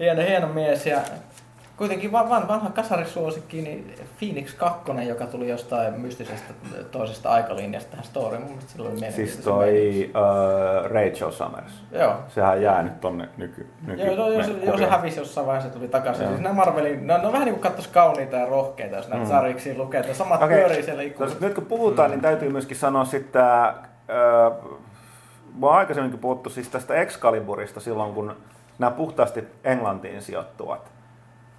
hieno, hieno mies. Ja kuitenkin van, van, vanha kasarisuosikki, niin Phoenix 2, joka tuli jostain mystisestä toisesta aikalinjasta tähän storyin. Mun mielestä silloin meni. Siis toi uh, Rachel Summers. Joo. Sehän jää nyt tonne nyky, nyky Joo, joo, joo, se, joo, se hävisi jossain vaiheessa tuli takaisin. Siis nämä Marvelin, ne on, ne on vähän niin kuin katsois kauniita ja rohkeita, jos näitä mm. sarjiksi lukee. että Samat okay. pyörii siellä ikkunassa. Nyt kun puhutaan, mm. niin täytyy myöskin sanoa sitten, äh, mä oon aikaisemminkin puhuttu siis tästä Excaliburista silloin, kun nämä puhtaasti Englantiin sijoittuvat.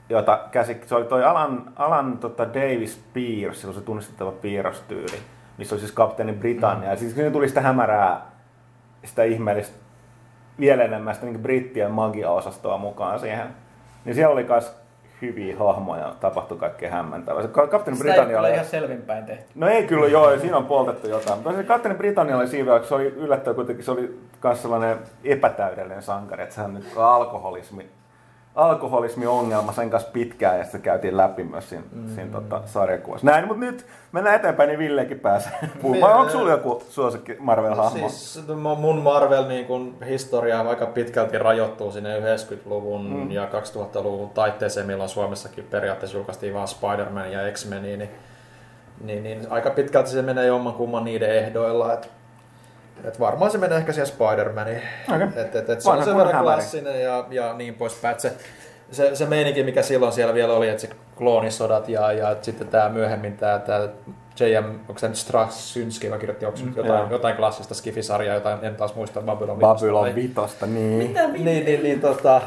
Jota käsi, se oli toi Alan, Alan tota Davis Pierce, silloin se tunnistettava piirrostyyli, missä oli siis kapteeni Britannia. Mm. Ja siis siinä tuli sitä hämärää, sitä ihmeellistä, vielä enemmän sitä niin brittien magia-osastoa mukaan siihen. Niin siellä oli myös hyviä hahmoja, tapahtui kaikkea hämmentävää. Se ka- Kapteeni Britannia oli... ihan selvinpäin tehty. No ei kyllä, joo, siinä on poltettu jotain. Mutta se Kapteeni Britannia oli siinä, vaikka se oli yllättävän kuitenkin, se oli myös sellainen epätäydellinen sankari, että sehän on nyt alkoholismi, alkoholismi-ongelma sen kanssa pitkään ja sitä käytiin läpi myös siinä, mm. siinä tota, sarjakuvassa. Näin, mutta nyt mennään eteenpäin, niin Villekin pääsee puhumaan. Onko sulla joku suosikki Marvel-hahmo? Siis mun Marvel niin kun, historia aika pitkälti rajoittuu sinne 90-luvun mm. ja 2000-luvun taitteeseen, milloin Suomessakin periaatteessa julkaistiin vaan Spider-Man ja X-Meniä, niin, niin, niin, aika pitkälti se menee jommankumman niiden ehdoilla. Et, et varmaan se menee ehkä siihen Spider-Maniin. Okei. Et, et, et se on sen verran klassinen ja, ja niin poispäin. Se, se, se meininki, mikä silloin siellä vielä oli, että se kloonisodat ja, ja et sitten tämä myöhemmin tämä, tämä J.M. onko se nyt Straczynski, joka kirjoitti onko Mm, jotain, joo. jotain klassista Skifisarjaa, jotain en taas muista Babylon vitosta Babylon vitosta, niin. niin, niin, niin tota,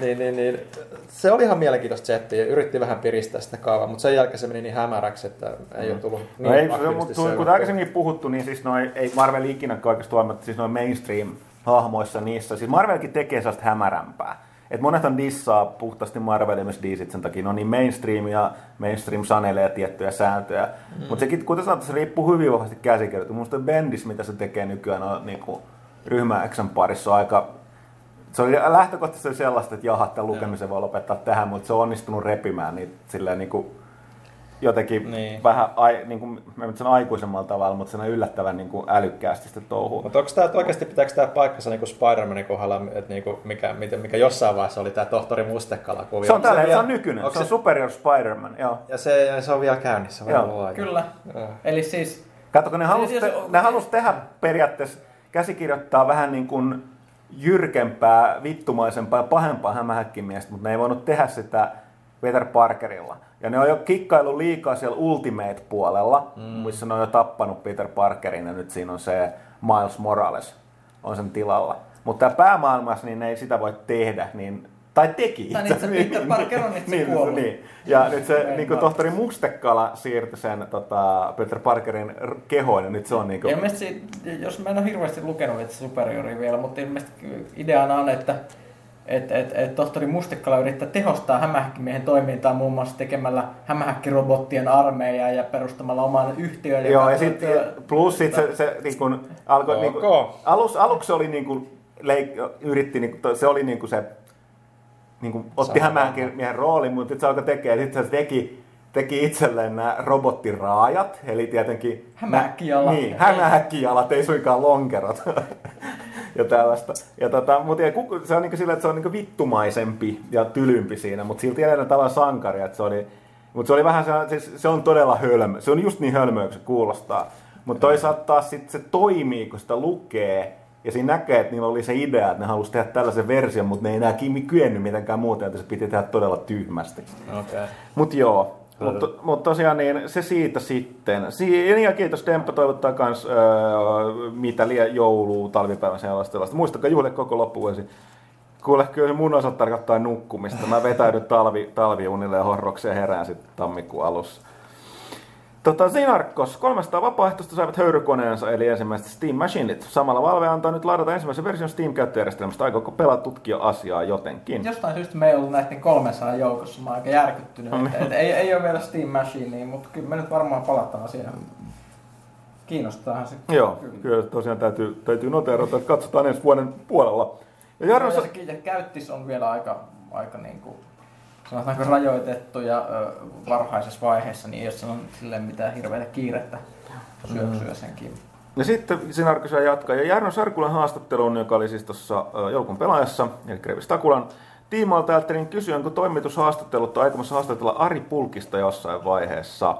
niin, niin, niin, se oli ihan mielenkiintoista settiä. Yritti vähän piristää sitä kaavaa, mutta sen jälkeen se meni niin hämäräksi, että ei ole tullut niin No ei, mutta kuten aikaisemmin puhuttu, niin siis noi, ei Marvel ikinä oikeasti toiminut, siis noin mainstream-hahmoissa niissä. Siis Marvelkin tekee sellaista hämärämpää. Et monethan dissaa puhtaasti Marvel myös DCt sen takia, ne on niin mainstream ja mainstream sanelee tiettyjä sääntöjä. Mm. Mutta sekin, kuten sanottu, se riippuu hyvin vahvasti käsikirjoitu. Minusta Bendis, mitä se tekee nykyään, on niinku ryhmä Xn parissa on aika se oli lähtökohtaisesti sellaista, että jaha, tämän lukemisen voi lopettaa tähän, mutta se on onnistunut repimään niitä silleen niin kuin jotenkin niin. Vähän, ai, niin kuin, mä en sano aikuisemmalla tavalla, mutta se on yllättävän niin kuin älykkäästi sitä touhua. Mutta onko tämä oikeasti, pitääkö tämä paikkansa niin Spider-Manin kohdalla, että niin kuin mikä, mikä, mikä, jossain vaiheessa oli tämä tohtori Mustekala kuvio? Se on, tällä, se vielä- on nykyinen, onko se on Superior Spider-Man, joo. Ja se, ja se on vielä käynnissä, Joo. Kyllä. Joo. Eli siis Kato, kun ne halusi, Siis te, jos- ne halus tehdä periaatteessa, käsikirjoittaa vähän niin kuin jyrkempää, vittumaisempaa ja pahempaa hämähäkkimiestä, mutta ne ei voinut tehdä sitä Peter Parkerilla. Ja ne on jo kikkailu liikaa siellä Ultimate-puolella, mm. missä ne on jo tappanut Peter Parkerin ja nyt siinä on se Miles Morales on sen tilalla. Mutta tämä päämaailmassa, niin ne ei sitä voi tehdä, niin tai teki Tai itse niin, se Peter Parker on itse niin, kuollut. niin. Ja nyt se Ei niin kuin tohtori Mustekala siirtyi sen tota, Peter Parkerin kehoon ja nyt se on niin Ja kuin, ilmeisesti, jos mä en ole hirveästi lukenut itse Superioria vielä, mutta ilmeisesti ideana on, että et, et, et tohtori Mustekala yrittää tehostaa hämähäkkimiehen toimintaa muun muassa tekemällä hämähäkkirobottien armeijaa ja perustamalla oman yhtiön. Joo, ja sitten plus sit se, se niin kuin, alkoi, niin kuin, Ok. alus, aluksi se oli niin kuin, leik, yritti, niin kuin, se oli niin kuin se, niin kuin, otti hämähäkkimiehen roolin, mutta sitten se alkoi tekemään, sitten se teki, teki itselleen nämä robottiraajat, eli tietenkin... Hämähäkkijalat. Niin, hämähäkkijalat, ei suinkaan lonkerot. ja tällaista. Ja tota, mutta se on niin sillä, että se on niin vittumaisempi ja tylympi siinä, mutta silti edelleen tavallaan sankari, että se oli, mutta se oli vähän se, siis se on todella hölmö. Se on just niin hölmöä, se kuulostaa. Mutta toisaalta taas sit se toimii, kun sitä lukee. Ja siinä näkee, että niillä oli se idea, että ne halusi tehdä tällaisen version, mutta ne ei enää kyennyt mitenkään muuten, että se piti tehdä todella tyhmästi. Okei. Mutta joo, mutta mut tosiaan niin, se siitä sitten. Si- ja kiitos Demppa toivottaa kans öö, mitä liian joulua, talvipäivän sellaista. sellaista. Muistakaa juhle koko loppuvuosi. Kuule, kyllä se mun osalta tarkoittaa nukkumista. Mä vetäydyn talvi, talviunille ja horrokseen herään sitten tammikuun alussa. Tota, Zinarkos, 300 vapaaehtoista saivat höyrykoneensa, eli ensimmäiset Steam Machineit. Samalla Valve antaa nyt ladata ensimmäisen version Steam-käyttöjärjestelmästä. Aikooko pelata tutkia asiaa jotenkin? Jostain syystä me ei ollut näiden 300 joukossa. Mä oon aika järkyttynyt. No että, et, ei, ei ole vielä Steam Machinea, mutta kyllä me nyt varmaan palataan siihen. Kiinnostaahan se. Joo, kyllä tosiaan täytyy, täytyy noteerata, että katsotaan ensi vuoden puolella. Ja Jarno, Ja se käyttis on vielä aika, aika niin kuin, sanotaanko rajoitettu ja ö, varhaisessa vaiheessa, niin jos on silleen mitään hirveätä kiirettä syöksyä senkin. ja sitten Sinarkos jatkaa. Ja Jarno Sarkulan haastatteluun, joka oli siis tuossa joulukun pelaajassa, eli Krevis Takulan tiimoilta, ajattelin kysyä, onko toimitushaastattelut tai aikomassa haastatella Ari Pulkista jossain vaiheessa.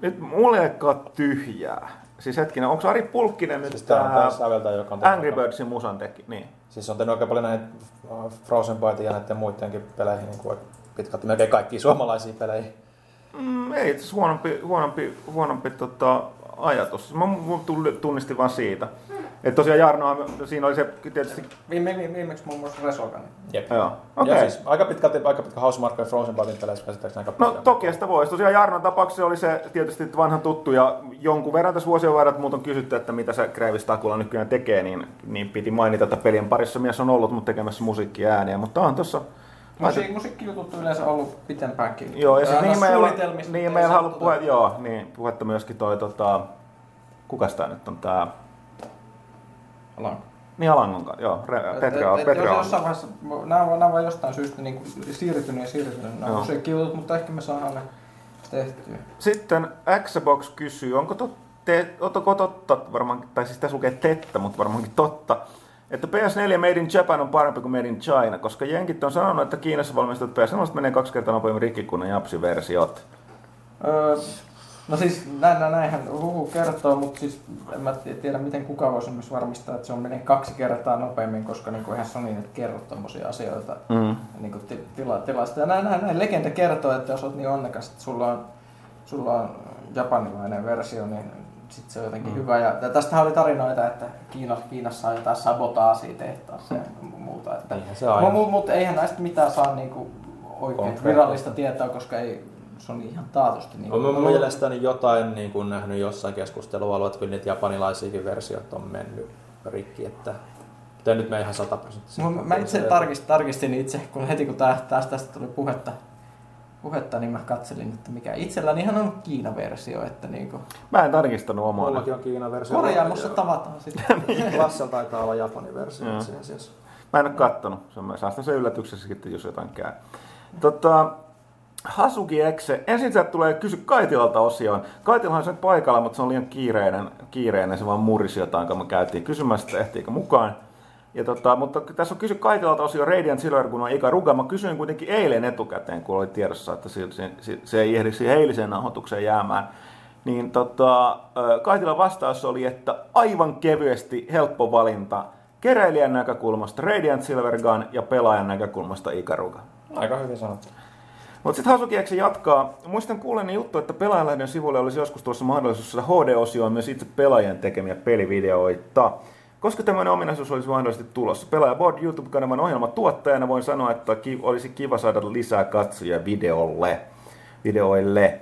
Nyt mulle ei ole tyhjää. Siis hetkinen, onko Ari Pulkkinen nyt Siis tää säveltä, joka on Angry aika- Birdsin musan teki? Niin. Siis on tehnyt oikein paljon näitä äh, Frozen Byte ja näiden muidenkin peleihin, niin kuin pitkälti melkein kaikkiin suomalaisiin peleihin. Mm, ei itse huonompi, huonompi, huonompi tota, ajatus. Mä tunnistin vaan siitä. Että tosiaan Jarno, siinä oli se tietysti... Viime, viime, viimeksi muun muassa Resogan. Jep. Joo, Okay. okei. Ja siis aika pitkälti, aika pitkä Housemarque ja Frozen Bytein peleissä käsittääkseni aika No paljon. toki sitä voisi. Tosiaan Jarnon tapauksessa oli se tietysti vanha tuttu ja jonkun verran tässä vuosien varrella, muut on kysytty, että mitä se Kreivis Takula nykyään tekee, niin, niin piti mainita, että pelien parissa mies on ollut mut tekemässä musiikkia ääniä, mutta on tossa... Musiik, musiikkijutut on yleensä ollut pitempäänkin. Joo, ja siis niin meillä, niin meillä saa halu puhe, joo, niin, puhetta myöskin toi tota, kukas tää nyt on tää, Alan. niin Alangon kanssa, joo, Re, Et- Petri, et- et Petri jos Alangon. jossain vaiheessa, nämä on, nämä on vaan jostain syystä niin kuin siirtynyt ja siirtynyt nämä musiikkijutut, mutta ehkä me saadaan ne tehtyä. Sitten Xbox kysyy, onko, tot, te, onko totta, varmaan, tai siis tässä lukee tettä, mutta varmaankin totta, että PS4 Made in Japan on parempi kuin Made in China, koska jenkit on sanonut, että Kiinassa valmistetut PS4 menee kaksi kertaa nopeammin rikki kuin ne Japsi-versiot. Öö, no siis näin, näin, näinhän huhu kertoo, mutta siis en mä ti- tiedä miten kuka voisi myös varmistaa, että se on menee kaksi kertaa nopeammin, koska niin kuin eihän Sony nyt kerro tommosia asioita Mm. niin kuin ti- tila, tilasta. Ja näin, näin, näin, legenda kertoo, että jos olet niin onnekas, että sulla on, sulla on japanilainen versio, niin sit se on jotenkin mm. hyvä. Ja ja tästähän oli tarinoita, että Kiinassa, Kiinassa on jotain sabotaasia tehtaassa ja muuta. muuta. Että, se. Mutta mut, eihän näistä mitään saa niinku oikein Konkreettista. virallista tietoa, koska ei, se on ihan taatusti. Niin Olen mielestäni jotain niin kuin nähnyt jossain keskustelualueella, että kyllä niitä japanilaisiakin versiot on mennyt rikki, että Tämä nyt me ihan sataprosenttisesti. Mä, mä itse tarkistin, tarkistin itse, kun heti kun tästä, tästä tuli puhetta, puhetta, niin mä katselin, että mikä itselläni ihan on Kiina-versio, että niinku Mä en tarkistanut omaa. Mullakin on Kiinan versio. korjaamossa tavataan sitten. Lassella taitaa olla Japanin versio Joo. itse asiassa. Mä en ole kattonut. Se on- Mä säästän sen yllätyksessä sitten, jos jotain käy. Tota, Hasuki Exe. Ensin sieltä tulee kysy Kaitilalta osioon. Kaitilahan on sen paikalla, mutta se on liian kiireinen. kiireinen. Se vaan murisi jotain, kun me käytiin kysymässä, että ehtiikö mukaan. Ja tota, mutta tässä on kysy Kaitilalta osio Radiant Silver, kun on Ika Ruga. Mä kysyin kuitenkin eilen etukäteen, kun oli tiedossa, että se, se, se, se ei ehdi siihen eiliseen nauhoitukseen jäämään. Niin tota, Kaitilan vastaus oli, että aivan kevyesti helppo valinta keräilijän näkökulmasta Radiant Silver Gun ja pelaajan näkökulmasta Ikaruga. Aika hyvin sanottu. Mutta sitten Hasukieksi jatkaa. Muistan kuulleeni juttu, että pelaajalehden sivuille olisi joskus tuossa mahdollisuus saada HD-osioon myös itse pelaajien tekemiä pelivideoita. Koska tämmöinen ominaisuus olisi mahdollisesti tulossa. Pelaaja Board YouTube-kanavan ohjelmatuottajana voin sanoa, että olisi kiva saada lisää katsojia videolle. videoille.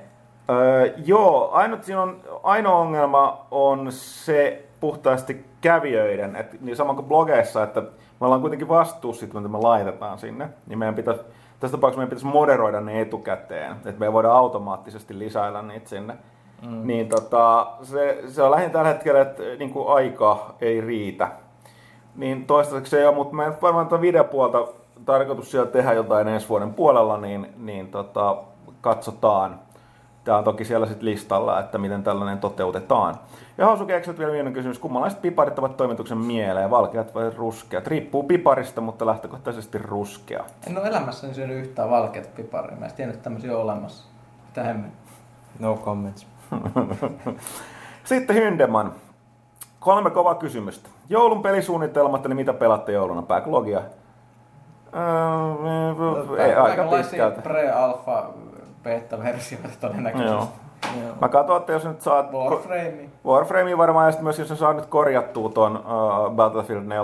Öö, joo, ainut, siinä on, ainoa ongelma on se puhtaasti kävijöiden, että niin sama kuin blogeissa, että me ollaan kuitenkin vastuussa mitä me laitetaan sinne, niin meidän pitäisi, tässä tapauksessa meidän pitäisi moderoida ne etukäteen, että me ei voida automaattisesti lisäillä niitä sinne. Mm. Niin tota, se, se on lähinnä tällä hetkellä, että niin kuin aika ei riitä. Niin toistaiseksi se ei ole, mutta meidän varmaan tuon videopuolta tarkoitus siellä tehdä jotain ensi vuoden puolella, niin, niin tota, katsotaan. Tämä on toki siellä sitten listalla, että miten tällainen toteutetaan. Ja Hausu Keksiltä vielä viimeinen kysymys. Kummalaiset piparit ovat toimituksen mieleen? Valkeat vai ruskeat? Riippuu piparista, mutta lähtökohtaisesti ruskea. En ole elämässäni syönyt yhtään valkeata piparia. Mä en tiennyt, että tämmöisiä on olemassa. Mitä hemmen. No comments. Sitten Hyndeman. Kolme kovaa kysymystä. Joulun pelisuunnitelmat, eli mitä pelaatte jouluna? Backlogia? Öö, ei, aika pitkältä. pre-alpha beta-versioita todennäköisesti. Joo. Mä katson, että jos nyt saat... Warframe. Warframe varmaan, ja sitten myös jos sä saat nyt korjattua ton uh, Battlefield 4,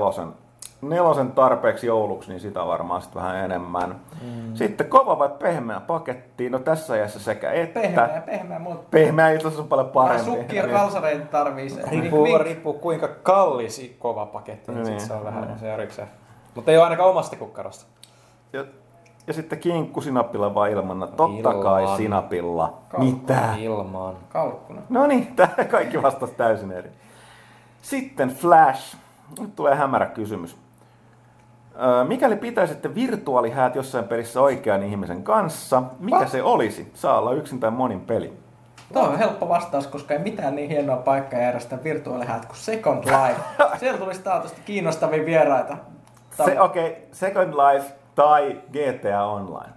nelosen tarpeeksi jouluksi, niin sitä varmaan sitten vähän enemmän. Mm. Sitten kova vai pehmeä paketti? No tässä ajassa sekä että. Pehmeä, pehmeä, mutta Pehmeä itse asiassa on paljon parempi. sukkia Niin. kalsareita tarvii se. Riippuu, Vink, vink. riippuu kuinka kallis kova paketti, niin, Niin. se on vähän se erikseen. Mutta ei ole ainakaan omasta kukkarosta. Ja, ja sitten kinkku sinapilla vai ilman? Totta kai Ilman. sinapilla. Kalkku. Mitä? Ilmaan. Kalkkuna. No niin, tää kaikki vastasi täysin eri. Sitten Flash. Nyt tulee hämärä kysymys. Öö, mikäli pitäisitte virtuaalihäät jossain pelissä oikean ihmisen kanssa, mikä Va? se olisi? Saa olla yksin tai monin peli. Tuo on helppo vastaus, koska ei mitään niin hienoa paikkaa järjestää virtuaalihäät kuin Second Life. Siellä tulisi taatusti kiinnostavia vieraita. Se, Okei, okay, Second Life tai GTA Online.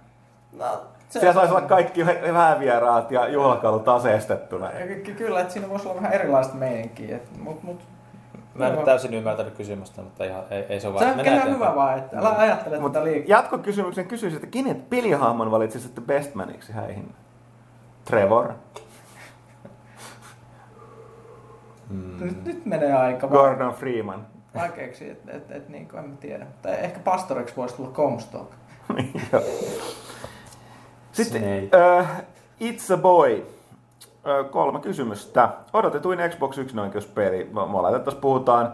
No, se Siellä saisi olla kaikki häävieraat ja juhlakalut aseistettuna. Ky- Kyllä, että siinä voisi olla vähän erilaista meininkiä. et- Mut, mut, Mä en täysin ymmärtänyt kysymystä, mutta ihan, ei, ei se ole se on hyvä vaan, että älä ajattele Mutta tätä liikaa. jatkokysymyksen kysyisin, että kenen pelihahmon valitsisitte bestmaniksi häihin? Trevor, Nyt, nyt menee aika vaan Gordon Freeman. Vaikeaksi, että et, et, niin kuin en mä tiedä. Tai ehkä pastoriksi voisi tulla Comstock. Joo. Sitten uh, It's a Boy. Ö, kolme kysymystä. Odotetuin Xbox 1 oikeuspeli. Me me tässä puhutaan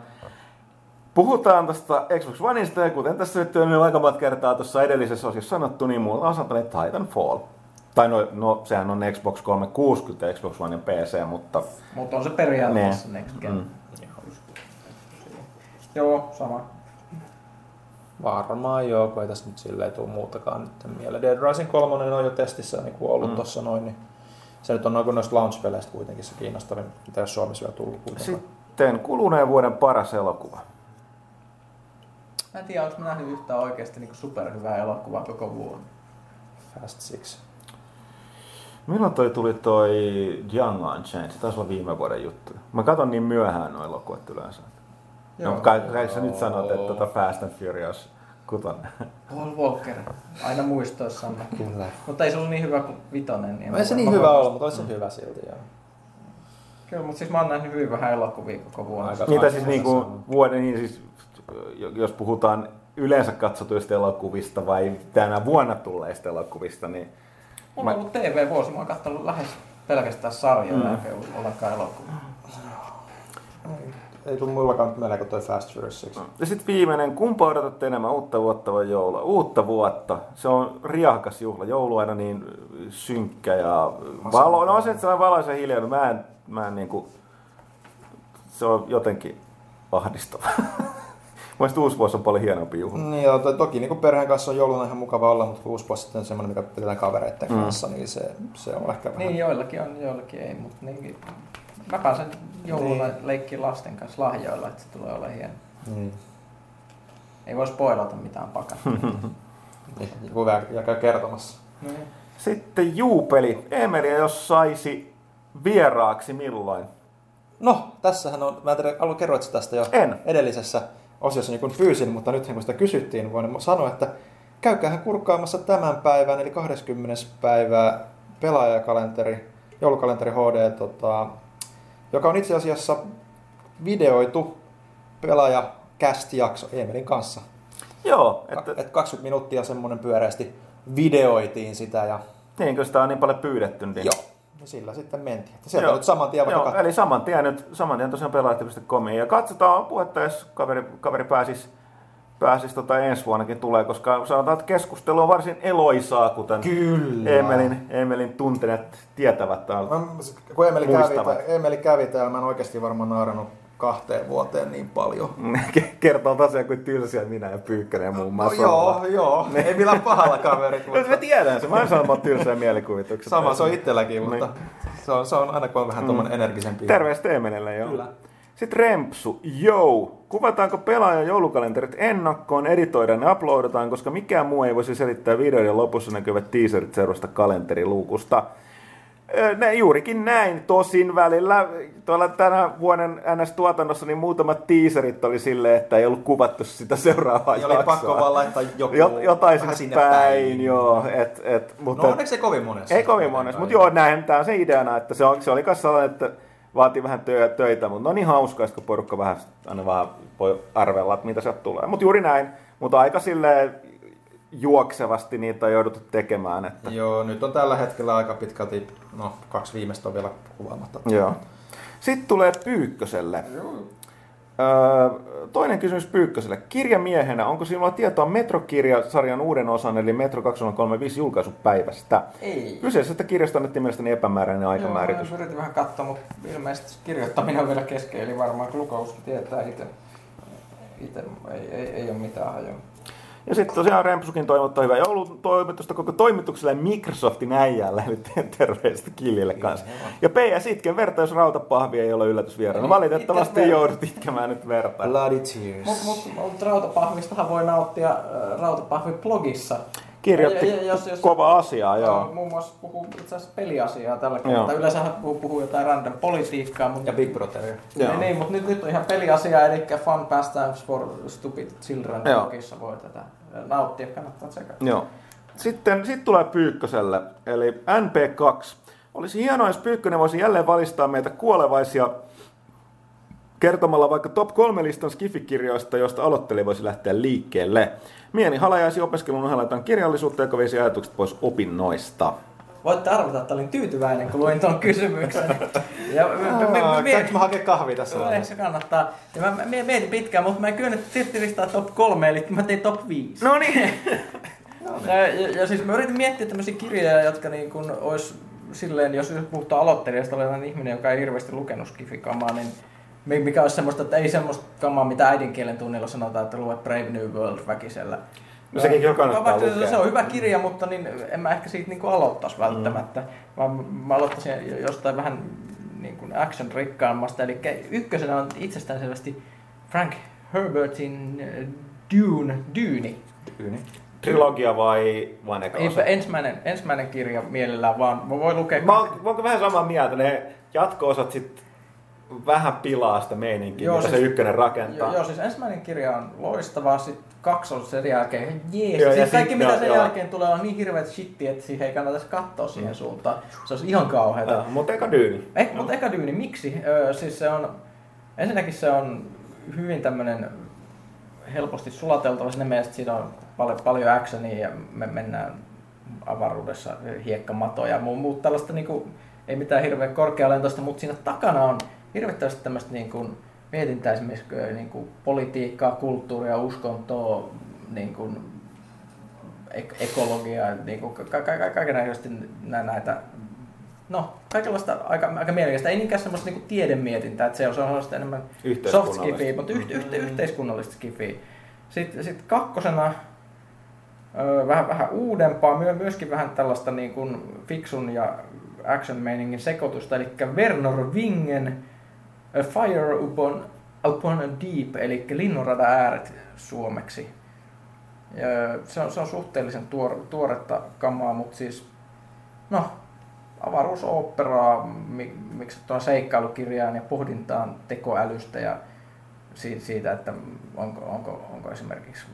Puhutaan tästä Xbox Oneista ja kuten tässä nyt on jo aika monta kertaa tuossa edellisessä osiossa sanottu, niin mulla on sanottuna Titanfall. Tai no, no, sehän on Xbox 360, Xbox One ja PC, mutta Mutta on se periaatteessa Ne. next gen. Mm. Joo, sama. Varmaan joo, kun ei tässä nyt silleen tule muutakaan nyt mieleen. Dead Rising 3 on jo testissä niin kuin ollut mm. tuossa noin, niin se nyt on noin kuin noista launch-peleistä kuitenkin se kiinnostavin, mitä jos Suomessa vielä tullut kuitenkaan. sitten kuluneen vuoden paras elokuva. Mä en tiedä, onko mä nähnyt yhtään oikeasti niin superhyvää elokuvaa koko vuonna. Fast Six. Milloin toi tuli toi Young Unchained? Se taisi olla viime vuoden juttu. Mä katon niin myöhään nuo elokuvat yleensä. No, kai, kai sä nyt sanot, että tota Fast and Furious kutonen. Paul Walker. Aina muistoissamme. Kyllä. Mutta ei se ollut niin hyvä kuin vitonen. Niin Ei se mä- niin mä hyvä ollut, mutta olisi se hyvä silti. Joo. Kyllä, mutta siis mä oon nähnyt hyvin vähän elokuvia koko vuonna. Aika- Niitä Aika siis sama niinku vuoden, niin siis jos puhutaan yleensä katsotuista elokuvista vai tänä vuonna tulleista elokuvista, niin Mulla on ollut TV-vuosi, mä oon katsonut lähes pelkästään sarjoja, mm. eikä ollenkaan elokuvaa. Ei tule muillakaan mieleen kuin toi Fast Furious 6. Ja sitten viimeinen, kumpa odotatte enemmän uutta vuotta vai joulua? Uutta vuotta. Se on riakas juhla. Joulu aina niin synkkä ja valo. No se, että se on valoisen hiljainen. Mä en, mä en niinku, se on jotenkin ahdistava. Mielestäni uusi vuosi on paljon hienompi juhla. Niin, joo, to, toki niin perheen kanssa on jouluna ihan mukava olla, mutta kun uusi vuosi sitten on semmoinen, mikä pidetään kavereiden kanssa, niin se, se on ehkä vähän... Niin, joillakin on, joillakin ei, mutta niin, mä pääsen jouluna Niin. leikkiin lasten kanssa lahjoilla, että se tulee olemaan hieno. Niin. Ei voi spoilata mitään pakattua. Niin, joku käy kertomassa. niin. Sitten juupeli. Emelia, jos saisi vieraaksi milloin? No, tässähän on, mä en tiedä, alun kerroit tästä jo En. edellisessä osiossa niin kun pyysin, mutta nyt kun sitä kysyttiin, voin sanoa, että käykäähän kurkkaamassa tämän päivän, eli 20. päivää pelaajakalenteri, joulukalenteri HD, tota, joka on itse asiassa videoitu pelaaja jakso Emelin kanssa. Joo, Että... että, Et 20 minuuttia semmoinen pyöreästi videoitiin sitä ja niin kun sitä on niin paljon pyydetty. Niin. joo, ja sillä sitten mentiin. Että sieltä Joo. nyt saman tien vaikka Joo, kat- eli saman tien nyt, saman tien tosiaan pelaajat.comiin. Ja katsotaan puhetta, jos kaveri, kaveri pääsisi, pääsisi tota ensi vuonnakin tulee, koska sanotaan, että keskustelu on varsin eloisaa, kuten Kyllä. Emelin, Emelin tunteneet tietävät täällä. Mä, kun Emeli kävi, Muistavat. Emeli kävi täällä, mä en oikeasti varmaan naurannut kahteen vuoteen niin paljon. Kertoo tosiaan kuin tylsiä minä ja Pyykkönen muun No, muassa. joo, joo. Ei millään pahalla kaverit, No, mä mutta tiedän se. Mä en mä oon tylsää mielikuvitukset. sama se on itselläkin, Niin. mutta se on, se on aina kun on vähän tuommoinen energisempi. Terveistä Emelille, joo. Kyllä. Sitten Rempsu, joo. Kuvataanko pelaajan joulukalenterit ennakkoon, editoidaan ja uploadataan, koska mikään muu ei voisi selittää videoiden lopussa näkyvät teaserit seuraavasta kalenteriluukusta. Ne juurikin näin. Tosin välillä tuolla tänä vuoden NS-tuotannossa niin muutamat teaserit oli silleen, että ei ollut kuvattu sitä seuraavaa Ja oli jaksoa. pakko vaan laittaa joku Jot, jotain sinne päin, päin, joo. Et, et, mutta No onneksi ei kovin monessa. ei kovin monessa, mutta joo, näin, tämä on se ideana, että se, on, se oli myös sellainen, että vaatii vähän tö, töitä, mutta no niin hauskaa, kun porukka vähän aina vähän voi arvella, että mitä sieltä tulee. Mutta juuri näin, mutta aika silleen juoksevasti niitä on jouduttu tekemään. Että, Joo, nyt on tällä hetkellä aika pitkälti, no kaksi viimeistä on vielä kuvaamatta. joo. Sitten tulee Pyykköselle. Öö, toinen kysymys Pyykköselle. Kirjamiehenä, onko sinulla tietoa Metro-kirjasarjan uuden osan, eli Metro 2035 julkaisupäivästä? Ei. Kyseisestä kirjasta annettiin mielestäni epämääräinen aikamääritys. Joo, yritin vähän katsoa, mutta ilmeisesti kirjoittaminen on vielä kesken, eli varmaan Glukowski tietää itse. Itse ei, ei, ei ole mitään hajoa. Ja sitten tosiaan Rempsukin toivottaa hyvää joulutoimitusta koko toimitukselle Microsoftin äijälle, eli terveistä Killille kanssa. Ja PS Itken verta, jos rautapahvi ei ole yllätysvieraana. Eli Valitettavasti joudut itkemään nyt verta. Bloody Tears. Mutta mut, mut rautapahvistahan voi nauttia äh, rautapahvi-blogissa. Kirjoitti Ja- ja- jos- jos- kova asiaa, joo. Muun muassa puhuu itse asiassa peliasiaa tällä Joo. kertaa. Yleensä hän puhuu, puhuu jotain random politiikkaa, mutta Ja Big Brotheria. Joo. Niin, niin, mutta nyt, nyt on ihan peliasia, eli Fun Pastimes for Stupid Children Joo. blogissa voi tätä nauttia, kannattaa tsekata. Joo. Sitten sit tulee Pyykköselle, eli NP2. Olisi hienoa, jos Pyykkönen voisi jälleen valistaa meitä kuolevaisia kertomalla vaikka top 3 listan skifikirjoista, joista aloittelija voisi lähteä liikkeelle. Mieni halajaisi opiskelun ohella jotain kirjallisuutta, joka veisi ajatukset pois opinnoista. Voitte arvata, että olin tyytyväinen, kun luin tuon kysymyksen. Ja mä, Aa, mietin, Käytkö mä hakea kahvia tässä No, ehkä kannattaa. Ja mä, mä mietin pitkään, mutta mä en kyennyt silti listaa top 3, eli mä tein top 5. No niin. Ja, ja, ja, siis mä yritin miettiä tämmöisiä kirjoja, jotka niin kun ois silleen, jos puhutaan aloittelijasta, olen ihminen, joka ei hirveästi lukenut skifikamaa, niin mi- mikä olisi semmoista, että ei semmoista kamaa, mitä äidinkielen tunnilla sanotaan, että luet Brave New World väkisellä. No sekin kyllä kannattaa se- lukea. Se on hyvä kirja, mutta niin en mä ehkä siitä niin kuin aloittaisi välttämättä, vaan mä aloittaisin jostain vähän niin kuin action rikkaammasta. Eli ykkösenä on itsestäänselvästi Frank Herbertin äh, Dune, Dyni. Tyyni. Trilogia vai vain eka osa? ensimmäinen, ensimmäinen kirja mielellään vaan. Mä voin lukea... Mä oon, mä oon vähän samaa mieltä. Ne jatko-osat sit vähän pilaa sitä meininkiä, Joo, mitä siis- se ykkönen rakentaa. Joo, joo, siis ensimmäinen kirja on loistavaa, sitten kaksi on sen jälkeen jees. Joo, siis kaikki sit- mitä sen joo. jälkeen tulee on niin hirveät shitti, että siihen ei kannata katsoa siihen suuntaan. Se olisi ihan kauheata. Joo, mutta eka dyyni. Eh, mutta eka dyyni, miksi? Öö, siis se on, ensinnäkin se on hyvin tämmönen helposti sulateltava siinä mielessä, että siinä on paljon, paljon actionia ja me mennään avaruudessa hiekkamatoja ja muut, muut tällaista niin kuin, ei mitään hirveän korkealentoista, mutta siinä takana on hirvittävästi tämmöistä niin kuin, mietintää esimerkiksi niin kuin, politiikkaa, kulttuuria, uskontoa, niin kuin, ek- ekologiaa, niin kuin, ka- ka- ka- kaikenlaisesti nä- näitä No, kaikenlaista aika, aika mielekästä. Ei niinkään semmoista niinku tiedemietintää, että se on sellaista enemmän soft Yhteiskunnallista. skifi, mutta yh, yh, yhteiskunnallista skifi. Sitten sit kakkosena ö, vähän, vähän uudempaa, myö- myöskin vähän tällaista niin kuin fiksun ja action-meiningin sekoitusta, eli Werner Wingen A Fire Upon, upon a Deep, eli Linnunradan ääret suomeksi. Se, on, se on suhteellisen tuor, tuoretta kamaa, mutta siis, no, avaruusoopperaa, mi, miksi tuon seikkailukirjaan ja pohdintaan tekoälystä ja si- siitä, että onko, onko, onko esimerkiksi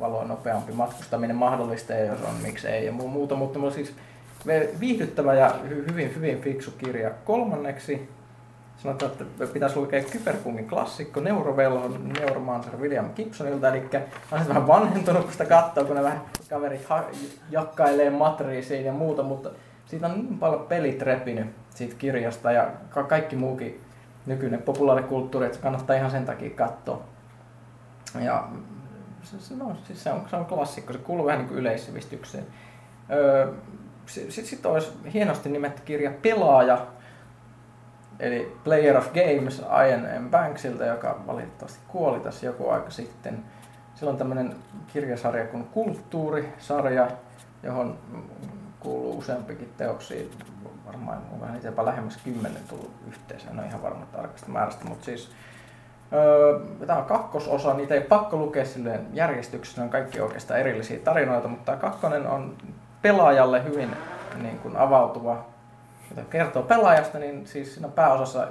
valoa nopeampi matkustaminen mahdollista ja jos on, miksi ei ja muu- muuta, mutta siis viihdyttävä ja hy- hyvin, hyvin fiksu kirja. Kolmanneksi sanotaan, että pitäisi lukea Kyberpunkin klassikko Neurovelhon Neuromancer William Gibsonilta, eli on vähän vanhentunut, kun sitä katsoo, kun ne vähän kaverit ha- jakkailee matriisiin ja muuta, mutta siitä on niin paljon pelit repinyt siitä kirjasta ja ka- kaikki muukin nykyinen populaarikulttuuri, että kannattaa ihan sen takia katsoa. Ja se, se, no, siis se, on, se on klassikko, se kuuluu vähän niin yleissivistykseen. Öö, Sitten sit olisi hienosti nimetty kirja Pelaaja, eli Player of Games Ian M. Banksilta, joka valitettavasti kuoli tässä joku aika sitten. Sillä on tämmöinen kirjasarja kuin Kulttuurisarja, johon kuuluu useampikin teoksia. Varmaan on vähän jopa lähemmäs kymmenen tullut yhteensä, en ole ihan varma tarkasta määrästä, mutta siis Öö, tämä on kakkososa, niitä ei pakko lukea silleen järjestyksessä, ne on kaikki oikeastaan erillisiä tarinoita, mutta tämä kakkonen on pelaajalle hyvin niin kuin avautuva, jota kertoo pelaajasta, niin siis siinä on pääosassa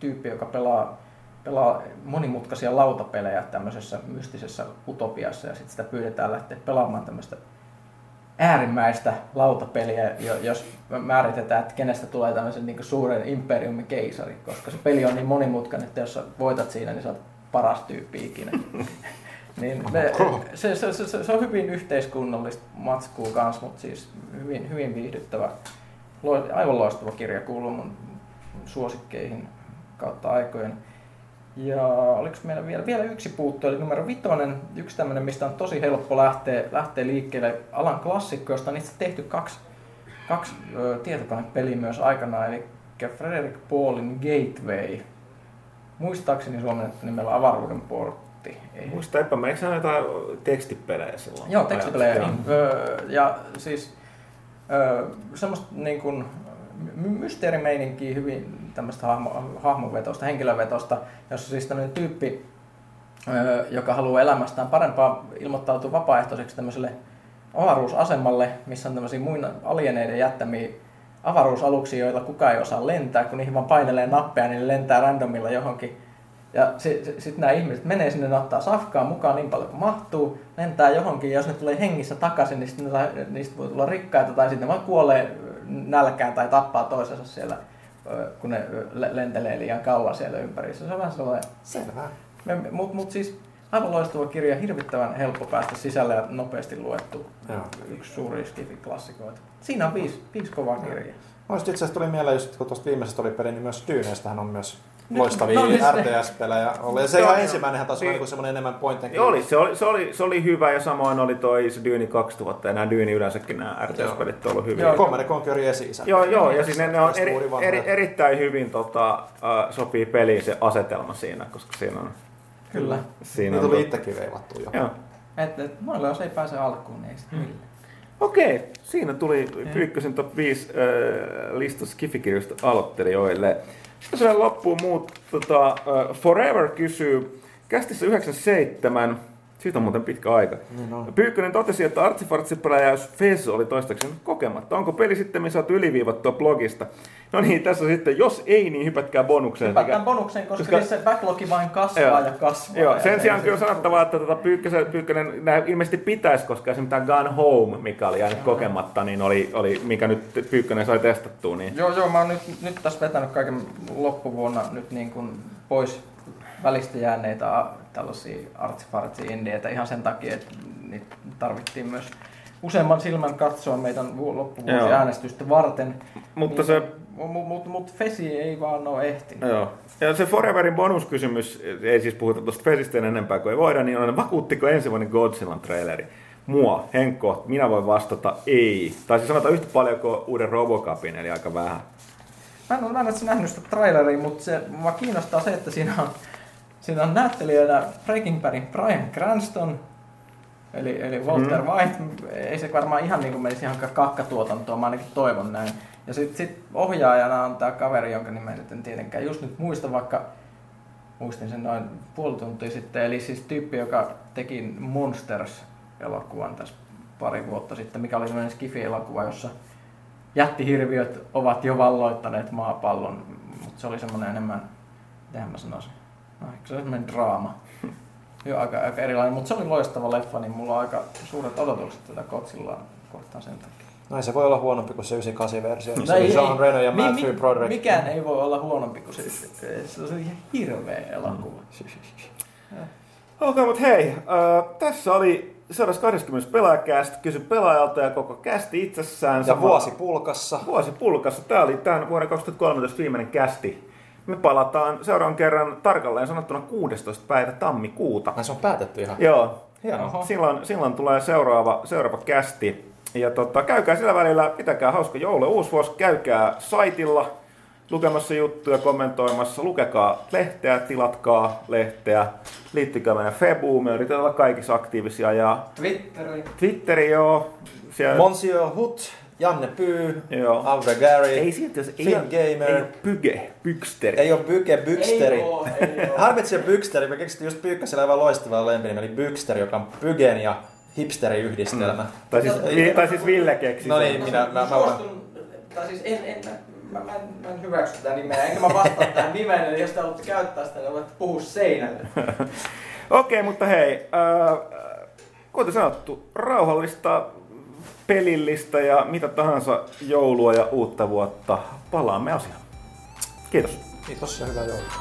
tyyppi, joka pelaa, pelaa monimutkaisia lautapelejä tämmöisessä mystisessä utopiassa. Ja sitten sitä pyydetään lähteä pelaamaan tämmöistä äärimmäistä lautapeliä, jo- jos määritetään, että kenestä tulee tämmöisen niin suuren imperiumin keisari, koska se peli on niin monimutkainen, että jos sä voitat siinä, niin sä oot paras tyyppi ikinä. niin me, se, se, se, se, on hyvin yhteiskunnallista matskua kanssa, mutta siis hyvin, hyvin viihdyttävä, aivan loistava kirja, kuuluu mun suosikkeihin kautta aikojen. Ja oliko meillä vielä, vielä yksi puuttu, eli numero vitonen, yksi tämmöinen, mistä on tosi helppo lähteä, lähteä liikkeelle, alan klassikko, josta on itse tehty kaksi, kaksi ö, tietokonepeliä myös aikanaan, eli Frederick Paulin Gateway. Muistaakseni suomennettu nimellä avaruuden portti. Ei. Muista eipä, eikö se ole jotain tekstipelejä silloin? Joo, tekstipelejä. Joo. Niin, ja siis semmoista niin kuin my- mysteerimeininkiä hyvin tämmöistä hahmo, hahmovetosta, henkilövetosta, jossa siis tämmöinen tyyppi, joka haluaa elämästään parempaa, ilmoittautuu vapaaehtoiseksi tämmöiselle avaruusasemalle, missä on tämmöisiä muina alieneiden jättämiä avaruusaluksia, joilla kukaan ei osaa lentää, kun niihin vaan painelee nappeja, niin lentää randomilla johonkin. Ja sitten nämä ihmiset menee sinne, ne ottaa safkaa mukaan niin paljon kuin mahtuu, lentää johonkin, ja jos ne tulee hengissä takaisin, niin sitten ne, niistä voi tulla rikkaita, tai sitten ne vaan kuolee nälkään tai tappaa toisensa siellä, kun ne le- lentelee liian kauan siellä ympärissä. Se on vähän sellainen... Selvä. Mutta mut siis aivan loistava kirja, hirvittävän helppo päästä sisälle ja nopeasti luettu. Joo. Yksi suuri skifi-klassikoita. Siinä on viisi, viisi kovaa kirjaa. Muista itse asiassa tuli mieleen, just, kun tuosta viimeisestä oli peli, niin myös Dyyneistähän on myös loistavia no niin, se- RTS-pelejä. Oli. Ja se ihan joo. ensimmäinenhän taas Niin. oli niin semmoinen enemmän point and Joo, oli, se, oli, se, oli, se oli hyvä ja samoin oli toi se Dyni 2000 ja nämä Dyni yleensäkin nämä RTS-pelit on ollut hyviä. Joo. Command Conquerin esi-isä. Joo, joo, ja siis ne, on eri, eri, erittäin hyvin tota, äh, sopii peliin se asetelma siinä, koska siinä on... Kyllä. Siinä Niitä on tuli tot- itsekin veivattu jo. Joo. Et, et, noilla jos ei pääse alkuun, niin ei sitten millään. Okei, siinä tuli Pyykkösen top 5 äh, lista Skifikirjoista aloittelijoille. Sitten se loppuun muut, tota, Forever kysyy, kästissä 97, siitä on muuten pitkä aika. Niin on. Pyykkönen totesi, että artsifartsipelajaus Fez oli toistaiseksi kokematta. Onko peli sitten saatu yliviivattua blogista? No niin, tässä sitten, jos ei, niin hypätkää bonukseen. Hypätään bonuksen, koska, koska- koska se backlogi vain kasvaa Joo. ja kasvaa. Joo, ja sen se- sijaan se- kyllä sanottavaa, että tota Pyykkösen, Pyykkönen nää ilmeisesti pitäisi, koska esimerkiksi tämä Gun Home, mikä oli jäänyt kokematta, niin oli, oli mikä nyt Pyykkönen sai testattua. Niin. Joo, joo, mä oon nyt, nyt tässä vetänyt kaiken loppuvuonna nyt niin kuin pois välistä jääneitä tällaisia artsifartsi indieitä ihan sen takia, että niitä tarvittiin myös useamman silmän katsoa meidän vu- Joo. loppuvuosiäänestystä varten. Mutta niin, se- Mutta mut, mut Fesi ei vaan ole ehtinyt. Joo. Ja se Foreverin bonuskysymys, ei siis puhuta tuosta Fesistä enempää kuin ei voida, niin on, vakuuttiko ensi vuoden Godzillan traileri? Mua, Henkko, minä voin vastata ei. Tai siis sanotaan yhtä paljon kuin uuden Robocopin, eli aika vähän. Mä en ole mä en ole nähnyt sitä traileria, mutta se, mua kiinnostaa se, että siinä on, siinä on näyttelijänä Breaking Badin Brian Cranston, eli, eli Walter mm. White. Ei se varmaan ihan niin kuin menisi ihan kakkatuotantoa, mä ainakin toivon näin. Ja sitten sit ohjaajana on tämä kaveri, jonka nimen nyt en tietenkään just nyt muista, vaikka muistin sen noin puoli tuntia sitten. Eli siis tyyppi, joka teki Monsters-elokuvan tässä pari vuotta sitten, mikä oli sellainen skifi-elokuva, jossa jättihirviöt ovat jo valloittaneet maapallon, mutta se oli semmoinen enemmän, miten mä sanoisin, no, ehkä se oli semmoinen draama. Jo aika, aika erilainen, mutta se oli loistava leffa, niin mulla on aika suuret odotukset tätä Godzillaa kohtaan sen takia. Näin se voi olla huonompi kuin se 98-versio. No missä oli Jean Reno ja mi- Matthew mi- Broderick. Mikään ei voi olla huonompi kuin se. Se on ihan hirveä elokuva. Okei, okay, mutta hei, äh, tässä oli 120 pelaajakäst, kysy pelaajalta ja koko kästi itsessään. Ja vuosi pulkassa. Vuosi pulkassa. Tämä oli tämän vuoden 2013 viimeinen kästi. Me palataan seuraavan kerran tarkalleen sanottuna 16. päivä tammikuuta. Ai se on päätetty ihan. Joo, Hienoa. silloin, silloin tulee seuraava, seuraava kästi. Ja tota, käykää sillä välillä, pitäkää hauska joulu ja uusi vuosi, käykää saitilla lukemassa juttuja, kommentoimassa, lukekaa lehteä, tilatkaa lehteä, liittykää meidän Febuun, me yritetään olla kaikissa aktiivisia ja Twitteri. Twitteri joo, siellä... Monsieur Hut, Janne Pyy, Joo. Alve Gary, ei siltä, ei, Film ole- Gamer. ei ole pyge, pyksteri. ei ole Byke Byksteri. Ei oo, ei oo. Harmitsi Byksteri, me keksittiin just Pyykkäsellä aivan loistava lempinimi, eli Byksteri, joka on Pygen ja hipsterin yhdistelmä. Tai siis, vi, tai siis Ville keksi No niin, minä, mä, mä, mä, Suostun, tai siis en, en, mä, mä, en, mä en hyväksy tätä nimeä, enkä mä vastaa tähän nimeen, eli jos te haluatte käyttää sitä, niin voitte puhua seinälle. Okei, mutta hei, äh, kuten sanottu, rauhallista, pelillistä ja mitä tahansa joulua ja uutta vuotta. Palaamme asiaan. Kiitos. Kiitos ja hyvää joulua.